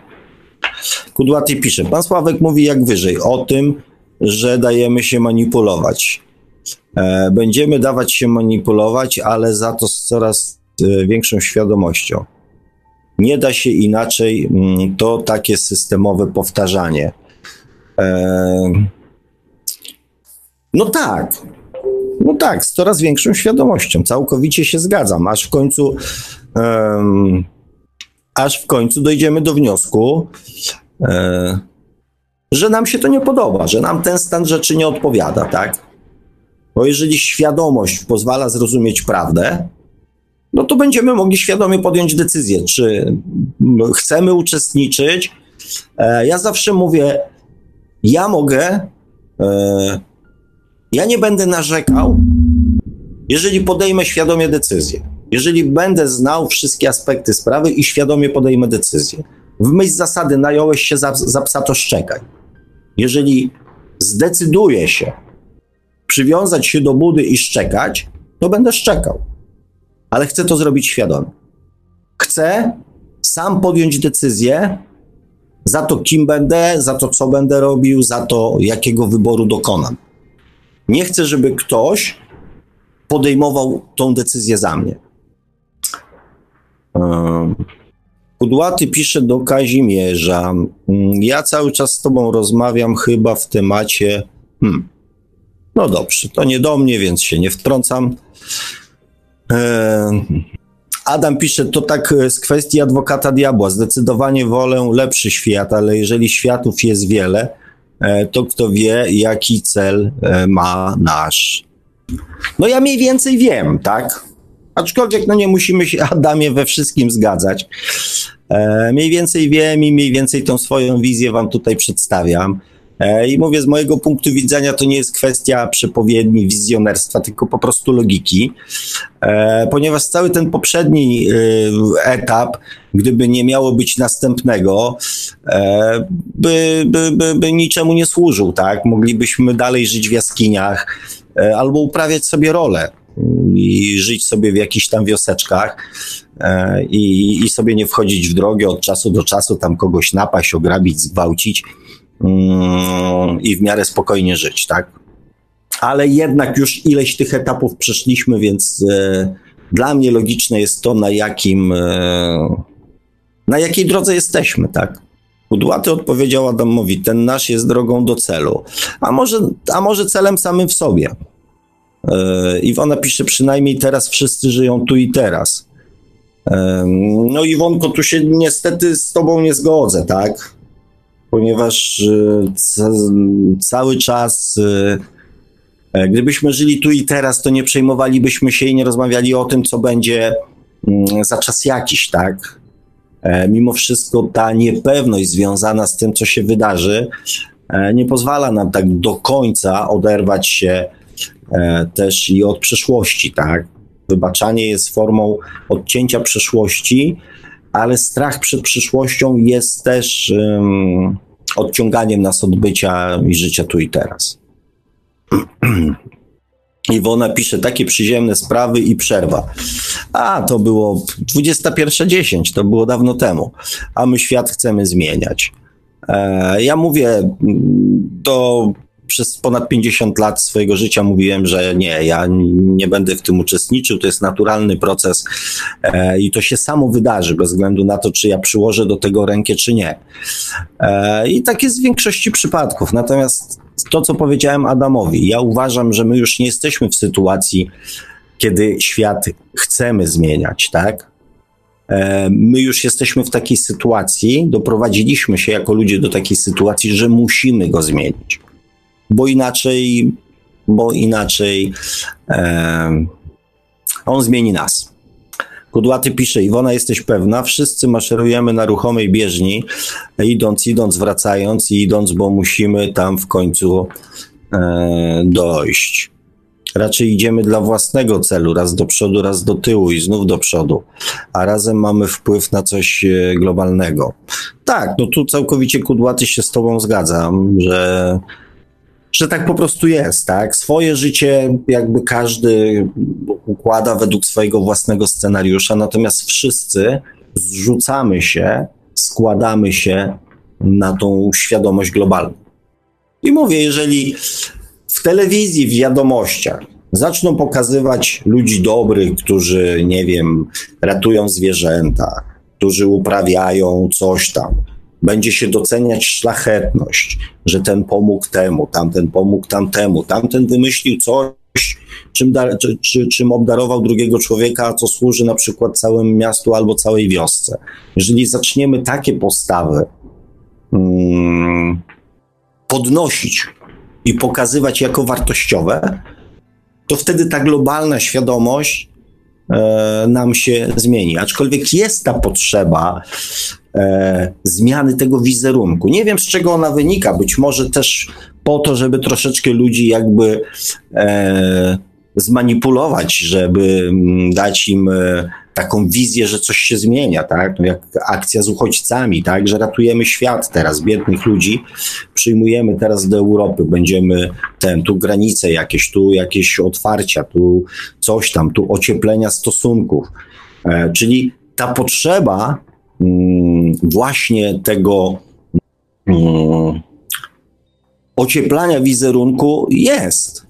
Kudłaty pisze, pan Sławek mówi jak wyżej o tym, że dajemy się manipulować. E, będziemy dawać się manipulować, ale za to z coraz e, większą świadomością. Nie da się inaczej, mm, to takie systemowe powtarzanie. E, no tak, no tak, z coraz większą świadomością. Całkowicie się zgadzam, aż w końcu, aż w końcu dojdziemy do wniosku, E, że nam się to nie podoba, że nam ten stan rzeczy nie odpowiada, tak? Bo jeżeli świadomość pozwala zrozumieć prawdę, no to będziemy mogli świadomie podjąć decyzję, czy chcemy uczestniczyć. E, ja zawsze mówię, ja mogę, e, ja nie będę narzekał, jeżeli podejmę świadomie decyzję. Jeżeli będę znał wszystkie aspekty sprawy i świadomie podejmę decyzję w myśl zasady nająłeś się za, za psa, to szczekaj. Jeżeli zdecyduję się przywiązać się do budy i szczekać, to będę szczekał. Ale chcę to zrobić świadomie. Chcę sam podjąć decyzję za to, kim będę, za to, co będę robił, za to, jakiego wyboru dokonam. Nie chcę, żeby ktoś podejmował tą decyzję za mnie. Um. Kudłaty pisze do Kazimierza. Mm, ja cały czas z tobą rozmawiam chyba w temacie. Hmm. No dobrze, to nie do mnie, więc się nie wtrącam. E, Adam pisze, to tak z kwestii adwokata diabła. Zdecydowanie wolę lepszy świat, ale jeżeli światów jest wiele, e, to kto wie, jaki cel e, ma nasz. No ja mniej więcej wiem, tak? Aczkolwiek no nie musimy się, Adamie, we wszystkim zgadzać. E, mniej więcej wiem i mniej więcej tą swoją wizję wam tutaj przedstawiam. E, I mówię, z mojego punktu widzenia to nie jest kwestia przepowiedni, wizjonerstwa, tylko po prostu logiki, e, ponieważ cały ten poprzedni e, etap, gdyby nie miało być następnego, by, by, by, by niczemu nie służył, tak? Moglibyśmy dalej żyć w jaskiniach albo uprawiać sobie rolę i żyć sobie w jakichś tam wioseczkach i, i sobie nie wchodzić w drogę od czasu do czasu, tam kogoś napaść, ograbić, zgwałcić i w miarę spokojnie żyć, tak? Ale jednak już ileś tych etapów przeszliśmy, więc e, dla mnie logiczne jest to, na jakim, e, na jakiej drodze jesteśmy, tak? Udłaty odpowiedział Adamowi, ten nasz jest drogą do celu, a może, a może celem samym w sobie. E, Iwona pisze, przynajmniej teraz wszyscy żyją tu i teraz. No Iwonko, tu się niestety z tobą nie zgodzę, tak? Ponieważ e, cały czas gdybyśmy żyli tu i teraz, to nie przejmowalibyśmy się i nie rozmawiali o tym, co będzie mm, za czas jakiś, tak? e, mimo wszystko ta niepewność związana z tym, co się wydarzy, e, nie pozwala nam tak do końca oderwać się e, też i od przeszłości, tak? Wybaczanie jest formą odcięcia przeszłości, ale strach przed przyszłością jest też um, odciąganiem nas od bycia i życia tu i teraz. Iwona pisze takie przyziemne sprawy i przerwa. A, to było 21.10, to było dawno temu, a my świat chcemy zmieniać. E, ja mówię, to przez ponad 50 lat swojego życia mówiłem, że nie, ja nie będę w tym uczestniczył, to jest naturalny proces e, i to się samo wydarzy, bez względu na to, czy ja przyłożę do tego rękę, czy nie. E, I tak jest w większości przypadków. Natomiast to, co powiedziałem Adamowi, ja uważam, że my już nie jesteśmy w sytuacji, kiedy świat chcemy zmieniać, tak? E, my już jesteśmy w takiej sytuacji, doprowadziliśmy się jako ludzie do takiej sytuacji, że musimy go zmienić bo inaczej, bo inaczej e, on zmieni nas. Kudłaty pisze, Iwona, jesteś pewna? Wszyscy maszerujemy na ruchomej bieżni, idąc, idąc, wracając i idąc, bo musimy tam w końcu e, dojść. Raczej idziemy dla własnego celu, raz do przodu, raz do tyłu i znów do przodu, a razem mamy wpływ na coś e, globalnego. Tak, no tu całkowicie kudłaty się z Tobą zgadzam, że że tak po prostu jest, tak? Swoje życie jakby każdy układa według swojego własnego scenariusza, natomiast wszyscy zrzucamy się, składamy się na tą świadomość globalną. I mówię, jeżeli w telewizji, w wiadomościach zaczną pokazywać ludzi dobrych, którzy, nie wiem, ratują zwierzęta, którzy uprawiają coś tam, będzie się doceniać szlachetność, że ten pomógł temu, tamten pomógł tamtemu, tamten wymyślił coś, czym, da, czy, czy, czym obdarował drugiego człowieka, co służy na przykład całemu miastu albo całej wiosce. Jeżeli zaczniemy takie postawy hmm, podnosić i pokazywać jako wartościowe, to wtedy ta globalna świadomość nam się zmieni. Aczkolwiek jest ta potrzeba e, zmiany tego wizerunku. Nie wiem, z czego ona wynika. Być może też po to, żeby troszeczkę ludzi jakby e, zmanipulować, żeby mm, dać im e, taką wizję, że coś się zmienia, tak? No jak akcja z uchodźcami, tak? Że ratujemy świat teraz, biednych ludzi, przyjmujemy teraz do Europy, będziemy ten, tu granice jakieś, tu jakieś otwarcia, tu coś tam, tu ocieplenia stosunków. E, czyli ta potrzeba Mm, właśnie tego mm, ocieplania wizerunku jest.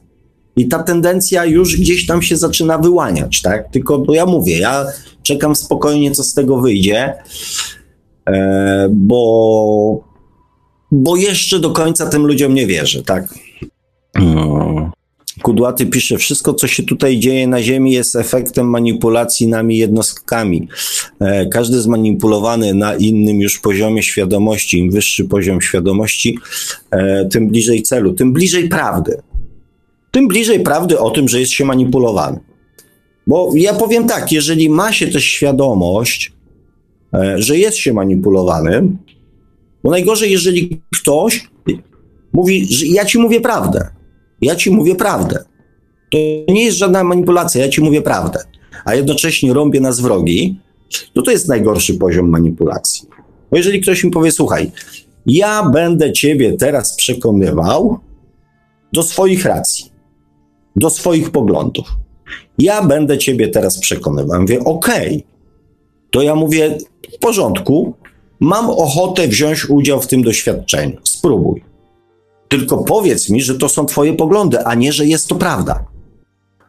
I ta tendencja już gdzieś tam się zaczyna wyłaniać, tak? Tylko to ja mówię, ja czekam spokojnie, co z tego wyjdzie, e, bo, bo jeszcze do końca tym ludziom nie wierzę, tak? Mm. Kudłaty pisze, wszystko co się tutaj dzieje na Ziemi jest efektem manipulacji nami jednostkami. E, każdy zmanipulowany na innym już poziomie świadomości, im wyższy poziom świadomości, e, tym bliżej celu, tym bliżej prawdy. Tym bliżej prawdy o tym, że jest się manipulowany. Bo ja powiem tak, jeżeli ma się też świadomość, e, że jest się manipulowanym, bo najgorzej, jeżeli ktoś mówi, że ja ci mówię prawdę. Ja ci mówię prawdę. To nie jest żadna manipulacja, ja ci mówię prawdę. A jednocześnie rąbię nas wrogi, to to jest najgorszy poziom manipulacji. Bo jeżeli ktoś mi powie, słuchaj, ja będę ciebie teraz przekonywał do swoich racji, do swoich poglądów. Ja będę ciebie teraz przekonywał. Mówię, okej, okay. to ja mówię, w porządku, mam ochotę wziąć udział w tym doświadczeniu. Spróbuj. Tylko powiedz mi, że to są Twoje poglądy, a nie, że jest to prawda.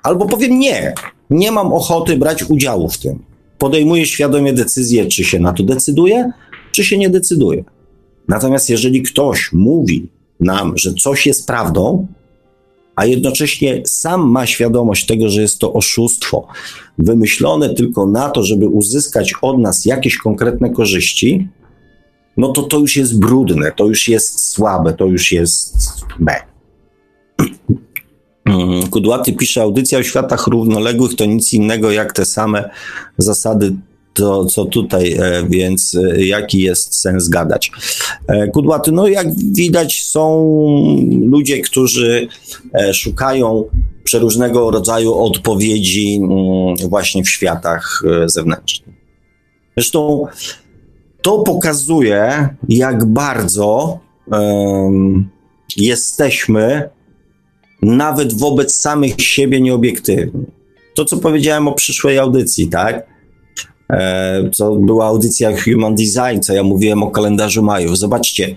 Albo powiem nie, nie mam ochoty brać udziału w tym. Podejmuję świadomie decyzję, czy się na to decyduje, czy się nie decyduje. Natomiast jeżeli ktoś mówi nam, że coś jest prawdą, a jednocześnie sam ma świadomość tego, że jest to oszustwo, wymyślone tylko na to, żeby uzyskać od nas jakieś konkretne korzyści, no to to już jest brudne, to już jest słabe, to już jest B. Mm, Kudłaty pisze, audycja o światach równoległych to nic innego jak te same zasady to, co tutaj, e, więc e, jaki jest sens gadać? E, Kudłaty, no jak widać są ludzie, którzy szukają przeróżnego rodzaju odpowiedzi mm, właśnie w światach zewnętrznych. Zresztą to pokazuje, jak bardzo um, jesteśmy nawet wobec samych siebie nieobiektywni. To, co powiedziałem o przyszłej audycji, tak? E, co była audycja Human Design, co ja mówiłem o kalendarzu Majów. Zobaczcie,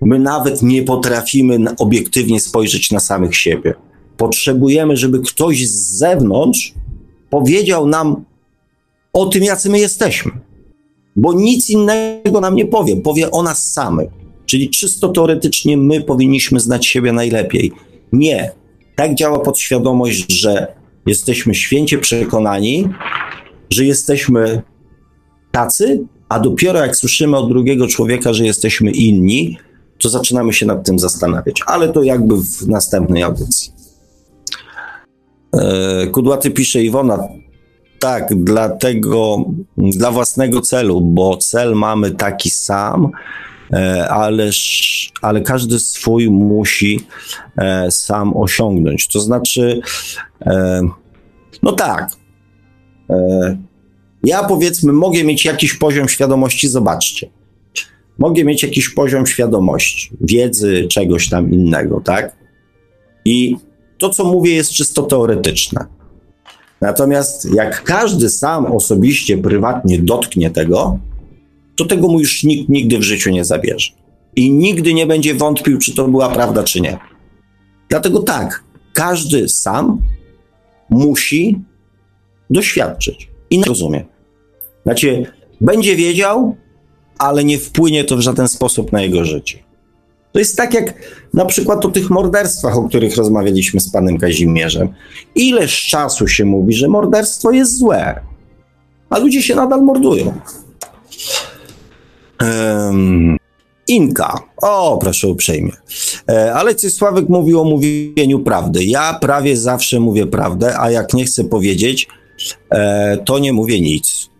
my nawet nie potrafimy obiektywnie spojrzeć na samych siebie. Potrzebujemy, żeby ktoś z zewnątrz powiedział nam o tym, jacy my jesteśmy. Bo nic innego nam nie powie, powie o nas samych. Czyli czysto teoretycznie my powinniśmy znać siebie najlepiej. Nie. Tak działa podświadomość, że jesteśmy święcie przekonani, że jesteśmy tacy, a dopiero jak słyszymy od drugiego człowieka, że jesteśmy inni, to zaczynamy się nad tym zastanawiać. Ale to jakby w następnej audycji. E, Kudłaty pisze Iwona, tak, dlatego, dla własnego celu, bo cel mamy taki sam, e, ależ, ale każdy swój musi e, sam osiągnąć. To znaczy, no tak, ja powiedzmy, mogę mieć jakiś poziom świadomości, zobaczcie. Mogę mieć jakiś poziom świadomości, wiedzy, czegoś tam innego, tak? I to, co mówię, jest czysto teoretyczne. Natomiast jak każdy sam osobiście, prywatnie dotknie tego, to tego mu już nikt nigdy w życiu nie zabierze. I nigdy nie będzie wątpił, czy to była prawda, czy nie. Dlatego tak, każdy sam musi doświadczyć i rozumie. Znaczy, będzie wiedział, ale nie wpłynie to w żaden sposób na jego życie. To jest tak jak na przykład o tych morderstwach, o których rozmawialiśmy z panem Kazimierzem. Ileż czasu się mówi, że morderstwo jest złe, a ludzie się nadal mordują. Um, Inka. O, proszę uprzejmie. E, ale Sławek mówił o mówieniu prawdy. Ja prawie zawsze mówię prawdę, a jak nie chcę powiedzieć, to nie mówię nic.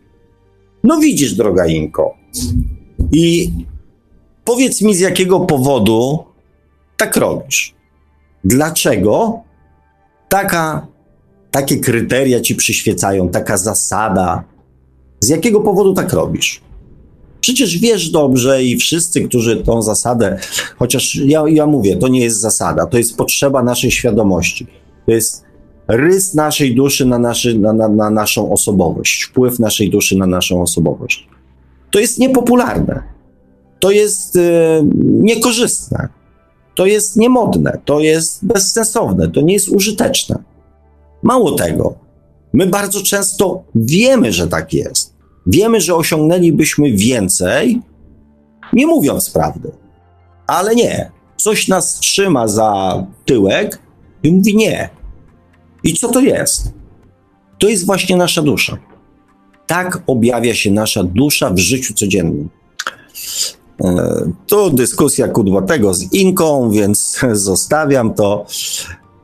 No widzisz, droga Inko. I powiedz mi, z jakiego powodu tak robisz? Dlaczego taka, takie kryteria ci przyświecają, taka zasada? Z jakiego powodu tak robisz? Przecież wiesz dobrze i wszyscy, którzy tą zasadę, chociaż ja, ja mówię, to nie jest zasada, to jest potrzeba naszej świadomości. To jest rys naszej duszy na, naszy, na, na, na naszą osobowość, wpływ naszej duszy na naszą osobowość. To jest niepopularne. To jest e, niekorzystne. To jest niemodne. To jest bezsensowne. To nie jest użyteczne. Mało tego, my bardzo często wiemy, że tak jest. Wiemy, że osiągnęlibyśmy więcej, nie mówiąc prawdy. Ale nie. Coś nas trzyma za tyłek i mówi nie i co to jest? To jest właśnie nasza dusza. Tak objawia się nasza dusza w życiu codziennym. E, tu dyskusja kudłatego z Inką, więc zostawiam to.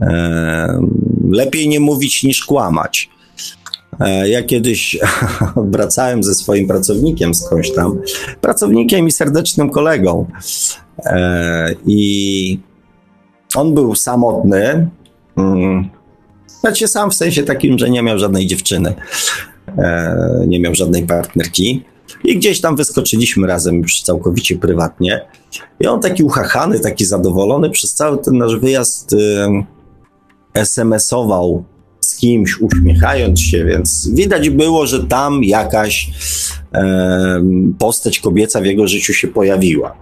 E, lepiej nie mówić niż kłamać. E, ja kiedyś wracałem ze swoim pracownikiem skądś tam, pracownikiem i serdecznym kolegą. I on był samotny. Znaczy sam w sensie takim, że nie miał żadnej dziewczyny, e, nie miał żadnej partnerki. I gdzieś tam wyskoczyliśmy razem już całkowicie prywatnie. I on taki uchachany, taki zadowolony przez cały ten nasz wyjazd e, SMS-ował z kimś, uśmiechając się, więc widać było, że tam jakaś e, postać kobieca w jego życiu się pojawiła.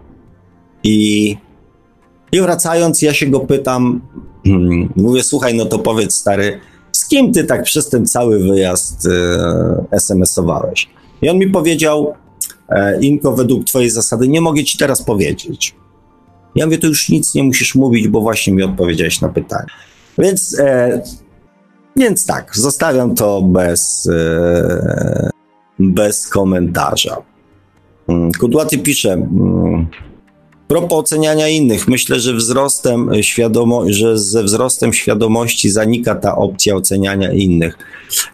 I, I wracając, ja się go pytam. Mówię, słuchaj, no to powiedz stary, z kim ty tak przez ten cały wyjazd e, SMS-owałeś? I on mi powiedział, e, Inko, według twojej zasady nie mogę ci teraz powiedzieć. Ja mówię, to już nic nie musisz mówić, bo właśnie mi odpowiedziałeś na pytanie. Więc, e, więc tak, zostawiam to bez, e, bez komentarza. Hmm, Kudłaty pisze, hmm, Propos oceniania innych, myślę, że wzrostem świadomo, że ze wzrostem świadomości zanika ta opcja oceniania innych.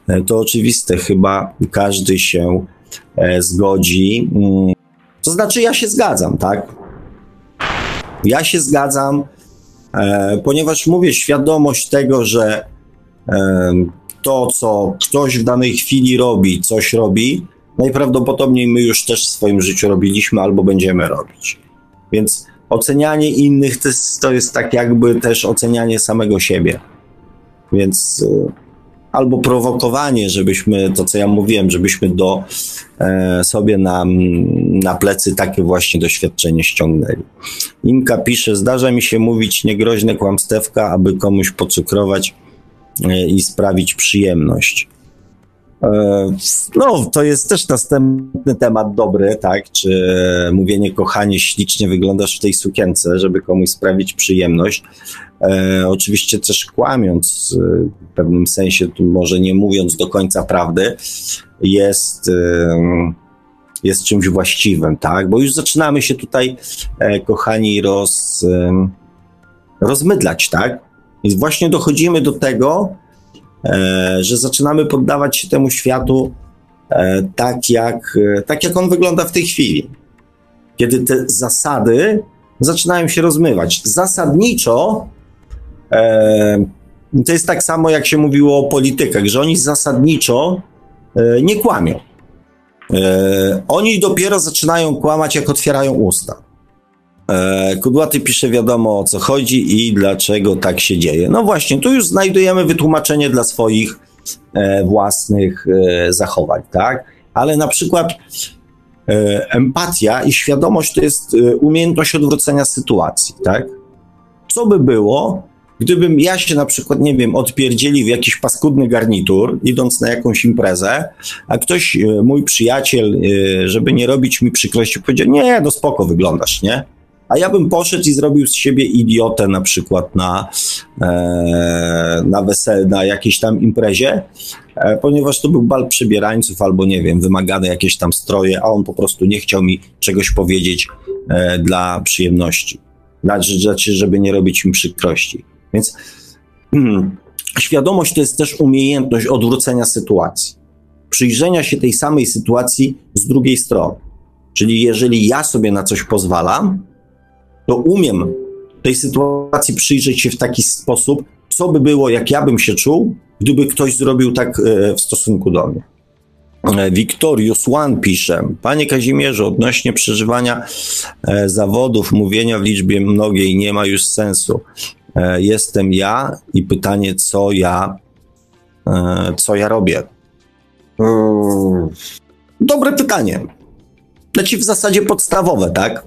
E, to oczywiste, chyba każdy się e, zgodzi. Mm, to znaczy, ja się zgadzam, tak? Ja się zgadzam, e, ponieważ mówię, świadomość tego, że to, co ktoś w danej chwili robi, coś robi, najprawdopodobniej my już też w swoim życiu robiliśmy albo będziemy robić. Więc ocenianie innych to jest, to jest tak jakby też ocenianie samego siebie. Więc e, albo prowokowanie, żebyśmy, to co ja mówiłem, żebyśmy do e, sobie na, na plecy takie właśnie doświadczenie ściągnęli. Inka pisze, zdarza mi się mówić niegroźne kłamstewka, aby komuś pocukrować e, i sprawić przyjemność. E, no, to jest też następny temat dobry, tak? Czy mówienie kochanie, ślicznie wyglądasz w tej sukience, żeby komuś sprawić przyjemność. E, oczywiście też kłamiąc, e, w pewnym sensie, może nie mówiąc do końca prawdy, jest, e, jest czymś właściwym, tak? Bo już zaczynamy się tutaj, kochani, roz, rozmydlać, tak? I właśnie dochodzimy do tego, że zaczynamy poddawać się temu światu tak jak, tak, jak on wygląda w tej chwili. Kiedy te zasady zaczynają się rozmywać. Zasadniczo E, to jest tak samo, jak się mówiło o politykach, że oni zasadniczo e, nie kłamią. E, oni dopiero zaczynają kłamać, jak otwierają usta. Kudłaty pisze wiadomo o co chodzi i dlaczego tak się dzieje. No właśnie, tu już znajdujemy wytłumaczenie dla swoich własnych zachowań, tak? Ale na przykład empatia i świadomość to jest umiejętność odwrócenia sytuacji, tak? Co by było, Gdybym ja się na przykład, nie wiem, odpierdzieli w jakiś paskudny garnitur, idąc na jakąś imprezę, a ktoś, e, mój przyjaciel, e, żeby nie robić mi przykrości, powiedział, nie, no spoko wyglądasz, nie? A ja bym poszedł i zrobił z siebie idiotę na przykład na, e, na wesel, na jakiejś tam imprezie, e, ponieważ to był bal przebierańców albo nie wiem, wymagane jakieś tam stroje, a on po prostu nie chciał mi czegoś powiedzieć e, dla przyjemności. Znaczy, żeby nie robić mi przykrości. Więc hmm, świadomość to jest też umiejętność odwrócenia sytuacji, przyjrzenia się tej samej sytuacji z drugiej strony. Czyli jeżeli ja sobie na coś pozwalam, to umiem tej sytuacji przyjrzeć się w taki sposób, co by było, jak ja bym się czuł, gdyby ktoś zrobił tak e, w stosunku do mnie. E, One pisze, Panie Kazimierzu, odnośnie przeżywania e, zawodów, mówienia w liczbie mnogiej nie ma już sensu. Jestem ja i pytanie, co ja, co ja robię. Mm, dobre pytanie. Znaczy w zasadzie podstawowe, tak?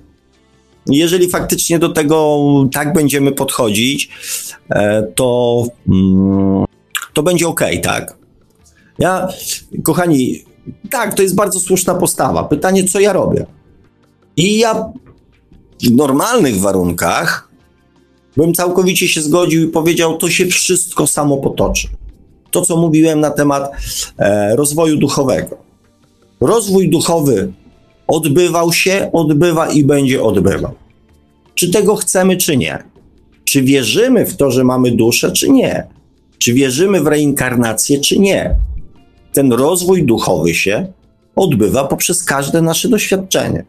Jeżeli faktycznie do tego tak będziemy podchodzić, e, to, mm, to będzie ok, tak? Ja, kochani, tak, to jest bardzo słuszna postawa. Pytanie, co ja robię? I ja w normalnych warunkach bym całkowicie się zgodził i powiedział, to się wszystko samo potoczy. To, co mówiłem na temat e, rozwoju duchowego. Rozwój duchowy odbywał się, odbywa i będzie odbywał. Czy tego chcemy, czy nie? Czy wierzymy w to, że mamy duszę, czy nie? Czy wierzymy w reinkarnację, czy nie? Ten rozwój duchowy się odbywa poprzez każde nasze doświadczenie.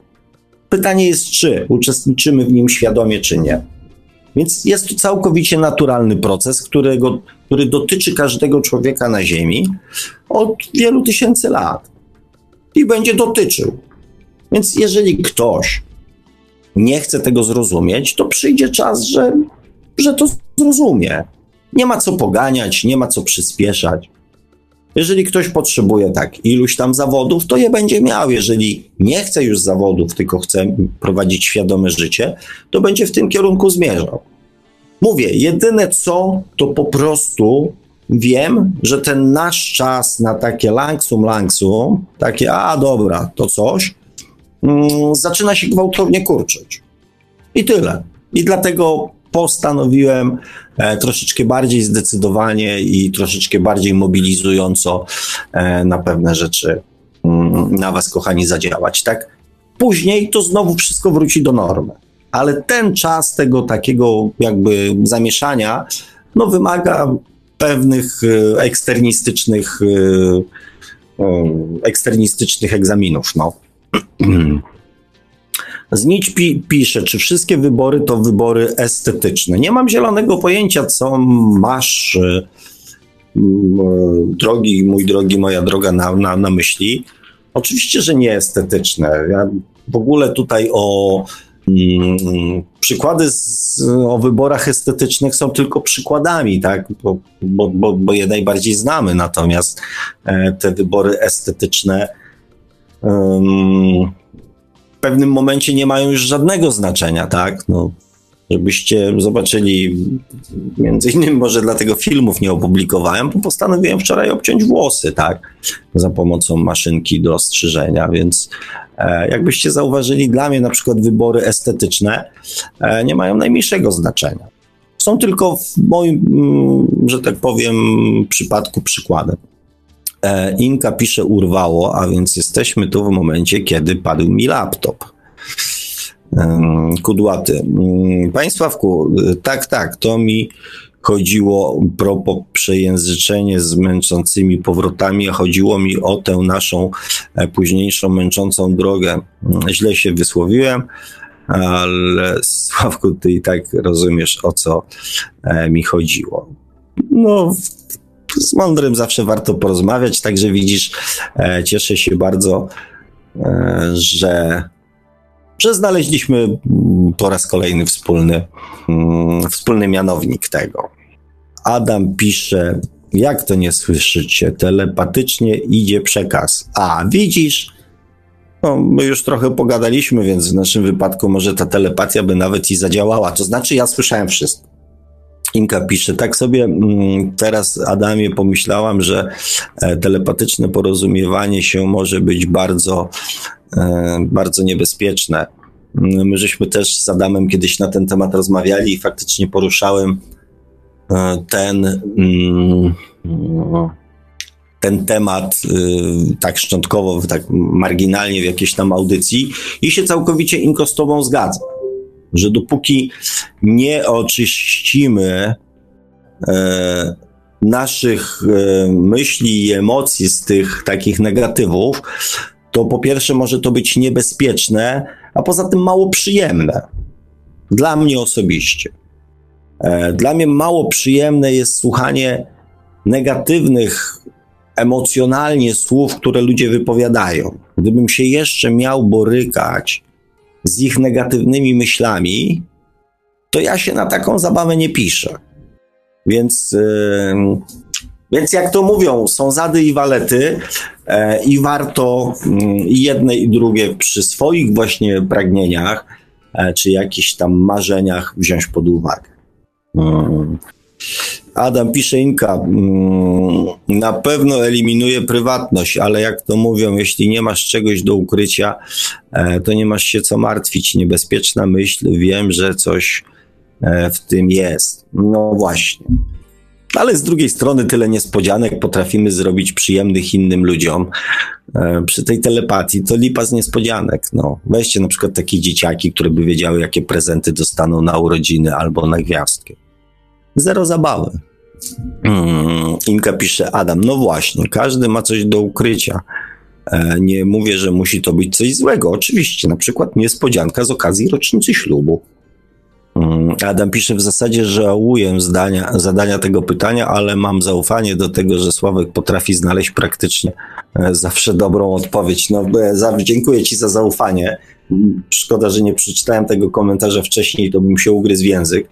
Pytanie jest, czy uczestniczymy w nim świadomie, czy nie. Więc jest to całkowicie naturalny proces, którego, który dotyczy każdego człowieka na Ziemi od wielu tysięcy lat i będzie dotyczył. Więc jeżeli ktoś nie chce tego zrozumieć, to przyjdzie czas, że, że to zrozumie. Nie ma co poganiać, nie ma co przyspieszać. Jeżeli ktoś potrzebuje tak iluś tam zawodów, to je będzie miał. Jeżeli nie chce już zawodów, tylko chce prowadzić świadome życie, to będzie w tym kierunku zmierzał. Mówię, jedyne co, to po prostu wiem, że ten nasz czas na takie langsum, langsum, takie, a dobra, to coś, zaczyna się gwałtownie kurczyć. I tyle. I dlatego postanowiłem e, troszeczkę bardziej zdecydowanie i troszeczkę bardziej mobilizująco e, na pewne rzeczy mm, na Was, kochani, zadziałać, tak? Później to znowu wszystko wróci do normy. Ale ten czas tego takiego jakby zamieszania, no wymaga pewnych e, eksternistycznych eksternistycznych egzaminów. No. Znicz pi pisze, czy wszystkie wybory to wybory estetyczne. Nie mam zielonego pojęcia, co masz, e, drogi, mój drogi, moja droga, na, na, na myśli. Oczywiście, że nie estetyczne. Ja w ogóle tutaj o mm, przykłady z, o wyborach estetycznych są tylko przykładami, tak? Bo, bo, bo, bo je najbardziej znamy, natomiast e, te wybory estetyczne w pewnym momencie nie mają już żadnego znaczenia, tak? No, żebyście zobaczyli, między innymi może dlatego filmów nie opublikowałem, bo postanowiłem wczoraj obciąć włosy, tak, za pomocą maszynki do strzyżenia, więc e, jakbyście zauważyli, dla mnie na przykład wybory estetyczne e, nie mają najmniejszego znaczenia. Są tylko w moim, mm, że tak powiem, przypadku przykładem. E, Inka pisze urwało, a więc jesteśmy tu w momencie, kiedy padł mi laptop. Kudłaty. Mm, Państwawku, tak, tak, to mi chodziło propos przejęzyczenie z męczącymi powrotami, a chodziło mi o tę naszą e, późniejszą męczącą drogę. Mm, źle się wysłowiłem, ale Sławku, ty i tak rozumiesz, o co e, mi chodziło. No, z mądrym zawsze warto porozmawiać, także widzisz, e, cieszę się bardzo, że że znaleźliśmy mm, po raz kolejny wspólny, mm, wspólny mianownik tego. Adam pisze, jak to nie słyszycie? Telepatycznie idzie przekaz. A, widzisz? No, my już trochę pogadaliśmy, więc w naszym wypadku może ta telepatia by nawet i zadziałała. To znaczy, ja słyszałem wszystko. Inka pisze, tak sobie mm, teraz, Adamie, pomyślałam, że e, telepatyczne porozumiewanie się może być bardzo E, bardzo niebezpieczne. Mm, my żeśmy też z Adamem kiedyś na ten temat rozmawiali i faktycznie poruszałem e, ten, mm, ten temat y, tak szczątkowo, tak marginalnie w jakiejś tam audycji i się całkowicie Inko z tobą zgadzam, że dopóki nie oczyścimy e, naszych myśli i emocji z tych takich negatywów, to po pierwsze może to być niebezpieczne, a poza tym mało przyjemne. Dla mnie osobiście. E, dla mnie mało przyjemne jest słuchanie negatywnych emocjonalnie słów, które ludzie wypowiadają. Gdybym się jeszcze miał borykać z ich negatywnymi myślami, to ja się na taką zabawę nie piszę. Więc yy, więc jak to mówią, są zady i walety e, i warto mm, jedne i drugie przy swoich właśnie pragnieniach e, czy jakichś tam marzeniach wziąć pod uwagę. Adam pisze Inka, mm, na pewno eliminuje prywatność, ale jak to mówią, jeśli nie masz czegoś do ukrycia, e, to nie masz się co martwić. Niebezpieczna myśl, wiem, że coś e, w tym jest. No właśnie. Ale z drugiej strony tyle niespodzianek potrafimy zrobić przyjemnych innym ludziom. E, przy tej telepatii to lipa z niespodzianek. No, weźcie na przykład takie dzieciaki, które by wiedziały, jakie prezenty dostaną na urodziny albo na gwiazdkę. Zero zabawy. Hmm, Inka pisze, Adam, no właśnie, każdy ma coś do ukrycia. E, nie mówię, że musi to być coś złego. Oczywiście, na przykład niespodzianka z okazji rocznicy ślubu. Mm, Adam pisze w zasadzie, że żałuję zdania, zadania tego pytania, ale mam zaufanie do tego, że Sławek potrafi znaleźć praktycznie e, zawsze dobrą odpowiedź. No, za, dziękuję Ci za zaufanie. Szkoda, że nie przeczytałem tego komentarza wcześniej, to bym się ugryzł w język.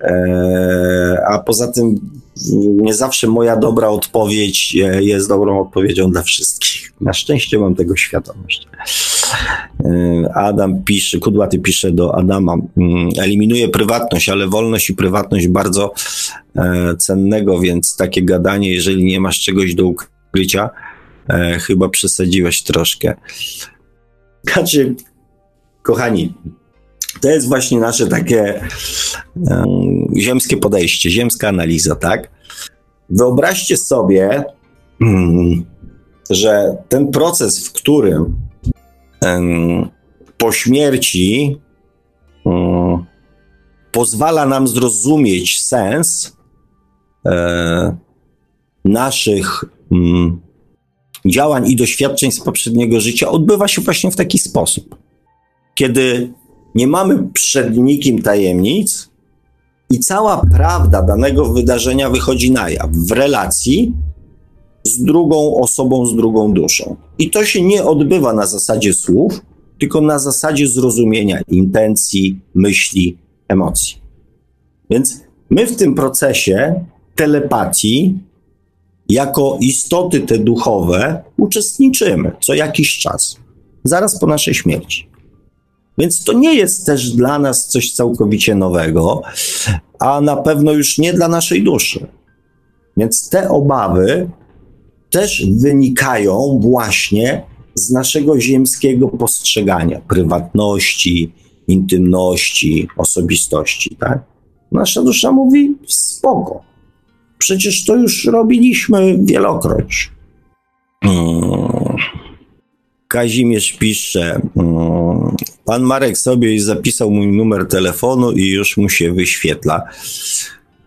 E, a poza tym nie zawsze moja dobra odpowiedź e, jest dobrą odpowiedzią dla wszystkich. Na szczęście mam tego świadomość. E, Adam pisze, Kudłaty pisze do Adama, mm, eliminuje prywatność, ale wolność i prywatność bardzo cennego, więc takie gadanie, jeżeli nie masz czegoś do ukrycia, chyba przesadziłeś troszkę. Znaczy, kochani, to jest właśnie nasze takie um, ziemskie podejście, ziemska analiza, tak? Wyobraźcie sobie, um, że ten proces, w którym um, po śmierci pozwala nam zrozumieć sens e, naszych działań i doświadczeń z poprzedniego życia odbywa się właśnie w taki sposób. Kiedy nie mamy przed nikim tajemnic i cała prawda danego wydarzenia wychodzi na jaw w relacji z drugą osobą, z drugą duszą. I to się nie odbywa na zasadzie słów, tylko na zasadzie zrozumienia intencji, myśli, emocji. Więc my w tym procesie telepatii, jako istoty te duchowe, uczestniczymy co jakiś czas, zaraz po naszej śmierci. Więc to nie jest też dla nas coś całkowicie nowego, a na pewno już nie dla naszej duszy. Więc te obawy też wynikają właśnie z naszego ziemskiego postrzegania prywatności, intymności, osobistości. Tak? Nasza dusza mówi spoko. Przecież to już robiliśmy wielokroć. Hmm. Kazimierz pisze, hmm. pan Marek sobie zapisał mój numer telefonu i już mu się wyświetla.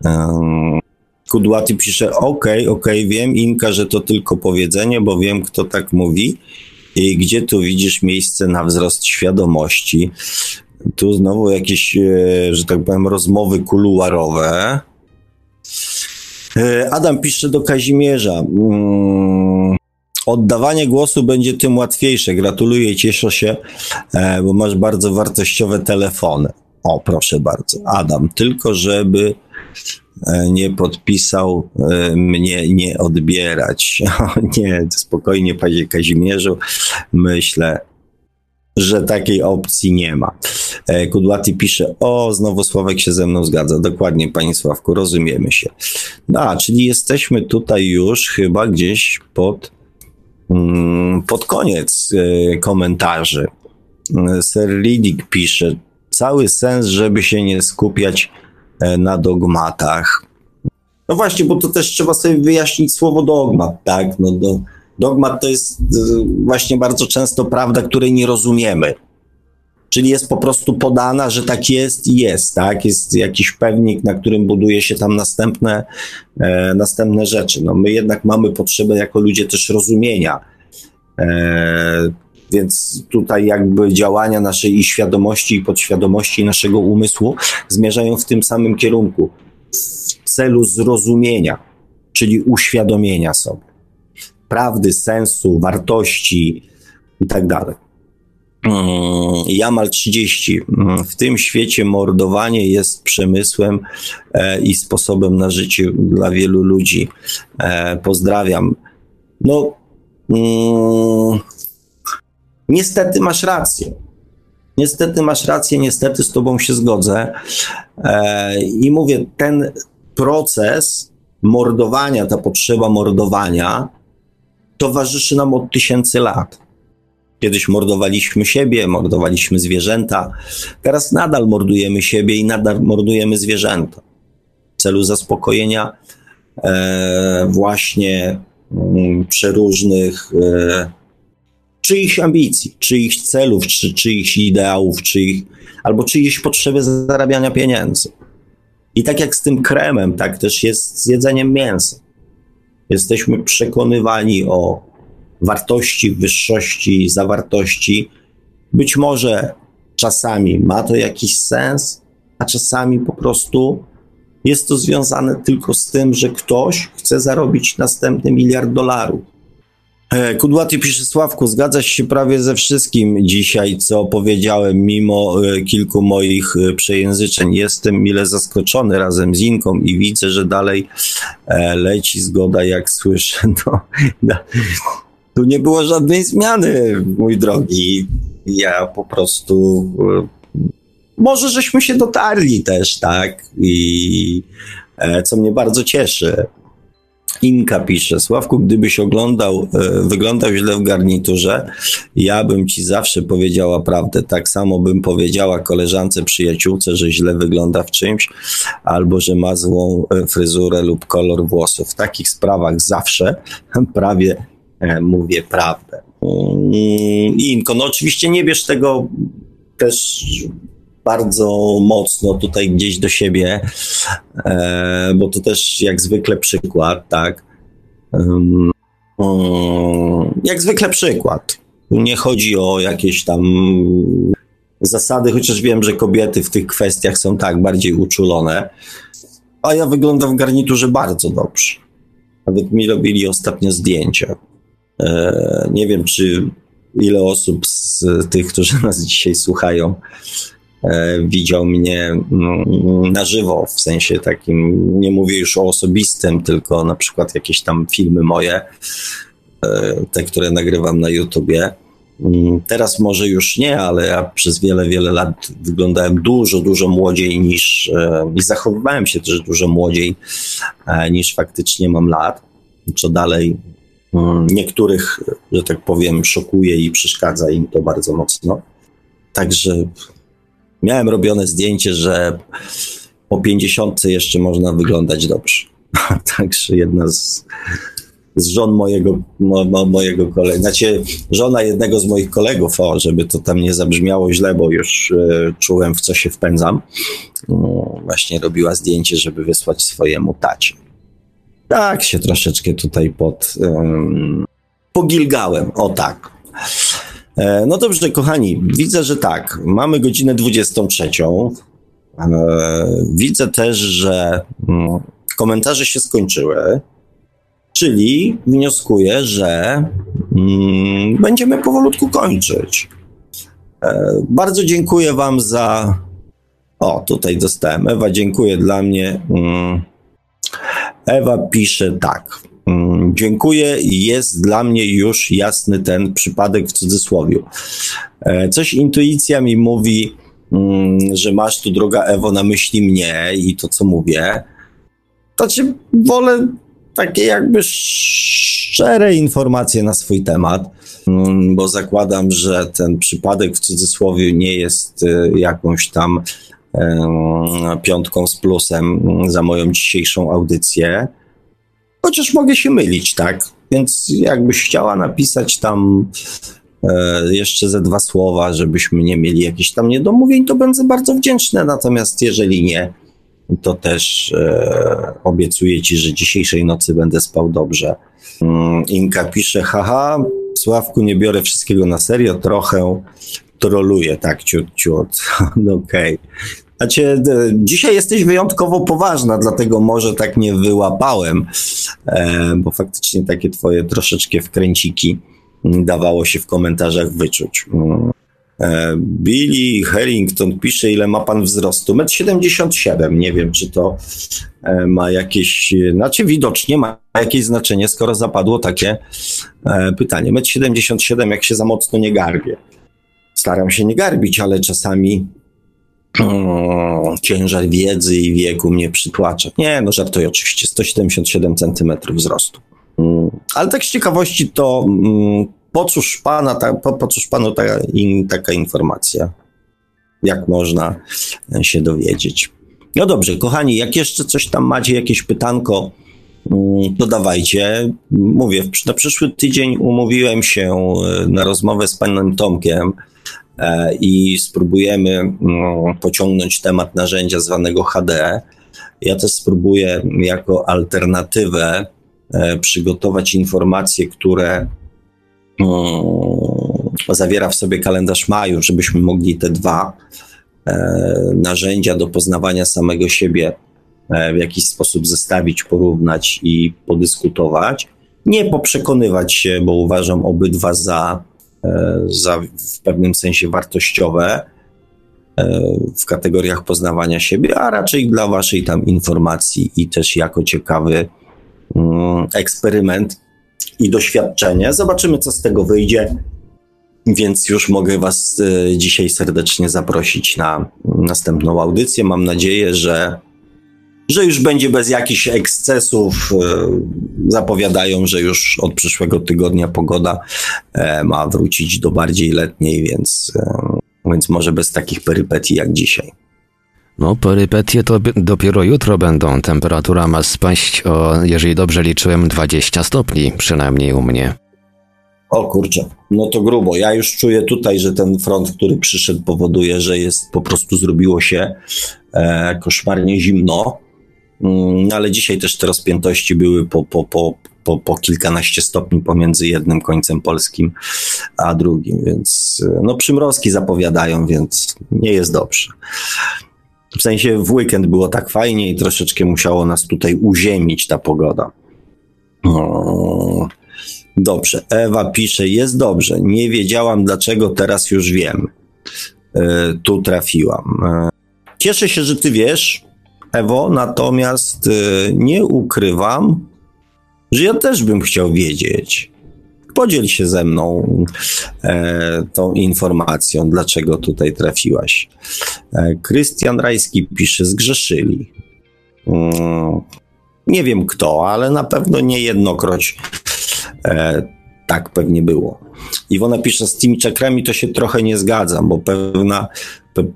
Hmm. Kudłaty pisze, ok, ok, wiem Inka, że to tylko powiedzenie, bo wiem kto tak mówi i gdzie tu widzisz miejsce na wzrost świadomości. Tu znowu jakieś, e, że tak powiem, rozmowy kuluarowe. E, Adam pisze do Kazimierza. Oddawanie głosu będzie tym łatwiejsze. Gratuluję, cieszę się, e, bo masz bardzo wartościowe telefony. O, proszę bardzo. Adam, tylko żeby nie podpisał mnie nie odbierać. O nie, spokojnie, panie Kazimierzu. Myślę, że takiej opcji nie ma. E, Kudłaty pisze, o, znowu Sławek się ze mną zgadza. Dokładnie, panie Sławku, rozumiemy się. No, czyli jesteśmy tutaj już chyba gdzieś pod, pod koniec e, komentarzy. E, Sir Riddick pisze, cały sens, żeby się nie skupiać na dogmatach. No właśnie, bo to też trzeba sobie wyjaśnić słowo dogmat, tak? No do, Dogmat to jest właśnie bardzo często prawda, której nie rozumiemy. Czyli jest po prostu podana, że tak jest i jest, tak? Jest jakiś pewnik, na którym buduje się tam następne, e, następne rzeczy. No my jednak mamy potrzebę jako ludzie też rozumienia. E, więc tutaj jakby działania naszej i świadomości, i podświadomości naszego umysłu zmierzają w tym samym kierunku, w celu zrozumienia, czyli uświadomienia sobie prawdy, sensu, wartości i tak Jamal 30. Mm, w tym świecie mordowanie jest przemysłem e, i sposobem na życie dla wielu ludzi. E, pozdrawiam. No, mm, niestety masz rację. Niestety masz rację, niestety z Tobą się zgodzę. E, I mówię, ten proces mordowania, ta potrzeba mordowania, towarzyszy nam od tysięcy lat. Kiedyś mordowaliśmy siebie, mordowaliśmy zwierzęta, teraz nadal mordujemy siebie i nadal mordujemy zwierzęta. W celu zaspokojenia e, właśnie mm, przeróżnych e, czyichś ambicji, czyichś celów, czy czyichś ideałów, czyich, albo czyjejś potrzeby zarabiania pieniędzy. I tak jak z tym kremem, tak też jest z jedzeniem mięsa. Jesteśmy przekonywani o wartości, wyższości, zawartości. Być może czasami ma to jakiś sens, a czasami po prostu jest to związane tylko z tym, że ktoś chce zarobić następny miliard dolarów. E, Kudłaty pisze Sławku, zgadzasz się prawie ze wszystkim dzisiaj, co powiedziałem, mimo e, kilku moich e, przejęzyczeń. Jestem mile zaskoczony razem z Inką i widzę, że dalej leci zgoda, jak słyszę. No, tu nie było żadnej zmiany, mój drogi. Ja po prostu. Może żeśmy się dotarli też, tak? I co mnie bardzo cieszy. Inka pisze, Sławku, gdybyś oglądał, e, wyglądał źle w garniturze, ja bym ci zawsze powiedziała prawdę. Tak samo bym powiedziała koleżance, przyjaciółce, że źle wygląda w czymś, albo że ma złą e, fryzurę lub kolor włosów. W takich sprawach zawsze prawie e, mówię prawdę. Inko, no oczywiście nie bierz tego też bardzo mocno tutaj gdzieś do siebie, e, bo to też jak zwykle przykład, tak. Jak zwykle przykład. Nie chodzi o jakieś tam zasady, chociaż wiem, że kobiety w tych kwestiach są tak bardziej uczulone. A ja wyglądam w garniturze bardzo dobrze. Nawet mi robili ostatnio zdjęcia. E, nie wiem, czy ile osób z tych, którzy nas dzisiaj słuchają, e, widział mnie mm, na żywo, w sensie takim, nie mówię już o osobistym, tylko na przykład jakieś tam filmy moje, e, te, które nagrywam na YouTubie. Mm, teraz może już nie, ale ja przez wiele, wiele lat wyglądałem dużo, dużo młodziej niż i zachowywałem się też dużo młodziej niż faktycznie mam lat, co dalej niektórych, że tak powiem, szokuje i przeszkadza im to bardzo mocno. Także miałem robione zdjęcie, że po 50 jeszcze można wyglądać dobrze. Także jedna z, z żon mojego, mo, mo, mojego kolegi, znaczy żona jednego z moich kolegów, o, żeby to tam nie zabrzmiało źle, bo już e, czułem w co się wpędzam, no, właśnie robiła zdjęcie, żeby wysłać swojemu tacie tak się troszeczkę tutaj pod um, pogilgałem, o tak. E, no dobrze, kochani, widzę, że tak, mamy godzinę 23. E, widzę też, że um, komentarze się skończyły, czyli wnioskuję, że um, będziemy powolutku kończyć. E, bardzo dziękuję Wam za. O, tutaj dostałem. Ewa, dziękuję dla mnie. Mm, Ewa pisze tak. Mm, dziękuję jest dla mnie już jasny ten przypadek w cudzysłowie. E, coś intuicja mi mówi, mm, że masz tu, droga Ewo, na myśli mnie i to, co mówię. To ci wolę takie jakby szczere informacje na swój temat, mm, bo zakładam, że ten przypadek w cudzysłowie nie jest e, jakąś tam piątką z plusem za moją dzisiejszą audycję. Chociaż mogę się mylić, tak? Więc jakbyś chciała napisać tam e, jeszcze ze dwa słowa, żebyśmy nie mieli jakichś tam niedomówień, to będę bardzo wdzięczny. Natomiast jeżeli nie, to też e, obiecuję ci, że dzisiejszej nocy będę spał dobrze. Mm, Inka pisze, haha, Sławku, nie biorę wszystkiego na serio, trochę troluję, tak, ciut, ciut. No okej. Okay. Znaczy, dzisiaj jesteś wyjątkowo poważna, dlatego może tak nie wyłapałem, e, bo faktycznie takie twoje troszeczkę wkręciki dawało się w komentarzach wyczuć. E, Billy Harrington pisze, ile ma pan wzrostu? 1,77 m. Nie wiem, czy to e, ma jakieś, znaczy widocznie ma jakieś znaczenie, skoro zapadło takie pytanie. 1,77 m, jak się za mocno nie garbie. Staram się nie garbić, ale czasami ciężar wiedzy i wieku mnie przytłacza. Nie, no żartuję oczywiście, 177 cm wzrostu. Mm, ale tak z ciekawości to mm, po cóż, pana, ta, po, po cóż panu ta, in, taka informacja? Jak można się dowiedzieć? No dobrze, kochani, jak jeszcze coś tam macie, jakieś pytanko, mm, to dawajcie. Mówię, na przyszły tydzień umówiłem się e, na rozmowę z panem Tomkiem, E, i spróbujemy mm, pociągnąć temat narzędzia zwanego HD. Ja też spróbuję jako alternatywę e, przygotować informacje, które mm, zawiera w sobie kalendarz maju, żebyśmy mogli te dwa e, narzędzia do poznawania samego siebie w jakiś sposób zestawić, porównać i podyskutować. Nie poprzekonywać się, bo uważam obydwa za E, za w pewnym sensie wartościowe e, w kategoriach poznawania siebie, a raczej dla Waszej tam informacji i też jako ciekawy mm, eksperyment i doświadczenie. Zobaczymy, co z tego wyjdzie. Więc już mogę Was e, dzisiaj serdecznie zaprosić na następną audycję. Mam nadzieję, że że już będzie bez jakichś ekscesów. E, zapowiadają, że już od przyszłego tygodnia pogoda e, ma wrócić do bardziej letniej, więc, e, więc może bez takich perypetii jak dzisiaj. No, perypetie to dopiero jutro będą. Temperatura ma spaść o, jeżeli dobrze liczyłem, 20 stopni, przynajmniej u mnie. O kurczę, no to grubo. Ja już czuję tutaj, że ten front, który przyszedł, powoduje, że jest po prostu zrobiło się e, koszmarnie zimno. Mm, ale dzisiaj też te rozpiętości były po, po, po po, po kilkanaście stopni pomiędzy jednym końcem polskim a drugim, więc no przymrozki zapowiadają, więc nie jest dobrze. W sensie w weekend było tak fajnie i troszeczkę musiało nas tutaj uziemić ta pogoda. O, dobrze, Ewa pisze, jest dobrze, nie wiedziałam dlaczego, teraz już wiem. E, tu trafiłam. E, cieszę się, że ty wiesz, Ewo, natomiast e, nie ukrywam, że ja też bym chciał wiedzieć. Podziel się ze mną e, tą informacją, dlaczego tutaj trafiłaś. E, Krystian Rajski pisze, zgrzeszyli. Mm, nie wiem kto, ale na pewno niejednokroć e, tak pewnie było. Iwona pisze, z tymi czakrami to się trochę nie zgadzam, bo pewna, pe,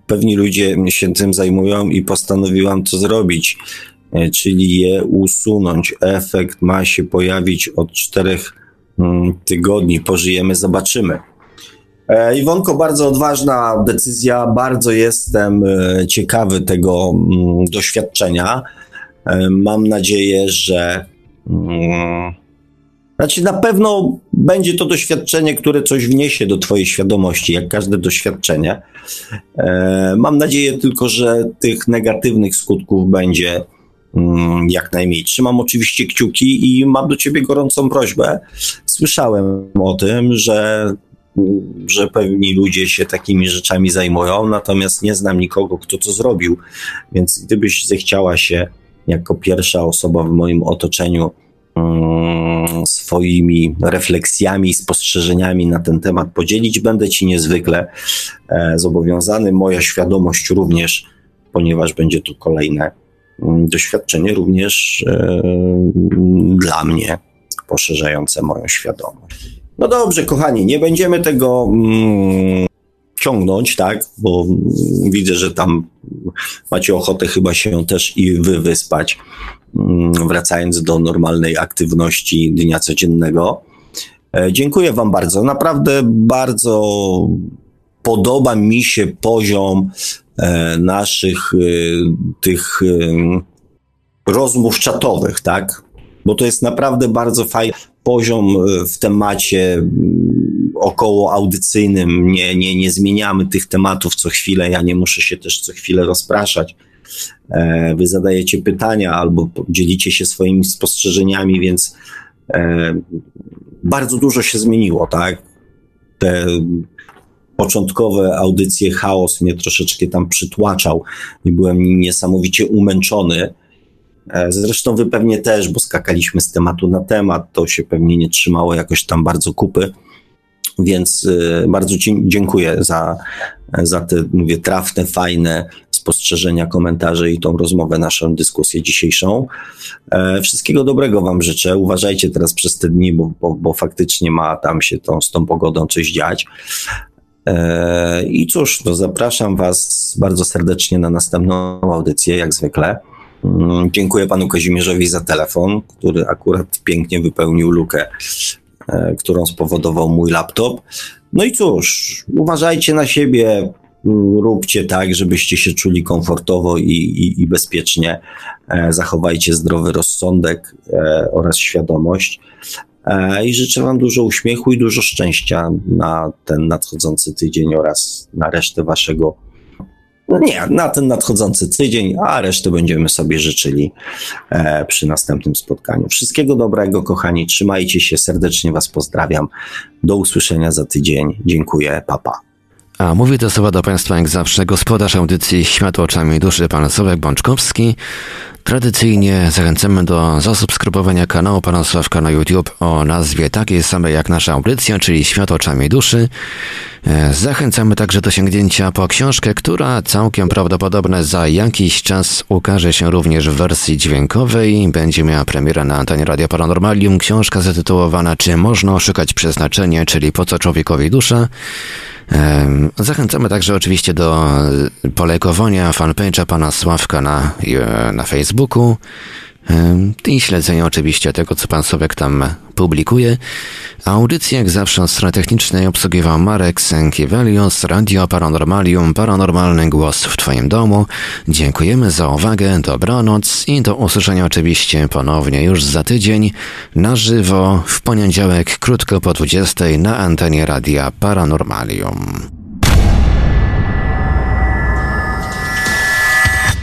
pewni ludzie się tym zajmują i postanowiłam to zrobić, e, czyli je usunąć. Efekt ma się pojawić od czterech mm, tygodni. Pożyjemy, zobaczymy. E, Iwonko, bardzo odważna decyzja, bardzo jestem e, ciekawy tego mm, doświadczenia. Mam nadzieję, że mm, znaczy, na pewno będzie to doświadczenie, które coś wniesie do Twojej świadomości, jak każde doświadczenie. E, mam nadzieję tylko, że tych negatywnych skutków będzie mm, jak najmniej. Trzymam oczywiście kciuki i mam do Ciebie gorącą prośbę. Słyszałem o tym, że, że pewni ludzie się takimi rzeczami zajmują, natomiast nie znam nikogo, kto to zrobił, więc gdybyś zechciała się jako pierwsza osoba w moim otoczeniu swoimi refleksjami, spostrzeżeniami na ten temat podzielić. Będę Ci niezwykle e, zobowiązany. Moja świadomość również, ponieważ będzie to kolejne mm, doświadczenie, również e, dla mnie poszerzające moją świadomość. No dobrze, kochani, nie będziemy tego mm, ciągnąć, tak, bo widzę, że tam macie ochotę chyba się też i wy wyspać. Mm, wracając do normalnej aktywności dnia codziennego. E, dziękuję Wam bardzo. Naprawdę bardzo podoba mi się poziom e, naszych e, tych rozmów czatowych, tak? Bo to jest naprawdę bardzo fajny poziom w temacie mm, około audycyjnym. Nie, nie, nie zmieniamy tych tematów co chwilę. Ja nie muszę się też co chwilę rozpraszać. E, wy zadajecie pytania albo dzielicie się swoimi spostrzeżeniami, więc e, bardzo dużo się zmieniło, tak? Te początkowe audycje, chaos mnie troszeczkę tam przytłaczał i byłem niesamowicie umęczony. E, zresztą wy pewnie też, bo skakaliśmy z tematu na temat, to się pewnie nie trzymało jakoś tam bardzo kupy. Więc bardzo ci dziękuję za, za te, mówię, trafne, fajne spostrzeżenia, komentarze i tą rozmowę, naszą dyskusję dzisiejszą. E, wszystkiego dobrego Wam życzę. Uważajcie teraz przez te dni, bo, bo, bo faktycznie ma tam się tą, z tą pogodą coś dziać. E, I cóż, no zapraszam Was bardzo serdecznie na następną audycję, jak zwykle. Mm, dziękuję panu Kazimierzowi za telefon, który akurat pięknie wypełnił lukę, e, którą spowodował mój laptop. No i cóż, uważajcie na siebie, róbcie tak, żebyście się czuli komfortowo i, i, i bezpiecznie. E, zachowajcie zdrowy rozsądek e, oraz świadomość. E, I życzę Wam dużo uśmiechu i dużo szczęścia na ten nadchodzący tydzień oraz na resztę Waszego. No nie, na ten nadchodzący tydzień, a resztę będziemy sobie życzyli przy następnym spotkaniu. Wszystkiego dobrego, kochani. Trzymajcie się, serdecznie Was pozdrawiam. Do usłyszenia za tydzień. Dziękuję, papa. A mówi to słowa do Państwa jak zawsze gospodarz audycji Światło oczami duszy, pan Sławek Bączkowski. Tradycyjnie zachęcamy do zasubskrybowania kanału pana Sławka na YouTube o nazwie takiej samej jak nasza audycja, czyli Światło oczami duszy. E, zachęcamy także do sięgnięcia po książkę, która całkiem prawdopodobne za jakiś czas ukaże się również w wersji dźwiękowej. Będzie miała premierę na antenie Radio Paranormalium. Książka zatytułowana Czy można oszukać przeznaczenie, czyli po co człowiekowi dusza? Zachęcamy także oczywiście do polejkowania fanpage'a pana Sławka na, na Facebooku. I śledzenia oczywiście tego, co pan Sobek tam publikuje. Audycję jak zawsze od strony technicznej obsługiwał Marek Sękiewelios, Radio Paranormalium, Paranormalny Głos w Twoim domu. Dziękujemy za uwagę, dobranoc i do usłyszenia oczywiście ponownie już za tydzień na żywo w poniedziałek krótko po 20 na antenie Radia Paranormalium.